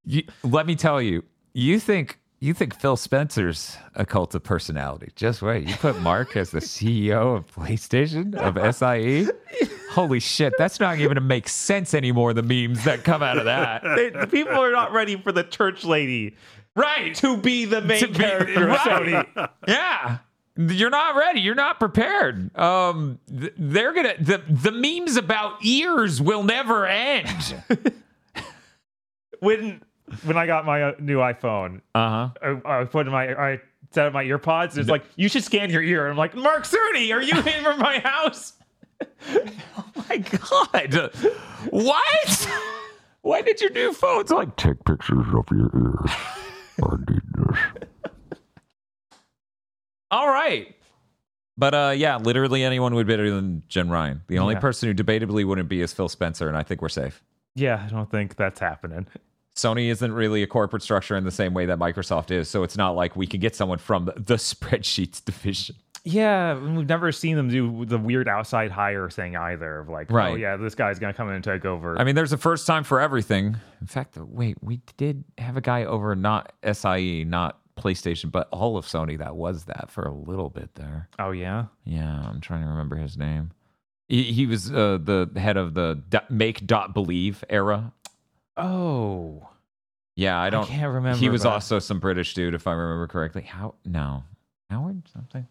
Speaker 1: You, let me tell you, you think you think Phil Spencer's a cult of personality. Just wait. You put Mark as the CEO of PlayStation of SIE. Holy shit, that's not even to make sense anymore. The memes that come out of that.
Speaker 2: They, the people are not ready for the church lady
Speaker 1: right.
Speaker 2: to be the main
Speaker 1: To
Speaker 2: character of
Speaker 1: right.
Speaker 2: Sony.
Speaker 1: Yeah. You're not ready. You're not prepared. Um, th- they're gonna the the memes about ears will never end. *laughs*
Speaker 2: When when I got my uh, new iPhone,
Speaker 1: Uh huh.
Speaker 2: I, I put in my I set up my earpods. It's like you should scan your ear. I'm like Mark Cerny, are you in from my house? *laughs*
Speaker 1: Oh my God, what? Why did your new phones like
Speaker 5: Take pictures of your ears. I need this.
Speaker 1: All right. But uh, yeah, literally anyone would be better than Jim Ryan. The only
Speaker 2: Yeah.
Speaker 1: person who debatably wouldn't be is Phil Spencer, and I think we're safe.
Speaker 2: Yeah, I don't think that's happening.
Speaker 1: Sony isn't really a corporate structure in the same way that Microsoft is, so it's not like we can get someone from the, *laughs* spreadsheets division.
Speaker 2: Yeah, we've never seen them do the weird outside hire thing either. Of like, oh yeah, this guy's gonna come in and take over.
Speaker 1: I mean, there's a first time for everything. In fact, wait, we did have a guy over not SIE, not PlayStation, but all of Sony that was that for a little bit there.
Speaker 2: oh yeah,
Speaker 1: Yeah, I'm trying to remember his name. He, he was uh, the head of the make dot believe era.
Speaker 2: Oh,
Speaker 1: Yeah, I don't.
Speaker 2: I can't remember.
Speaker 1: he was
Speaker 2: but-
Speaker 1: also some British dude, if I remember correctly. How? No, Howard something.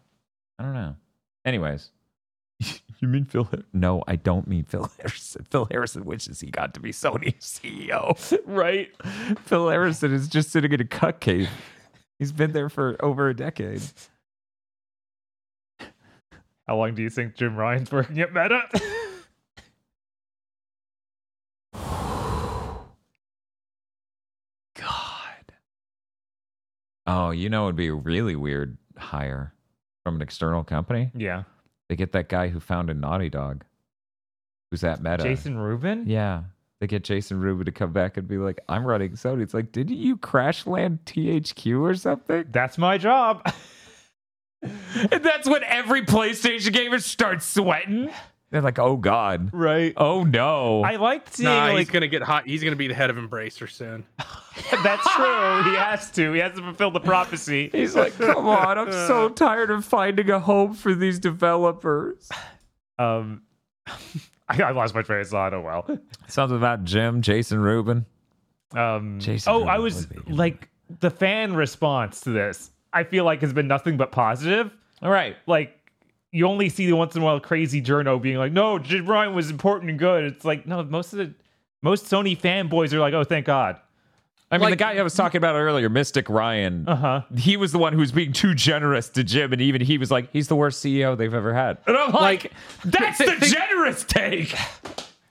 Speaker 1: I don't know. Anyways, *laughs* you mean Phil? No, I don't mean Phil Harrison. Phil Harrison wishes he got to be Sony CEO. *laughs*
Speaker 2: right.
Speaker 1: Phil Harrison is just sitting in a cut cave. He's been there for over a decade.
Speaker 2: How long do you think Jim Ryan's working at Meta? *laughs*
Speaker 1: Oh, you know, it'd be a really weird. hire from an external company.
Speaker 2: Yeah.
Speaker 1: They get that guy who founded Naughty Dog, who's at Meta.
Speaker 2: Jason Rubin?
Speaker 1: Yeah. They get Jason Rubin to come back and be like, I'm running Sony. It's like, didn't you crash land THQ or something?
Speaker 2: That's my job. *laughs*
Speaker 1: And that's when every PlayStation gamer starts sweating. They're like, oh God.
Speaker 2: right.
Speaker 1: Oh no.
Speaker 2: I liked seeing
Speaker 3: Nah,
Speaker 2: like
Speaker 3: he's gonna get hot. He's gonna be the head of Embracer soon. *laughs*
Speaker 2: that's true. He has to. He has to fulfill the prophecy. *laughs*
Speaker 1: He's like, come on, I'm so *laughs* tired of finding a home for these developers.
Speaker 2: Um I, I lost my train of thought. Oh well.
Speaker 1: Something about Jim, Jason Rubin.
Speaker 2: Um,
Speaker 1: Jason
Speaker 2: oh,
Speaker 1: Rubin
Speaker 2: I was
Speaker 1: would be
Speaker 2: like the fan response to this. I feel like has been nothing but positive.
Speaker 1: All right.
Speaker 2: Like you only see the once in a while crazy journo being like, "No, Jim Ryan was important and good." It's like no, most of the most Sony fanboys are like, "Oh, thank God."
Speaker 1: I mean, the guy I was talking about earlier, Mystic Ryan,
Speaker 2: Uh huh.
Speaker 1: he was the one who was being too generous to Jim, and even he was like, he's the worst CEO they've ever had. And I'm like,
Speaker 3: Like,
Speaker 1: that's
Speaker 3: th-
Speaker 1: the *laughs*
Speaker 3: think-
Speaker 1: generous take.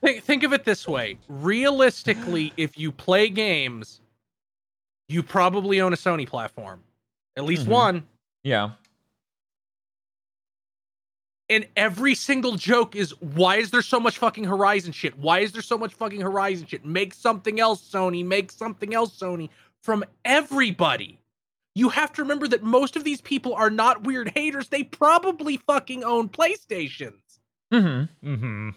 Speaker 3: Think, think of it this way: realistically, if you play games, you probably own a Sony platform, at least
Speaker 1: Mhm.
Speaker 3: one.
Speaker 1: Yeah.
Speaker 3: And every single joke is, why is there so much fucking Horizon shit? Why is there so much fucking Horizon shit? Make something else, Sony. Make something else, Sony. From everybody. You have to remember that most of these people are not weird haters. They probably fucking own PlayStations.
Speaker 1: Mm-hmm.
Speaker 2: Mm-hmm.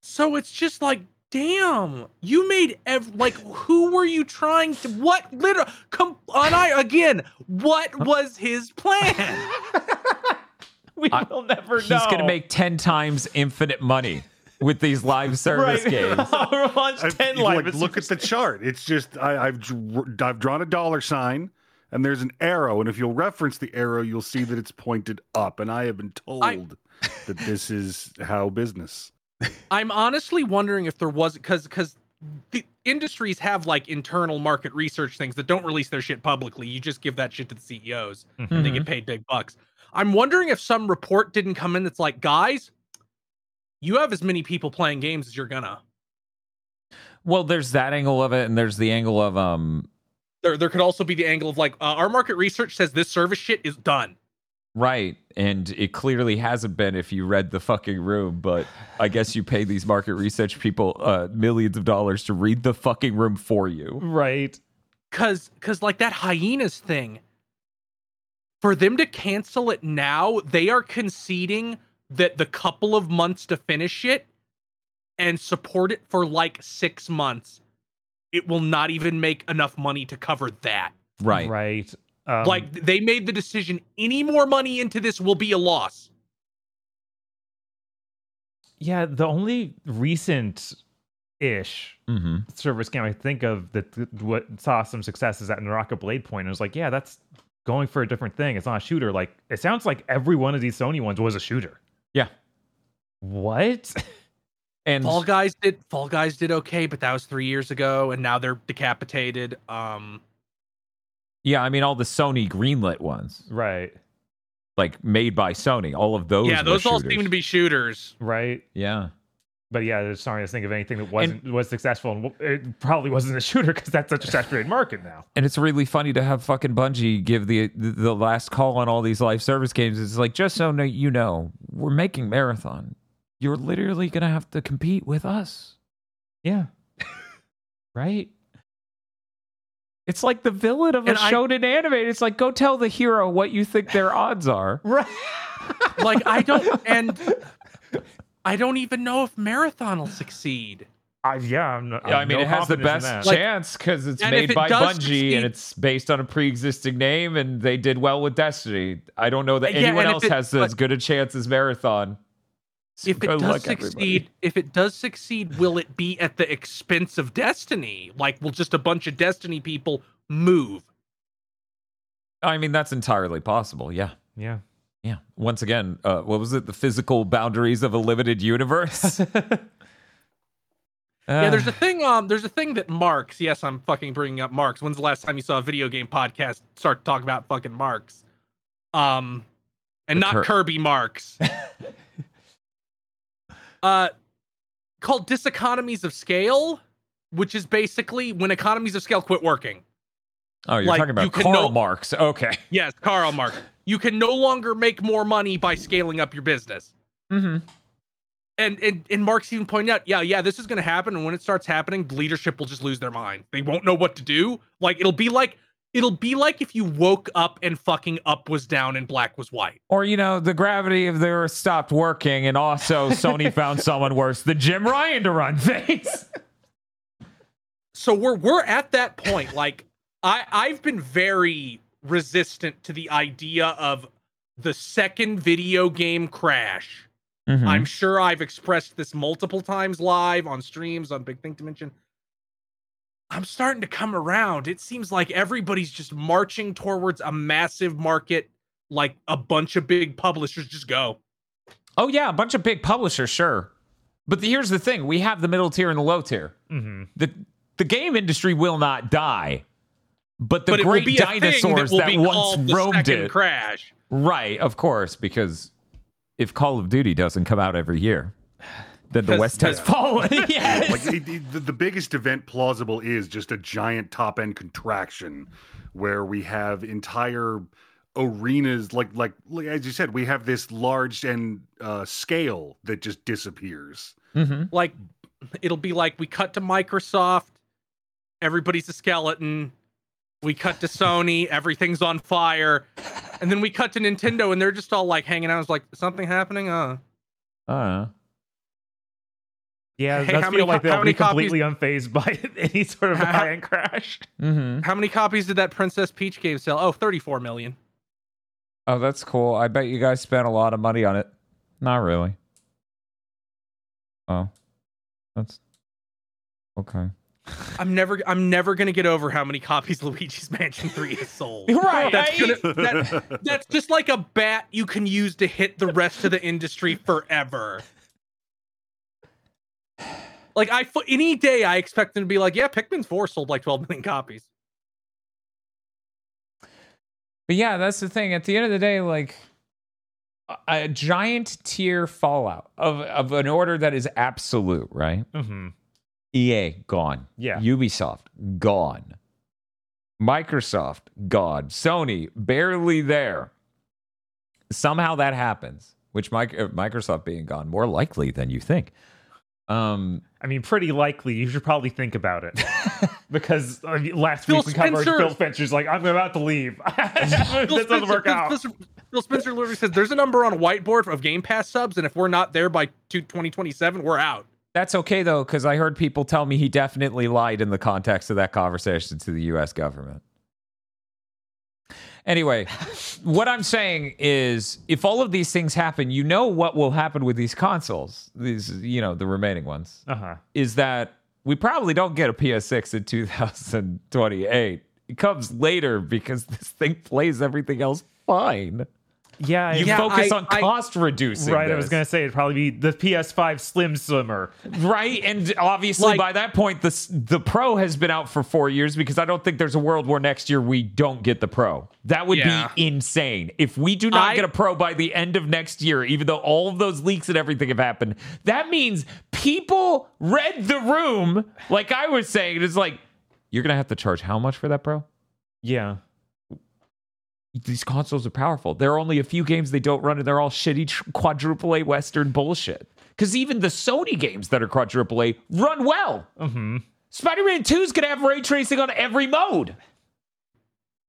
Speaker 3: So it's just like, damn, you made ev- like, who were you trying to? What literally? Come on, I again. What was his plan? *laughs* *laughs*
Speaker 2: We
Speaker 1: I-
Speaker 2: will never
Speaker 1: He's
Speaker 2: know.
Speaker 1: gonna make ten times infinite money with these live *laughs* service
Speaker 2: right.
Speaker 1: games. *laughs*
Speaker 2: I'll launch ten
Speaker 4: you,
Speaker 2: live.
Speaker 4: like, look at the chart. It's just I, I've I've drawn a dollar sign, and there's an arrow, and if you'll reference the arrow, you'll see that it's pointed up. And I have been told
Speaker 3: I-
Speaker 4: that this is how business.
Speaker 3: I'm honestly wondering if there was because because the industries have like internal market research things that don't release their shit publicly. You just give that shit to the CEOs and they
Speaker 1: Mm-hmm.
Speaker 3: get paid big bucks. I'm wondering if some report didn't come in that's like, guys, you have as many people playing games as you're gonna.
Speaker 1: Well, there's that angle of it, and there's the angle of um
Speaker 3: There, there could also be the angle of like, uh, our market research says this service shit is done.
Speaker 1: right, and it clearly hasn't been if you read the fucking room, but I guess you pay these market research people uh millions of dollars to read the fucking room for you.
Speaker 2: right.
Speaker 3: Cause, cause like that hyenas thing, for them to cancel it now, they are conceding that the couple of months to finish it and support it for like six months, it will not even make enough money to cover that.
Speaker 1: Right.
Speaker 2: Right. Um,
Speaker 3: like they made the decision any more money into this will be a loss.
Speaker 2: yeah, the only recent ish
Speaker 1: Mm-hmm.
Speaker 2: service game I think of that th- what saw some success is at Naraka Blade Point. I was like, yeah, that's going for a different thing. It's not a shooter. Like it sounds like every one of these Sony ones was a shooter.
Speaker 1: Yeah.
Speaker 2: What? *laughs*
Speaker 1: And
Speaker 3: Fall Guys did Fall Guys did okay, but that was three years ago, and now they're decapitated. Um,
Speaker 1: yeah, I mean all the Sony greenlit ones,
Speaker 2: right.
Speaker 1: like made by Sony, all of those.
Speaker 3: yeah,
Speaker 1: were
Speaker 3: those all seem to be shooters.
Speaker 2: Right.
Speaker 1: Yeah.
Speaker 2: But yeah, there's sorry to think of anything that wasn't was successful and it probably wasn't a shooter because that's such a saturated *laughs* market now.
Speaker 1: And it's really funny to have fucking Bungie give the the last call on all these live service games. It's like just so you know, we're making Marathon. You're literally gonna have to compete with us.
Speaker 2: Yeah. *laughs* right.
Speaker 1: It's like the villain of a
Speaker 3: And I-
Speaker 1: shonen anime. It's like go tell the hero what you think their odds are. *laughs*
Speaker 2: Right.
Speaker 3: Like I don't, and I don't even know if Marathon will succeed.
Speaker 2: I, yeah, I'm not,
Speaker 1: Yeah, I mean,
Speaker 2: no
Speaker 1: it has the best chance because it's
Speaker 3: And
Speaker 1: made
Speaker 3: it
Speaker 1: by Bungie
Speaker 3: succeed-
Speaker 1: and it's based on a pre-existing name, and they did well with Destiny. I don't know that
Speaker 3: Yeah,
Speaker 1: anyone else
Speaker 3: it-
Speaker 1: has as good a chance as Marathon. So
Speaker 3: If it does
Speaker 1: luck,
Speaker 3: succeed,
Speaker 1: everybody.
Speaker 3: if it does succeed, will it be at the expense of Destiny? Like, will just a bunch of Destiny people move?
Speaker 1: I mean, that's entirely possible. Yeah.
Speaker 2: yeah.
Speaker 1: Yeah. Once again, uh, what was it? The physical boundaries of a limited universe. *laughs*
Speaker 3: yeah, there's a thing. Um, there's a thing that Marx. Yes, I'm fucking bringing up Marx. When's the last time you saw a video game podcast start to talk about fucking Marx? Um, and
Speaker 1: The
Speaker 3: not
Speaker 1: Kir-
Speaker 3: Kirby Marks. *laughs* uh, called diseconomies of scale, which is basically when economies of scale quit working.
Speaker 1: Oh, you're
Speaker 3: Like,
Speaker 1: talking about
Speaker 3: you
Speaker 1: Karl
Speaker 3: no-
Speaker 1: Marx. Okay.
Speaker 3: Yes, Karl Marx. You can no longer make more money by scaling up your business.
Speaker 1: Mm-hmm.
Speaker 3: And and, and Marx even pointed out, yeah, yeah, this is gonna happen. And when it starts happening, leadership will just lose their mind. They won't know what to do. Like it'll be like it'll be like if you woke up and fucking up was down and black was white.
Speaker 1: Or, you know, the gravity of the earth stopped working, and also Sony *laughs* found someone worse than Jim Ryan to run *laughs* things.
Speaker 3: so we're we're at that point like i i've been very resistant to the idea of the second video game crash
Speaker 1: Mhm.
Speaker 3: i'm sure i've expressed this multiple times live on streams on big think dimension i'm starting to come around it seems like everybody's just marching towards a massive market like a bunch of big publishers just go
Speaker 1: Oh, yeah, a bunch of big publishers, sure. But the, here's the thing we have the middle tier and the low tier.
Speaker 2: hmm
Speaker 1: The, the game industry will not die. But the
Speaker 3: but
Speaker 1: great
Speaker 3: be a that
Speaker 1: dinosaurs that, once
Speaker 3: called
Speaker 1: roamed it.
Speaker 3: crash
Speaker 1: Right, of course, because if Call of Duty doesn't come out every year, then the
Speaker 3: 'Cause-
Speaker 1: West has
Speaker 3: 'cause- *laughs*
Speaker 1: fallen. *laughs* yes.
Speaker 4: Like it, it- the, the biggest event plausible is just a giant top end contraction where we have entire arenas like like like as you said we have this large and uh scale that just disappears
Speaker 1: Mhm.
Speaker 3: like it'll be like we cut to Microsoft, everybody's a skeleton. We cut to Sony, everything's on fire. And then we cut to Nintendo and they're just all like hanging out. It's like something happening. Uh
Speaker 1: Uh,
Speaker 2: Yeah, it
Speaker 3: Hey,
Speaker 2: does
Speaker 3: how
Speaker 2: feel
Speaker 3: many
Speaker 2: like
Speaker 3: co-
Speaker 2: they'll
Speaker 3: how
Speaker 2: be
Speaker 3: many copies-
Speaker 2: completely unfazed by *laughs* any sort of
Speaker 3: How-
Speaker 2: high-end crash.
Speaker 1: hmm
Speaker 3: how many copies did that Princess Peach game sell? Oh, 34 million.
Speaker 1: Oh, that's cool. I bet you guys spent a lot of money on it. Not really. Oh, that's okay.
Speaker 3: I'm never I'm never gonna get over how many copies *laughs* Luigi's Mansion 3 has sold. *laughs*
Speaker 1: Right,
Speaker 3: That's gonna that, that's just like a bat you can use to hit the rest of the industry forever. Like I fo- any day I expect them to be like, yeah, Pikmin 4 sold like 12 million copies.
Speaker 1: But yeah, that's the thing. At the end of the day, like a, a giant tier fallout of of an order that is absolute, right?
Speaker 2: hmm
Speaker 1: EA gone.
Speaker 2: Yeah.
Speaker 1: Ubisoft gone. Microsoft gone. Sony barely there. Somehow that happens, which uh, Microsoft being gone more likely than you think. Um,
Speaker 2: I mean, pretty likely. You should probably think about it *laughs* because I mean, last
Speaker 3: Phil
Speaker 2: week we covered
Speaker 3: Spencer-
Speaker 2: Phil Spencer's like, I'm about to leave. *laughs*
Speaker 3: Phil
Speaker 2: that doesn't
Speaker 3: Spencer-
Speaker 2: work
Speaker 3: Phil
Speaker 2: out.
Speaker 3: Spencer, Phil Spencer literally says there's a number on a whiteboard of Game Pass subs, and if we're not there by two- 2027, we're out.
Speaker 1: That's okay though, because I heard people tell me he definitely lied in the context of that conversation to the U.S. government. Anyway, *laughs* what I'm saying is, if all of these things happen, you know what will happen with these consoles. These, you know, the remaining ones.
Speaker 2: Uh huh.
Speaker 1: is that we probably don't get a PS6 in 2028. It comes later because this thing plays everything else fine.
Speaker 2: Yeah.
Speaker 1: You
Speaker 3: Yeah,
Speaker 1: focus
Speaker 3: I-
Speaker 1: on
Speaker 3: I-
Speaker 1: cost reducing.
Speaker 2: right. I was gonna say it'd probably be the PS5 Slim Slimmer.
Speaker 1: right, and obviously
Speaker 3: Like-
Speaker 1: by that point, the the Pro has been out for four years because I don't think there's a world where next year we don't get the Pro. That would
Speaker 3: Yeah.
Speaker 1: be insane if we do not
Speaker 3: I-
Speaker 1: get a Pro by the end of next year. Even though all of those leaks and everything have happened, that means people read the room. Like I was saying, it's like you're gonna have to charge how much for that Pro?
Speaker 2: Yeah.
Speaker 1: These consoles are powerful. There are only a few games they don't run, and they're all shitty quadruple A Western bullshit. Because even the Sony games that are quadruple A run well.
Speaker 2: hmm
Speaker 1: Spider Man 2 is going to have ray tracing on every mode.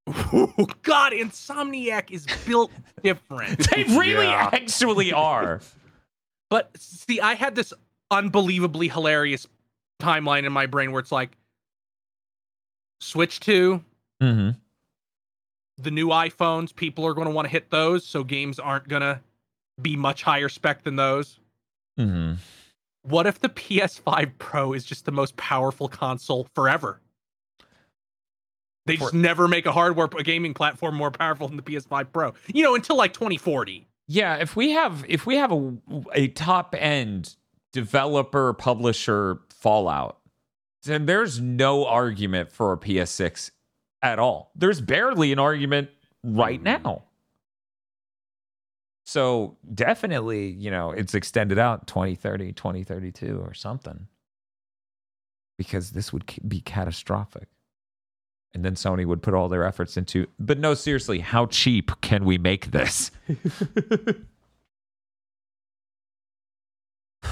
Speaker 3: Oh *laughs* God, Insomniac is built different. *laughs*
Speaker 1: They really
Speaker 4: Yeah.
Speaker 1: actually are. *laughs*
Speaker 3: But see, I had this unbelievably hilarious timeline in my brain where it's like Switch 2,
Speaker 1: mm-hmm.
Speaker 3: The new iPhones, people are going to want to hit those, so games aren't going to be much higher spec than those.
Speaker 1: Mm-hmm.
Speaker 3: What if the PS5 Pro is just the most powerful console forever? They just never make a hardware a gaming platform more powerful than the PS5 Pro. You know, until like 2040.
Speaker 1: Yeah, if we have if we have a a top end developer publisher Fallout, then there's no argument for a PS6 at all. There's barely an argument right hmm. now. So definitely, you know, it's extended out 2030, 2032 or something. Because this would be catastrophic. And then Sony would put all their efforts into, but no, seriously, how cheap can we make this? *laughs* *sighs*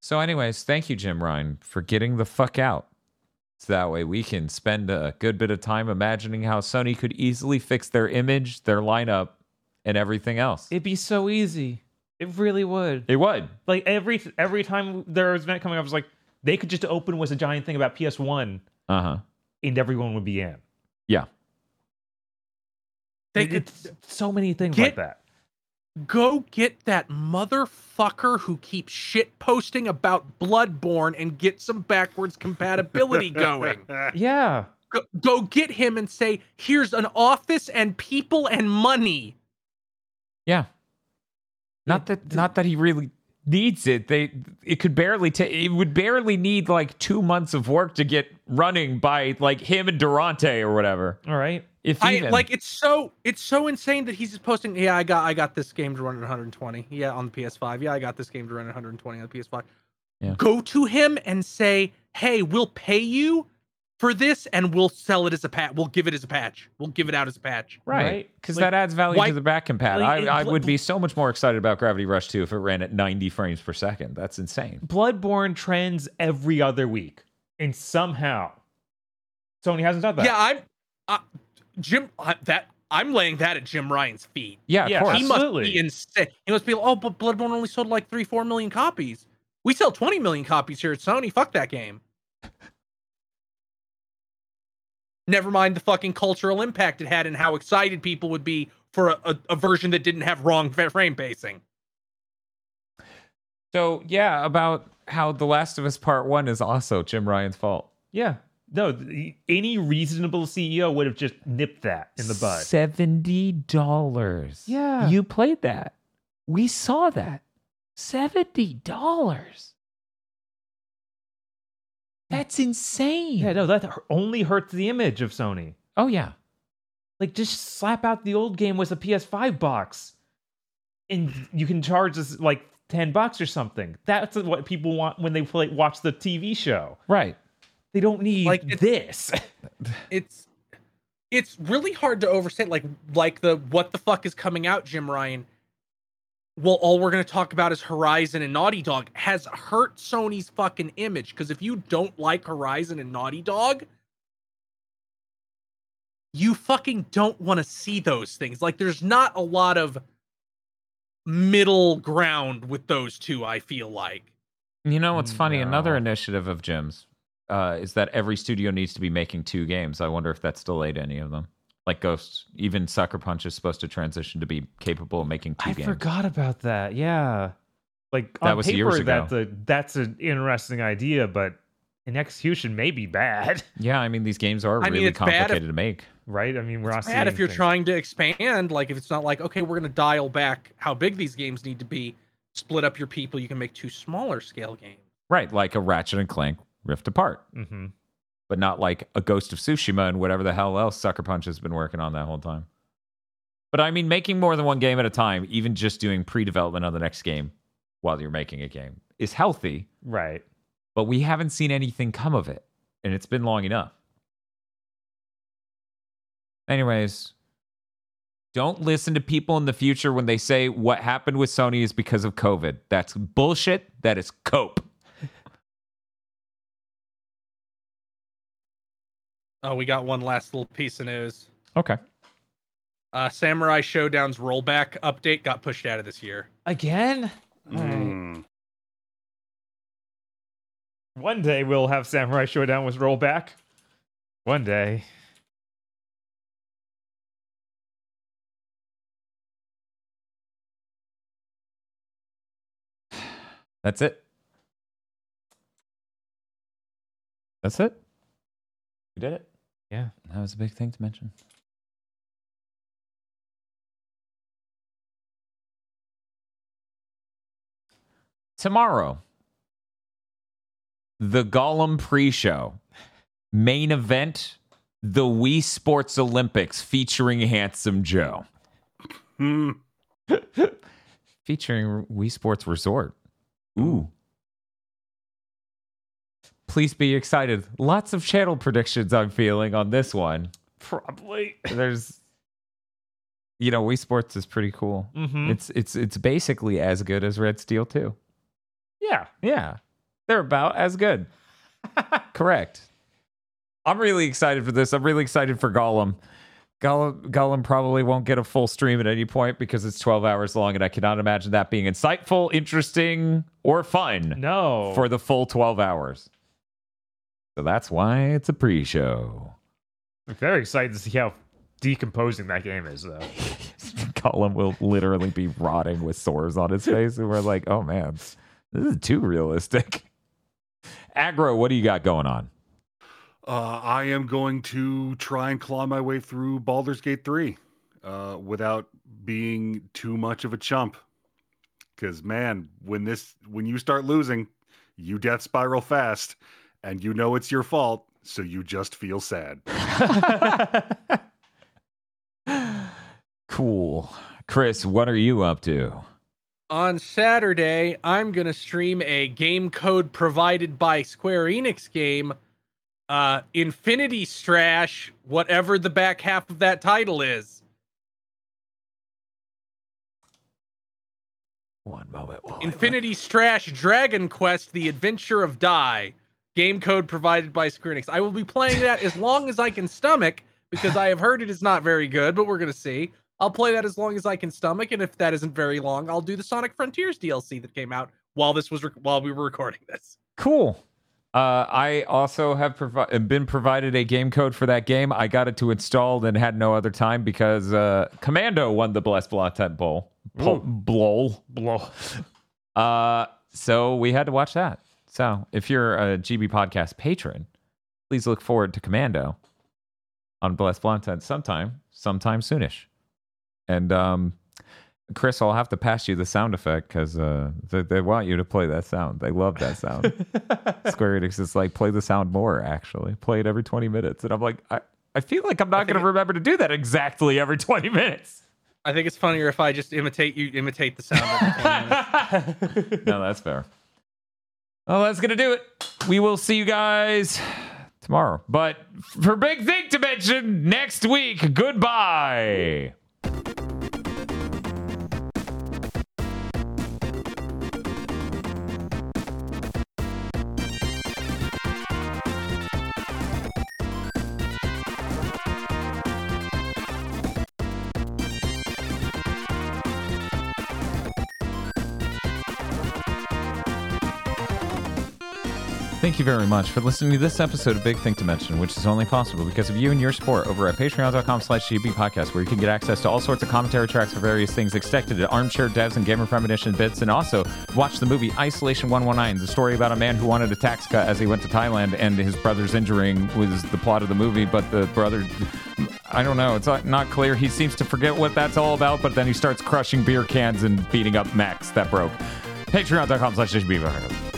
Speaker 1: so, anyways, thank you, Jim Ryan, for getting the fuck out. So that way we can spend a good bit of time imagining how Sony could easily fix their image, their lineup, and everything else.
Speaker 2: It'd be so easy. It really would.
Speaker 1: It would.
Speaker 2: Like every every time there was an event coming up, I was like, they could just open with a giant thing about PS One,
Speaker 1: Uh huh.
Speaker 2: and everyone would be in.
Speaker 1: Yeah.
Speaker 3: They
Speaker 2: It-
Speaker 3: could
Speaker 2: it's so many things
Speaker 3: get-
Speaker 2: like that.
Speaker 3: Go get that motherfucker who keeps shit posting about Bloodborne and get some backwards compatibility *laughs* going.
Speaker 2: Yeah.
Speaker 3: Go, go get him and say, "Here's an office and people and money."
Speaker 1: Yeah. Not that not that he really needs it. They it could barely take it would barely need like 2 months of work to get running by like him and Durante or whatever.
Speaker 2: All right.
Speaker 1: If
Speaker 3: I
Speaker 1: even.
Speaker 3: like it's so it's so insane that he's just posting. Yeah, I got I got this game to run at 120. Yeah, on the PS5. Yeah, I got this game to run at 120 on the PS5.
Speaker 1: Yeah.
Speaker 3: Go to him and say, "Hey, we'll pay you for this, and we'll sell it as a patch. We'll give it as a patch. We'll give it out as a patch."
Speaker 1: Right,
Speaker 2: Right?
Speaker 1: because
Speaker 2: Like,
Speaker 1: that adds value
Speaker 3: why-
Speaker 1: to the back compat.
Speaker 2: like,
Speaker 1: I, I would be so much more excited about Gravity Rush 2 if it ran at 90 frames per second. That's insane.
Speaker 2: Bloodborne trends every other week, and somehow Sony hasn't done that.
Speaker 3: Yeah, I'm uh, Jim. Uh, that I'm laying that at Jim Ryan's feet.
Speaker 1: Yeah,
Speaker 2: Yeah,
Speaker 1: of course.
Speaker 3: He must be insane. He must be. like, Oh, but Bloodborne only sold like three, four million copies. We sell 20 million copies here at Sony. Fuck that game. Never mind the fucking cultural impact it had and how excited people would be for a, a, a version that didn't have wrong frame pacing.
Speaker 1: So, yeah, about how The Last of Us Part 1 is also Jim Ryan's fault.
Speaker 2: Yeah. No, any reasonable CEO would have just nipped that in the bud.
Speaker 1: $70.
Speaker 2: Yeah.
Speaker 1: You played that. We saw that. $70. That's *laughs* insane.
Speaker 2: Yeah, no, that only hurts the image of Sony.
Speaker 1: Oh, yeah.
Speaker 2: Like, just slap out the old game with a PS5 box, and you can charge us like ten bucks or something. That's what people want when they play watch the TV show.
Speaker 1: Right.
Speaker 2: They don't need
Speaker 3: Like, it-
Speaker 2: this. *laughs*
Speaker 3: It's it's really hard to overstate like like the what the fuck is coming out, Jim Ryan. Well, all we're gonna talk about is Horizon and Naughty Dog has hurt Sony's fucking image. Because if you don't like Horizon and Naughty Dog, you fucking don't want to see those things. Like there's not a lot of middle ground with those two, I feel like.
Speaker 1: You know what's funny? Another initiative of Jim's uh, is that every studio needs to be making two games. I wonder if that's delayed any of them. Like Ghost, even Sucker Punch is supposed to transition to be capable of making two
Speaker 2: I
Speaker 1: games.
Speaker 2: forgot about that. Yeah, like
Speaker 1: That
Speaker 2: on
Speaker 1: was
Speaker 2: paper,
Speaker 1: years ago.
Speaker 2: that's a that's an interesting idea, but in execution, may be bad. *laughs*
Speaker 1: Yeah, I mean these games are
Speaker 3: I
Speaker 1: really
Speaker 3: it's bad if-
Speaker 1: complicated to make.
Speaker 2: Right? I mean, we're not
Speaker 3: bad if you're
Speaker 2: things-
Speaker 3: trying to expand. Like if it's not like okay, we're gonna dial back how big these games need to be, split up your people. You can make two smaller scale games.
Speaker 1: Right, like a Ratchet and Clank Rift Apart,
Speaker 2: Mhm.
Speaker 1: But not like a Ghost of Tsushima and whatever the hell else Sucker Punch has been working on that whole time. But I mean, making more than one game at a time, even just doing pre-development on the next game while you're making a game, is healthy.
Speaker 2: Right.
Speaker 1: but we haven't seen anything come of it and it's been long enough anyways don't listen to people in the future when they say what happened with sony is because of covid that's bullshit that is cope
Speaker 3: Oh, we got one last little piece of news.
Speaker 1: okay
Speaker 3: Uh, Samurai Showdown's rollback update got pushed out of this year.
Speaker 2: Again? Alright.
Speaker 4: Mm.
Speaker 2: One day we'll have Samurai Showdown with rollback. One day.
Speaker 1: that's it that's it we did it
Speaker 2: Yeah.
Speaker 1: that was a big thing to mention tomorrow the Gollum pre-show main event the Wii Sports Olympics featuring Handsome Joe
Speaker 4: Hmm. *laughs*
Speaker 1: featuring Wii Sports Resort ooh please be excited. Lots of channel predictions I'm feeling on this one.
Speaker 2: Probably.
Speaker 1: There's, you know, Wii Sports is pretty cool.
Speaker 2: Mm-hmm.
Speaker 1: It's it's it's basically as good as Red Steel 2.
Speaker 2: yeah.
Speaker 1: Yeah, they're about as good. *laughs* Correct. I'm really excited for this. I'm really excited for Gollum. Gollum, Gollum probably won't get a full stream at any point because it's 12 hours long, and I cannot imagine that being insightful, interesting, or fun
Speaker 2: No.
Speaker 1: for the full 12 hours. So that's why it's a pre show.
Speaker 2: I'm very excited to see how decomposing that game is, though. *laughs*
Speaker 1: Gollum will literally be rotting with sores on his face, and we're like, oh man, this is too realistic. *laughs* Aggro, what do you got going on?
Speaker 4: Uh, I am going to try and claw my way through Baldur's Gate 3 uh, without being too much of a chump. Because man, when this when you start losing, you death spiral fast, and you know it's your fault, so you just feel sad. *laughs*
Speaker 1: cool. Chris, what are you up to?
Speaker 3: On Saturday, I'm gonna stream a game code provided by Square Enix game, uh, Infinity Strash, whatever the back half of that title is.
Speaker 1: One moment. while
Speaker 3: Infinity Strash Dragon Quest: The Adventure of Dai. Game code provided by Square Enix. I will be playing that as long as I can stomach because I have heard it is not very good, but we're gonna see. I'll play that as long as I can stomach, and if that isn't very long, I'll do the Sonic Frontiers DLC that came out while this was rec- while we were recording this.
Speaker 1: Cool. Uh, I also have provi- been provided a game code for that game. I got it to install and had no other time because uh, Commando won the Blessed Blottet Bowl. Po-
Speaker 2: Ooh. Blow. *laughs*
Speaker 1: Uh, so we had to watch that. So if you're a GB Podcast patron, please look forward to Commando on Blessed Blottet sometime, sometime soonish. And um, Chris, I'll have to pass you the sound effect because uh, they, they want you to play that sound. They love that sound. *laughs* Square Enix is like, play the sound more, actually. Play it every 20 minutes. And I'm like, I, I feel like I'm not going to remember to do that exactly every 20 minutes.
Speaker 3: I think it's funnier if I just imitate you, imitate the sound. *laughs*
Speaker 1: No, that's fair. Well, that's going to do it. We will see you guys tomorrow. But for Big Think Dimension next week, goodbye. Thank you very much for listening to this episode of Big Think Dimension, which is only possible because of you and your support over at patreon.com slash GB podcast, where you can get access to all sorts of commentary tracks for various things extended to armchair devs and gamer premonition bits, and also watch the movie Isolation 119, the story about a man who wanted a tax cut as he went to Thailand and his brother's injuring was the plot of the movie, but the brother I don't know. It's not- clear. He seems to forget what that's all about, but then he starts crushing beer cans and beating up Max that broke. Patreon.com slash HB.